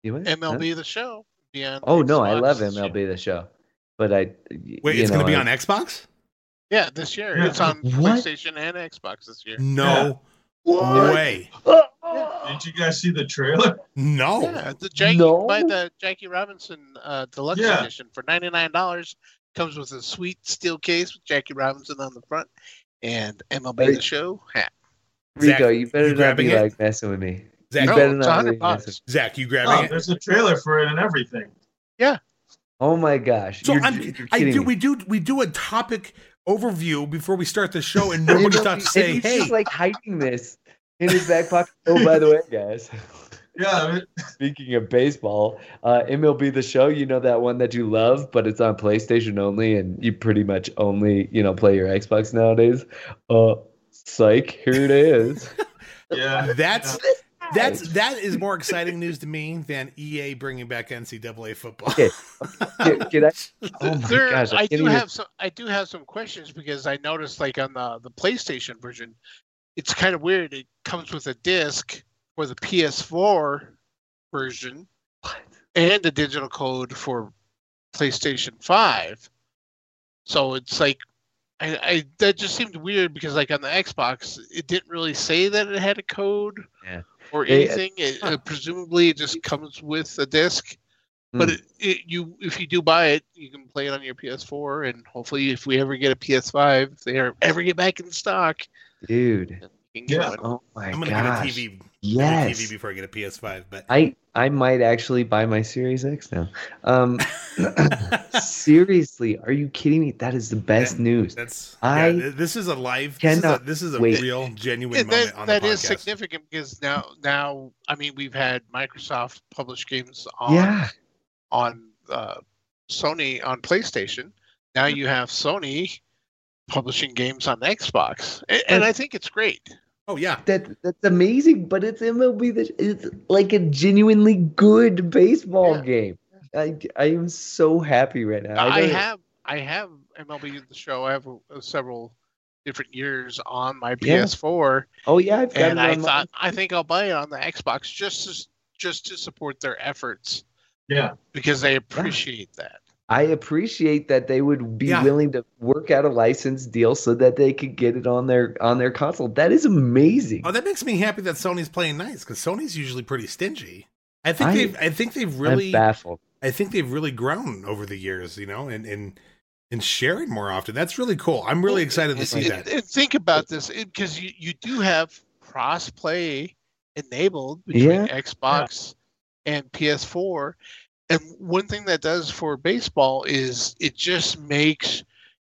You what? Huh? MLB the show. Be on Oh no, I love. MLB the show, but I Wait, you it's going to be I- on Xbox? Yeah, this year Yeah. it's on What? PlayStation and Xbox this year. No What? way. Did you guys see the trailer? No. Yeah, the Jackie No? buy the Jackie Robinson uh, deluxe Yeah. edition for ninety nine dollars. Comes with a sweet steel case with Jackie Robinson on the front and MLB Hey. the show hat. Rico, Zach, you better you not be it? like messing with me. Zach, You No, better it's not be messing- Zach, you Oh, grabbing it? there's a trailer for it and everything. Yeah. Oh my gosh! So you're, I'm, you're I do. me. We do. We do a topic overview before we start the show, and nobody And stops to say, he's "Hey, just like hiding this in his back pocket. Oh, by the way, guys. Yeah, I mean, Speaking of baseball, uh, MLB the Show, you know that one that you love, but it's on PlayStation only, and you pretty much only, you know, play your Xbox nowadays. Uh, psych, here it is. yeah. that's that's that is more exciting news to me than EA bringing back NCAA football." Okay. Can, can I? Oh my There- gosh! I, I can't do even- have some. I do have some questions because I noticed, like on the the PlayStation version, it's kind of weird. It comes with a disc for the PS4 version What? and a digital code for PlayStation Five. So it's like, I, I that just seemed weird because like on the Xbox, it didn't really say that it had a code Yeah. Or They- anything. It, uh, presumably, it just comes with a disc. But Hmm. it, it, you, if you do buy it, you can play it on your PS4, and hopefully, if we ever get a PS5, if they ever get back in stock, dude. you can get Yeah. Oh my I'm gonna gosh! get a TV, yes. get a TV before I get a PS5. But I I might actually buy my Series X now. Um, seriously, are you kidding me? That is the best Yeah. news. that's I yeah, this is a live. This is a, this is a real, genuine And moment that, on that the is significant because now, now, I mean, we've had Microsoft publish games on Yeah, on uh, Sony on PlayStation. Now you have Sony publishing games on Xbox, and, and I think it's great. Oh yeah, that that's amazing. But it's MLB. That it's like a genuinely good baseball Yeah. game. I I am so happy right now. I, don't- have I have MLB the Show. I have uh, several different years on my Yeah. PS4, Oh yeah, I've got and it I on my- thought I think I'll buy it on the Xbox just to just to support their efforts Yeah. because they appreciate that. I appreciate that they would be Yeah. willing to work out a license deal so that they could get it on their on their console. That is amazing. Oh, that makes me happy that Sony's playing nice because Sony's usually pretty stingy. I think I- they've I think they've I'm really baffled. I think they've really grown over the years, you know, and and and sharing more often. That's really cool. I'm really excited to see and, that. And think about this because you, you do have cross play enabled between Yeah. Xbox and PS4. And one thing that does for baseball is it just makes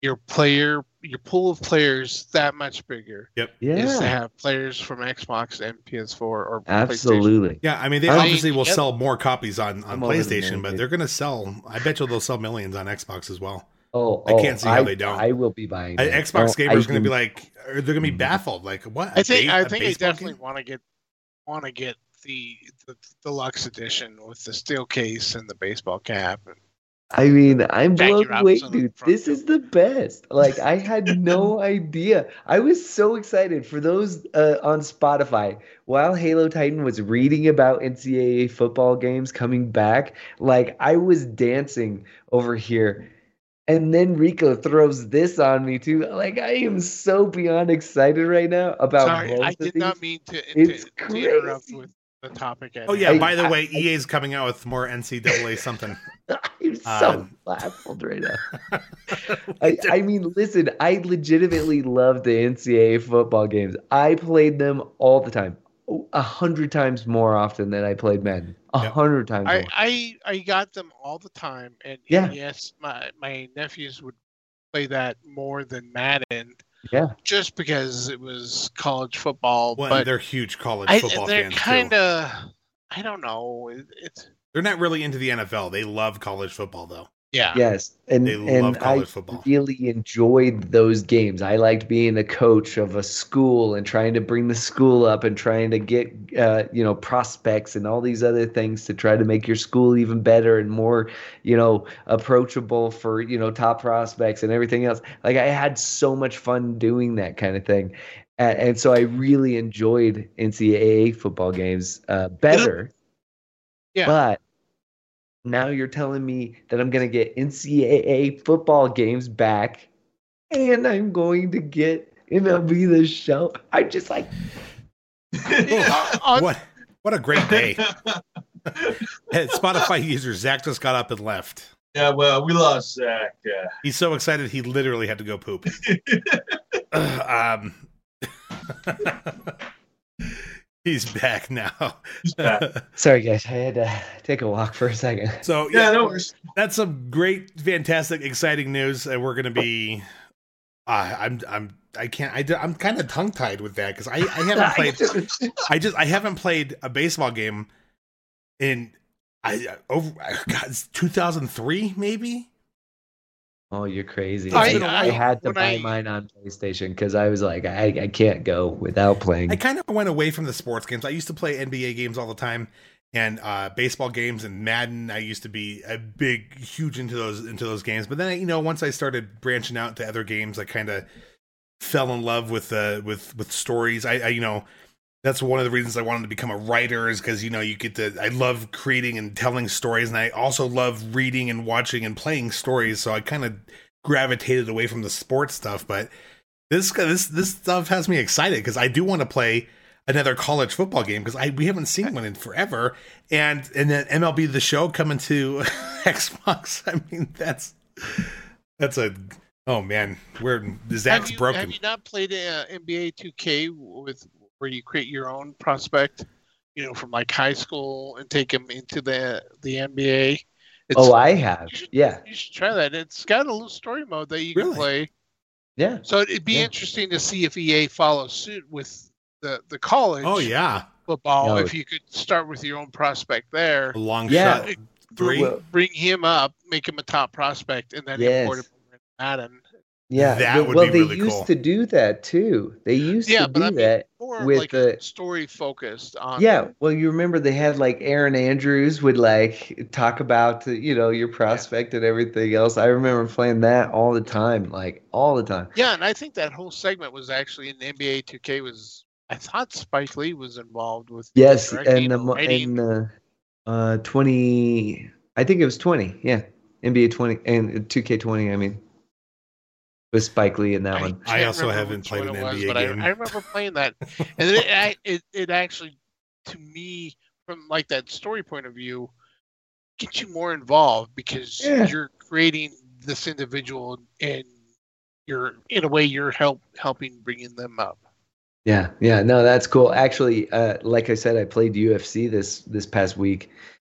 your player your pool of players that much bigger. Yep. Is to Yeah, have players from Xbox and PS4 or absolutely. Yeah, I mean they I mean, obviously will yep. sell more copies on on I'm PlayStation, but they're going to sell. I bet you they'll sell millions on Xbox as well. Oh, I oh, can't see how they don't. I will be buying. I. Xbox Oh, gamers I going to be like, they're going to be baffled. Like, what? I think A I ba- a think I baseball definitely want to get want to get the, the deluxe edition with the steel case and the baseball cap. I mean, I'm blown away, dude. This is the best. Like, I had no idea. I was so excited for those uh, on Spotify. While Halo Titan was reading about NCAA football games coming back, like, I was dancing over here. And then Rico throws this on me, too. Like, I am so beyond excited right now about Sorry, both I of did not mean to, It's to, to interrupt with the topic. At Oh yeah. I- by the I- way, EA is coming out with more NCAA something. I'm so uh, baffled right now. I, I mean, listen, I legitimately love the NCAA football games. I played them all the time, a hundred times more often than I played Madden. A hundred times. I, I I got them all the time, and, yeah. yes, my my nephews would play that more than Madden. Yeah. Just because it was college football, well, but they're huge college I, football they're fans kind of. I don't know. It, it's they're not really into the NFL. They love college football, though. Yeah. Yes, and They and love I football. really enjoyed those games. I liked being a coach of a school and trying to bring the school up and trying to get uh, you know prospects and all these other things to try to make your school even better and more you know approachable for you know top prospects and everything else. Like I had so much fun doing that kind of thing. And, and so I really enjoyed NCAA football games uh, better. Yeah. But now you're telling me that I'm going to get NCAA football games back and I'm going to get MLB the show. I just like what what a great day! hey, Spotify user Zach just got up and left. yeah, well, we lost Zach. Uh, He's so excited he literally had to go poop. um, he's back now. He's back. sorry guys, I had to take a walk for a second. so yeah, yeah, no worries. that's some great, fantastic, exciting news, and we're gonna be. Uh, I'm I'm I can't I I'm kind of tongue tied with that because I I haven't played I just I haven't played a baseball game in I over God it's 2003 maybe. Oh, you're crazy. I- I, I, had to buy I- mine on PlayStation because I was like, I, I can't go without playing. I kind of went away from the sports games. I used to play NBA games all the time and uh, baseball games and Madden. I used to be a big, huge into those into those games. But then, you know, once I started branching out to other games, I kind of fell in love with uh, with with stories. I, I, you know, that's one of the reasons I wanted to become a writer is because you know you get to. I love creating and telling stories, and I also love reading and watching and playing stories. So I kind of gravitated away from the sports stuff, but this this this stuff has me excited because I do want to play another college football game because I we haven't seen one in forever, and and then MLB the Show coming to Xbox. I mean that's that's a oh man, where Zach's have you, broken. Have you not played uh, NBA 2K with where you create your own prospect? You know, from like high school and take them into the the NBA. It's, oh, I have. you should- Yeah, you should try that. It's got a little story mode that you can play. yeah. So it'd be Yeah. interesting to see if EA follows suit with the the college Oh yeah, football. No. If you could start with your own prospect there, a long Yeah. shot three. Well, bring him up, make him a top prospect, and then Yes. import him over Madden. Yeah, That well, would well, be they really used cool. to do that too. They used Yeah, to but do I mean, that. More With like the- a story focused on. Yeah, well, you remember they had like Erin Andrews would like talk about you know your prospect and everything else. I remember playing that all the time, like all the time. Yeah, and I think that whole segment was actually in NBA 2K. Was I thought Spike Lee was involved with Yes, directing and the or and uh, uh, twenty, I think it was twenty. Yeah, NBA twenty and two K twenty. I mean, with Spike Lee in that one. I can't also haven't played one an it was, NBA but I- game. I, remember playing that, and it, I- it it actually, to me, from like that story point of view, gets you more involved because Yeah. you're creating this individual and you're in a way you're help helping bringing them up. Yeah, yeah, no, that's cool. Actually, uh, like I said, I played UFC this this past week,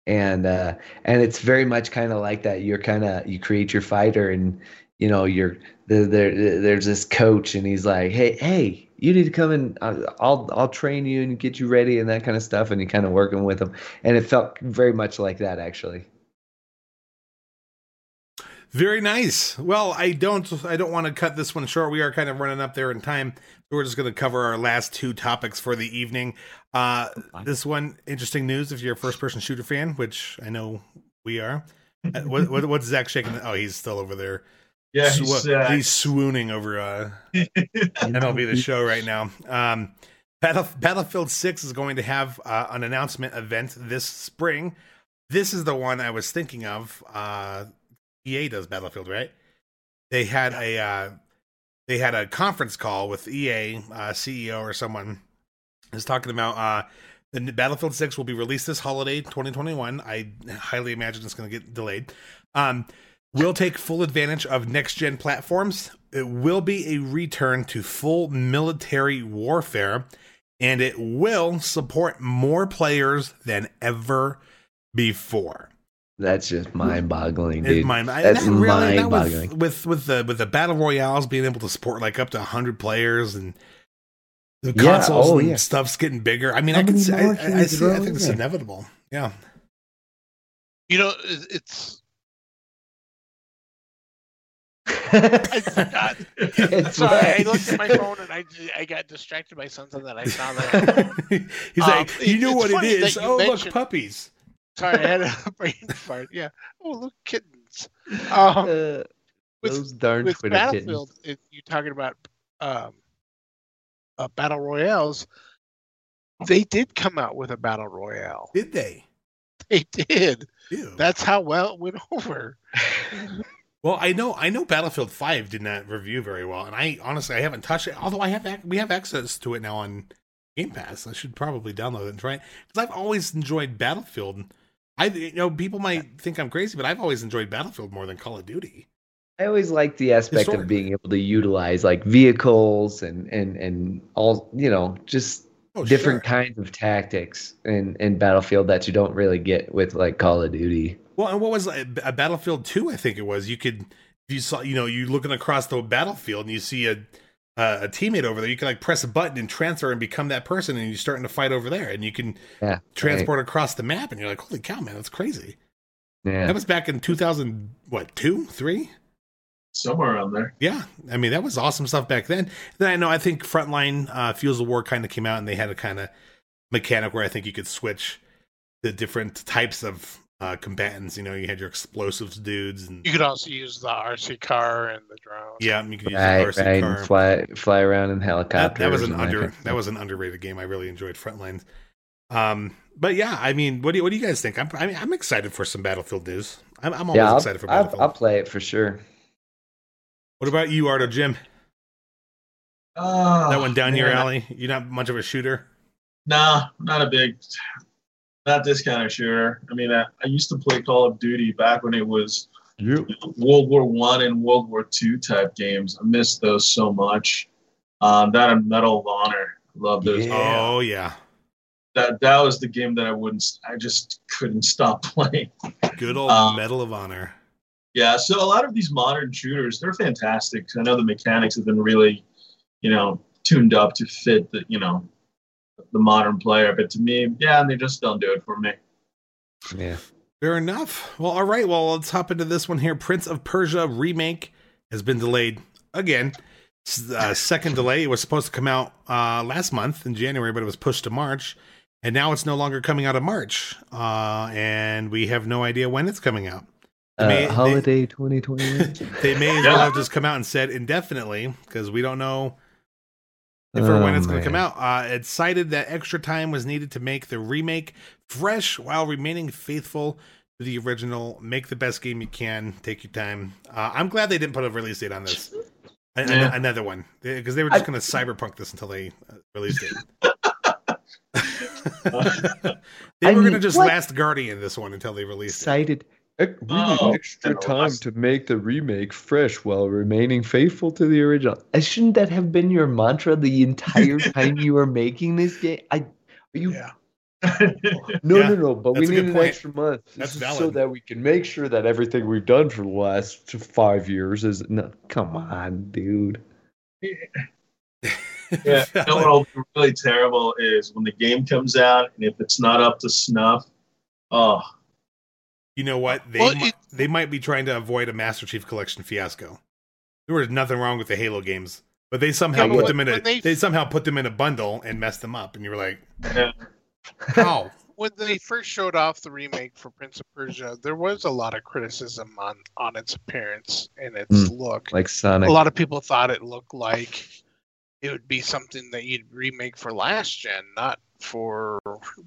and uh, and it's very much kind of like that. You're kind of you create your fighter, and you know you're there. there there's this coach, and he's like, hey, hey, you need to come and uh, I'll I'll train you and get you ready and that kind of stuff, and you're kind of working with him, and it felt very much like that actually. Very nice. Well, I don't I don't want to cut this one short. We are kind of running up there in time. We're just going to cover our last two topics for the evening. Uh this one interesting news if you're a first person shooter fan, which I know we are. Uh, what, what what's Zach shaking? Oh, he's still over there. Yeah, he's, uh, he's swooning over uh MLB the show right now. Um, Battle, Battlefield 6 is going to have uh, an announcement event this spring. This is the one I was thinking of. Uh, EA does Battlefield, right? They had a uh, they had a conference call with EA uh, CEO or someone is talking about uh, the Battlefield 6 will be released this holiday 2021. I highly imagine it's going to get delayed. Um, will take full advantage of next gen platforms. It will be a return to full military warfare, and it will support more players than ever before. That's just mind-boggling, dude. mind- That's that really- mind-boggling. With, with with the with the battle royales being able to support like up to hundred players and the Yeah, consoles oh, and yeah. stuff's getting bigger. I mean, How I can see, I, I, I see. I think it's inevitable. Yeah. You know, it's I forgot. It's Sorry, I looked at my phone and I, I got distracted by something that I saw there. He's Um, like, you know what it is? Oh, look, puppies. Sorry, I had a brain fart. Yeah. Oh, look, kittens. Um, Uh, with- those darn with Twitter Battlefield, kittens. it, you talking about um, uh, battle royales? They did come out with a battle royale. Did they? They did. Ew. That's how well it went over. Well, I know I know Battlefield Five did not review very well, and I honestly I haven't touched it. Although I have we have access to it now on Game Pass, I should probably download it and try it because I've always enjoyed Battlefield. I you know people might think I'm crazy, but I've always enjoyed Battlefield more than Call of Duty. I always like the aspect of being able to utilize like vehicles and and and all you know just Oh, different sure. kinds of tactics in in Battlefield that you don't really get with like Call of Duty. Well, and what was a, a Battlefield Two? I think it was. You could you saw you know you looking across the battlefield and you see a a, a teammate over there. You can like press a button and transfer and become that person, and you're starting to fight over there, and you can Yeah, transport across the map, and you're like, holy cow, man, that's crazy. Yeah, That was back in 2000, what, two, three? Somewhere around there. Yeah. I mean, that was awesome stuff back then. Then I know, I think Frontline uh, Fuels of War kind of came out and they had a kind of mechanic where I think you could switch the different types of uh, combatants. You know, you had your explosives dudes and. You could also use the RC car and the drone. Yeah, you could use right, the RC right, car. and fly fly around in that, helicopters. that was an under kind that was an underrated game. I really enjoyed Frontlines. Um, but yeah, I mean, what do you, what do you guys think? I'm I mean, I'm excited for some Battlefield news. I'm, I'm always yeah, excited for I'll, Battlefield. I'll play it for sure. what about you, Artogm? Oh, that one down your alley? You're not much of a shooter. Nah, not a big, not this kind of shooter. I mean, I, I used to play Call of Duty back when it was World War One and World War Two type games. I miss those so much. Um, that and Medal of Honor, love those. Yeah. Oh yeah, That that was the game that I wouldn't. I just couldn't stop playing. good old Um, Medal of Honor. Yeah, so a lot of these modern shooters, they're fantastic. I know the mechanics have been really, you know, tuned up to fit the, you know, the modern player. But to me, yeah, they just don't do it for me. Yeah, Fair enough. Well, all right. Well, let's hop into this one here. Prince of Persia remake has been delayed again. Uh, second delay. It was supposed to come out uh, last month in January, but it was pushed to March, and now it's no longer coming out in March. Uh, and we have no idea when it's coming out. Uh, may- they- holiday 2021. They may as well have just come out and said indefinitely because we don't know if or when Oh, it's going to come out. Uh, it cited that extra time was needed to make the remake fresh while remaining faithful to the original. Make the best game you can. Take your time. Uh, I'm glad they didn't put a release date on this. An- Yeah. another one because they were just going to cyberpunk this until they uh, released it. they I were going to just what? last Guardian this one until they released it. Cited "Ec- we need Oh, extra time to make the remake fresh while remaining faithful to the original. Uh, Shouldn't that have been your mantra the entire time you were making this game? I are you Yeah. no Yeah, no no, but we that's need an point. extra month so that we can make sure that everything we've done for the last five years is no. Come on, dude. Yeah, you know what'll be really terrible is when the game comes out and if it's not up to snuff. Oh, You know what? They Well, it- they might be trying to avoid a Master Chief Collection fiasco. There was nothing wrong with the Halo games, but they somehow Yeah, but put when- them in a they, they- somehow put them in a bundle and messed them up, and you were like, yeah. how? When they first showed off the remake for Prince of Persia, there was a lot of criticism on on its appearance and its hmm. look. Like Sonic. a lot of people thought it looked like it would be something that you'd remake for last gen, not for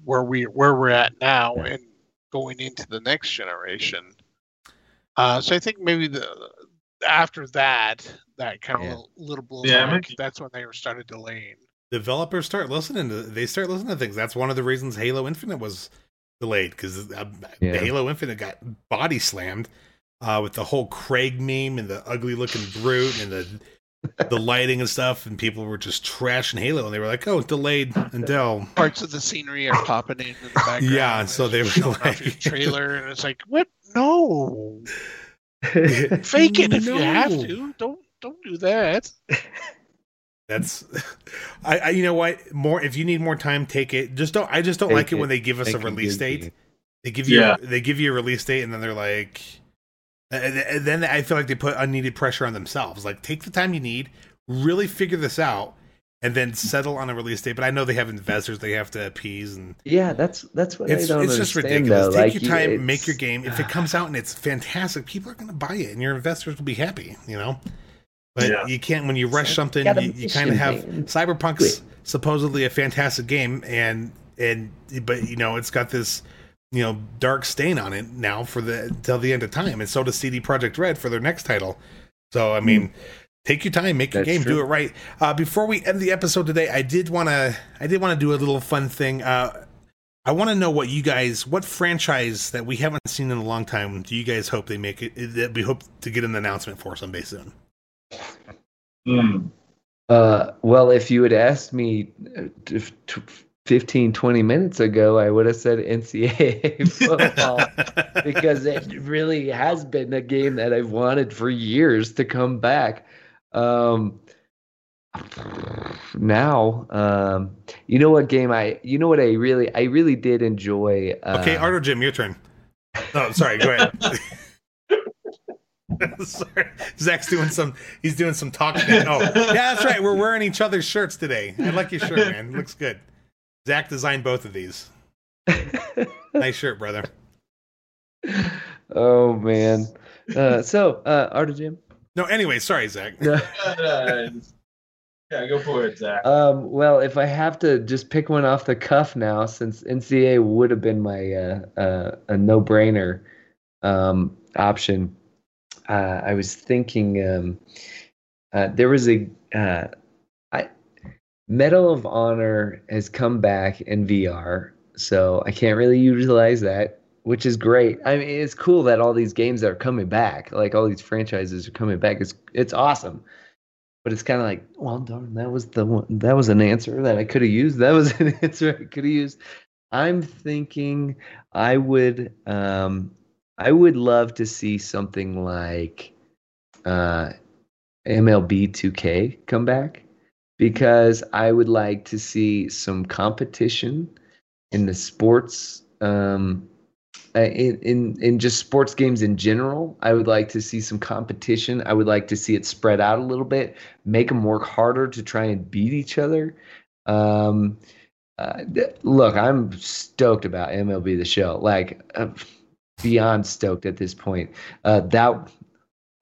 where we where we're at now Yeah. and going into the next generation. Uh, so I think maybe the after that, that kind of Yeah. little blowback, Yeah, maybe. that's when they were started delaying. Developers start listening to they start listening to things. That's one of the reasons Halo Infinite was delayed because Yeah. Halo Infinite got body slammed. uh, with the whole Craig meme and the ugly looking brute and the the lighting and stuff, and people were just trashing Halo, and they were like, "Oh, delayed until Parts of the scenery are popping in, in the background. Yeah, so they were showing off like- your trailer, and it's like, what? No, fake it if you have to. Don't don't do that. That's, I, I, you know what? More if you need more time, take it. Just don't. I just don't Take like it, it. when they give us They a release date. you- They give you, Yeah. they give you a release date, and then they're like, and and then I feel like they put unneeded pressure on themselves. Like, take the time you need, really figure this out, and then settle on a release date. But I know they have investors they have to appease, and Yeah, that's that's what it's I don't it's just ridiculous. Though. Take Like, your time, make your game. If it comes out and it's fantastic, people are going to buy it, and your investors will be happy. You know. But Yeah. you can't when you rush something. You, you kind of have man. Cyberpunk's supposedly a fantastic game, and and but you know it's got this you know dark stain on it now for the till the end of time, and so does CD Projekt Red for their next title. So I mean, take your time, make your Hmm. That's game, do it right. Uh, before we end the episode today, I did want to I did want to do a little fun thing. Uh, I want to know what you guys, what franchise that we haven't seen in a long time, do you guys hope they make it? That we hope to get an announcement for someday soon. Hmm. Uh, well, if you had asked me uh, t- t- 15, 20 minutes ago, I would have said NCAA football because it really has been a game that I've wanted for years to come back. Um, now, um, you know what game I, you know what I really, I really did enjoy. Uh, Okay, Artogm, your turn. Oh, sorry. Go ahead. sorry, Zach's doing some. He's doing some talking. Oh, yeah, that's right. We're wearing each other's shirts today. I like your shirt, man. It looks good. Zach designed both of these. Nice shirt, brother. oh man. Uh, so, uh, Artogm. No, anyway, sorry, Zach. Yeah, go for it, Zach. Um, well, if I have to just pick one off the cuff now, since NCA would have been my uh, uh, a no-brainer um, option, uh, I was thinking um, uh, there was a uh, I, Medal of Honor has come back in VR, so I can't really utilize that, which is great. I mean, it's cool that all these games are coming back, like all these franchises are coming back. It's it's awesome but it's kind of like, well, darn, that was the one, that was an answer that I could have used. That was an answer I could have used. I'm thinking I would, um, I would love to see something like uh, MLB 2K come back because I would like to see some competition in the sports um, uh, in, in in just sports games in general. I would like to see some competition. I would like to see it spread out a little bit, make them work harder to try and beat each other. Um, uh, th- look, I'm stoked about MLB the Show, like uh, beyond stoked at this point. Uh, that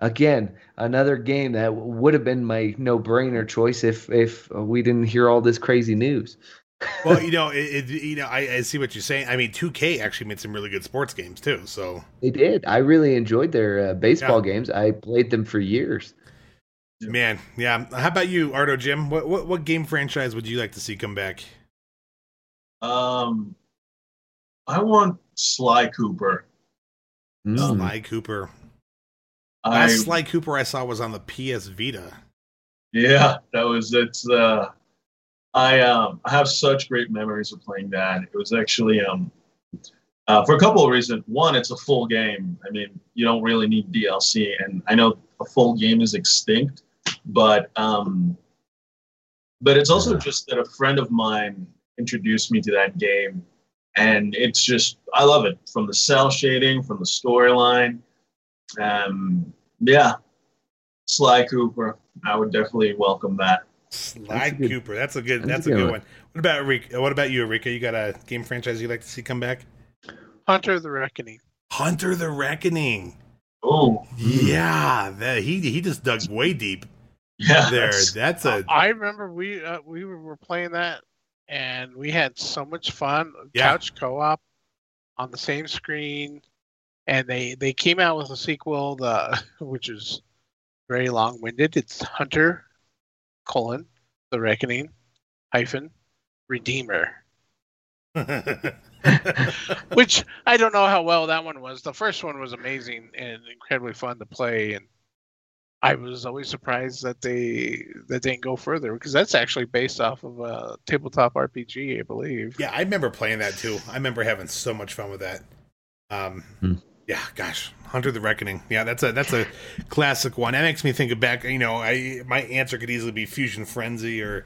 again, another game that would have been my no-brainer choice if if we didn't hear all this crazy news. Well, you know, it, it, you know, I, I see what you're saying. I mean, 2K actually made some really good sports games too. So They did. I really enjoyed their uh, baseball games. I played them for years. Man, yeah. How about you, Artogm? What, what what game franchise would you like to see come back? Um, I want Sly Cooper. Mm. Sly Cooper. I Last Sly Cooper I saw was on the PS Vita. yeah, that was it's. Uh, I um I have such great memories of playing that. It was actually um uh, for a couple of reasons. One, it's a full game. I mean, you don't really need DLC, and I know a full game is extinct, but um, but it's also just that a friend of mine introduced me to that game, and it's just I love it from the cel shading, from the storyline. Um, yeah, Sly Cooper. I would definitely welcome that. Sly That's a good- Cooper. That's a good. that's That's, a a good good one. one. What about Rick? What about you, Rika? You got a game franchise you'd like to see come back? Hunter the Reckoning. Hunter the Reckoning. Oh, Yeah, that, he he just dug way deep yeah. there. that's- That's a I remember we uh, we were, were playing that, and we had so much fun. Yeah. Couch co-op on the same screen, and they they came out with a sequel, the which is very long-winded. It's Hunter colon the Reckoning hyphen Redeemer. Which I don't know how well that one was. The first one was amazing and incredibly fun to play, and I was always surprised that they that they didn't go further because that's actually based off of a tabletop RPG, I believe. Yeah, I remember playing that too. I remember having so much fun with that. Um, hmm. Yeah, gosh, Hunter the Reckoning. Yeah, that's a that's a classic one. That makes me think of back. You know, I my answer could easily be Fusion Frenzy or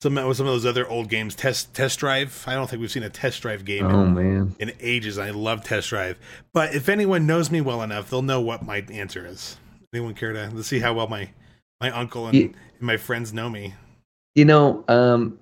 some some of those other old games. Test Test Drive. I don't think we've seen a Test Drive game. Oh in, man, in ages. I love Test Drive. But if anyone knows me well enough, they'll know what my answer is. Anyone care to let's see how well my my uncle and, and my friends know me? You know, um,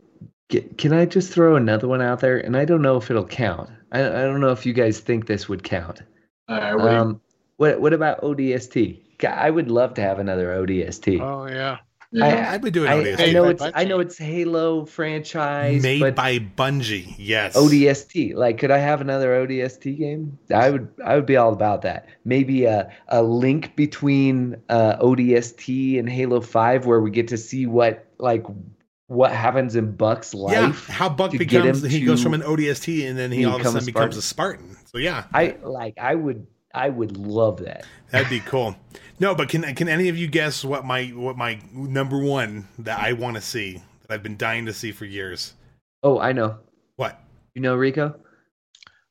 can I just throw another one out there? And I don't know if it'll count. I, I don't know if you guys think this would count. Uh, um, what what about ODST? I would love to have another ODST. Oh yeah. Yeah. I, would be doing ODST. I, I know it's Bungie. I know it's Halo franchise made by Bungie. Yes. ODST. Like, could I have another ODST game? I would. I would be all about that. Maybe a a link between uh, ODST and Halo Five, where we get to see what like what happens in Buck's life. Yeah, how Buck becomes. He to, goes from an ODST and then he, he all of a sudden becomes a Spartan. So yeah, I like. I would. I would love that. That'd be cool. No, but can can any of you guess what my what my number one that I want to see that I've been dying to see for years? Oh, I know. What? You know, Rico.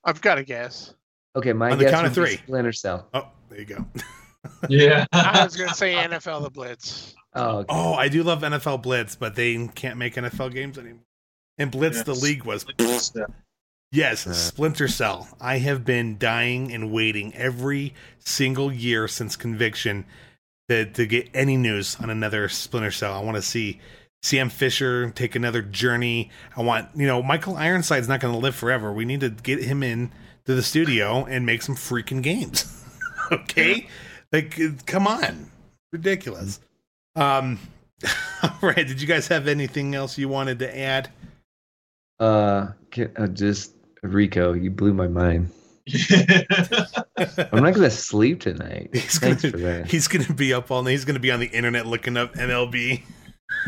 I've got a guess. Okay, my On the count of three. Splinter Cell. Oh, there you go. yeah, I was gonna say NFL the Blitz. Oh, okay. oh, I do love NFL Blitz, but they can't make NFL games anymore. And Blitz, yes. the league was. Yes, uh, Splinter Cell. I have been dying and waiting every single year since Conviction to, to get any news on another Splinter Cell. I want to see Sam Fisher take another journey. I want, you know, Michael Ironside's not going to live forever. We need to get him in to the studio and make some freaking games. okay? Like, come on. Ridiculous. Um, all right. Did you guys have anything else you wanted to add? Uh, uh just Rico, you blew my mind. I'm not gonna sleep tonight. He's Thanks gonna, for that. He's gonna be up all night. He's gonna be on the internet looking up MLB.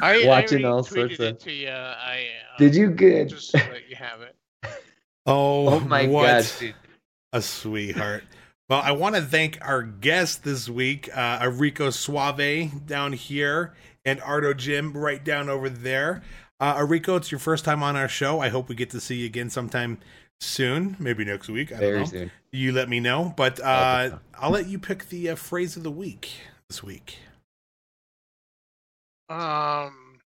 I, watching I all sorts of. To you. I, uh, Did you good? Just so that you have it. Oh, oh my god, a sweetheart. well, I want to thank our guest this week, uh, Rico Suave down here, and Artogm right down over there. Uh, Arico, it's your first time on our show. I hope we get to see you again sometime soon, maybe next week. I Very soon. You let me know, but uh, I'll let you pick the uh, phrase of the week this week. Um.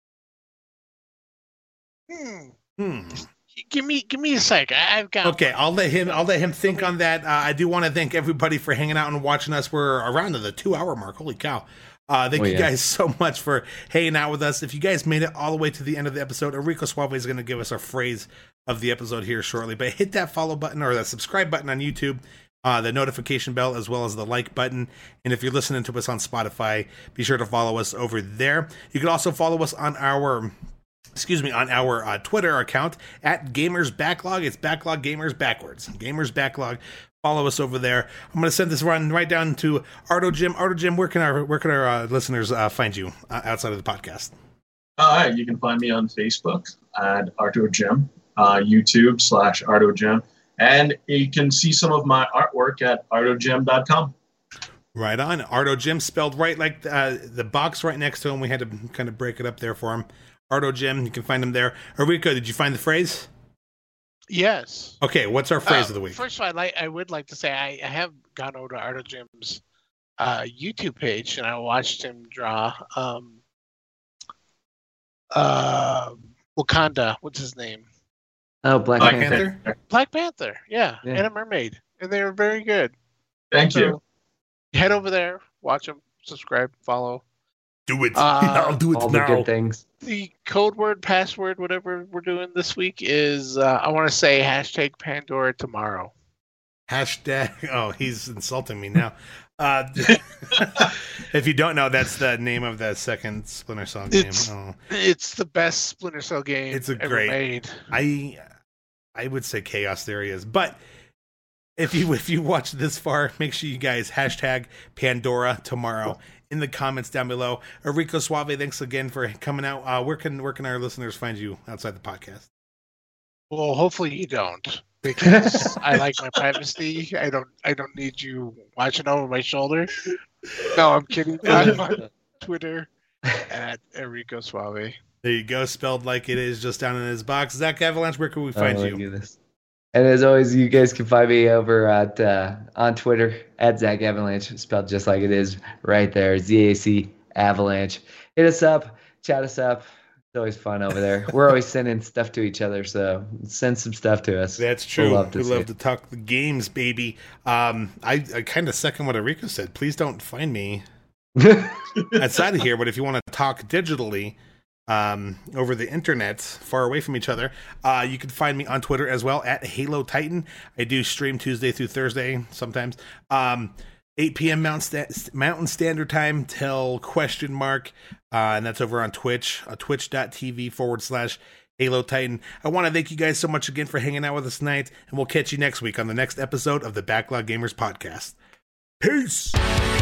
Hmm. Hmm. Give me, give me a sec. I, have got. Okay, I'll let him. I'll let him think on that. Uh, I do want to thank everybody for hanging out and watching us. We're around to the two-hour mark. Holy cow! Uh, thank oh, you yeah. guys so much for hanging out with us. If you guys made it all the way to the end of the episode, Enrico Suave is going to give us a phrase of the episode here shortly. But hit that follow button or that subscribe button on YouTube, uh, the notification bell, as well as the like button. And if you're listening to us on Spotify, be sure to follow us over there. You can also follow us on our excuse me, on our uh, Twitter account at Gamers Backlog. It's Backlog Gamers backwards. Gamers Backlog follow us over there. I'm going to send this run right down to Artogm. Ardo Jim, where can our where can our uh, listeners uh, find you uh, outside of the podcast? All right, you can find me on Facebook at Artogm, YouTube slash Artogm, and you can see some of my artwork at artogm.com. Right on, Artogm spelled right like uh, the box right next to him. We had to kind of break it up there for him. Artogm, you can find him there. Enrico, did you find the phrase? Yes. Okay, what's our phrase uh, of the week? First of all, I, like, I would like to say I, I have gone over to Artogm's uh, YouTube page and I watched him draw um, uh, Wakanda. What's his name? Oh, Black, Black Panther. Panther. Black Panther, yeah, yeah, and a mermaid, and they were very good. Thank so, you. Head over there, watch them, subscribe, follow. Do it. Uh, I'll do it all now. the good things. The code word, password, whatever we're doing this week is uh, I want to say hashtag Pandora tomorrow. Hashtag. Oh, he's insulting me now. Uh, if you don't know, that's the name of the second Splinter Cell game. It's, oh. it's the best Splinter Cell game. It's a great. Made. I I would say Chaos Theory is, but if you if you watch this far, make sure you guys hashtag Pandora tomorrow in the comments down below. Enrico Suave, thanks again for coming out. Uh, where can where can our listeners find you outside the podcast? Well, hopefully you don't. Because I like my privacy. I don't I don't need you watching over my shoulder. No, I'm kidding. I'm on Twitter at Enrico Suave. There you go, spelled like it is just down in his box. Zach Avalanche, where can we find Oh, you? this. And as always, you guys can find me over at uh, on Twitter at Zacavalanche, spelled just like it is right there. Z A C Avalanche. Hit us up, chat us up. It's always fun over there. We're always sending stuff to each other, so send some stuff to us. That's true. We'll love to we love to talk the games, baby. Um, I, I kind of second what Enrico said. Please don't find me outside of here, but if you want to talk digitally um, over the internet, far away from each other, uh, you can find me on Twitter as well at Halotitan. I do stream Tuesday through Thursday sometimes. Um, 8 p.m. Mountain, Mountain Standard Time till question mark, uh, and that's over on Twitch, uh, twitch.tv forward slash Halotitan. I want to thank you guys so much again for hanging out with us tonight, and we'll catch you next week on the next episode of the Backlog Gamers Podcast. Peace!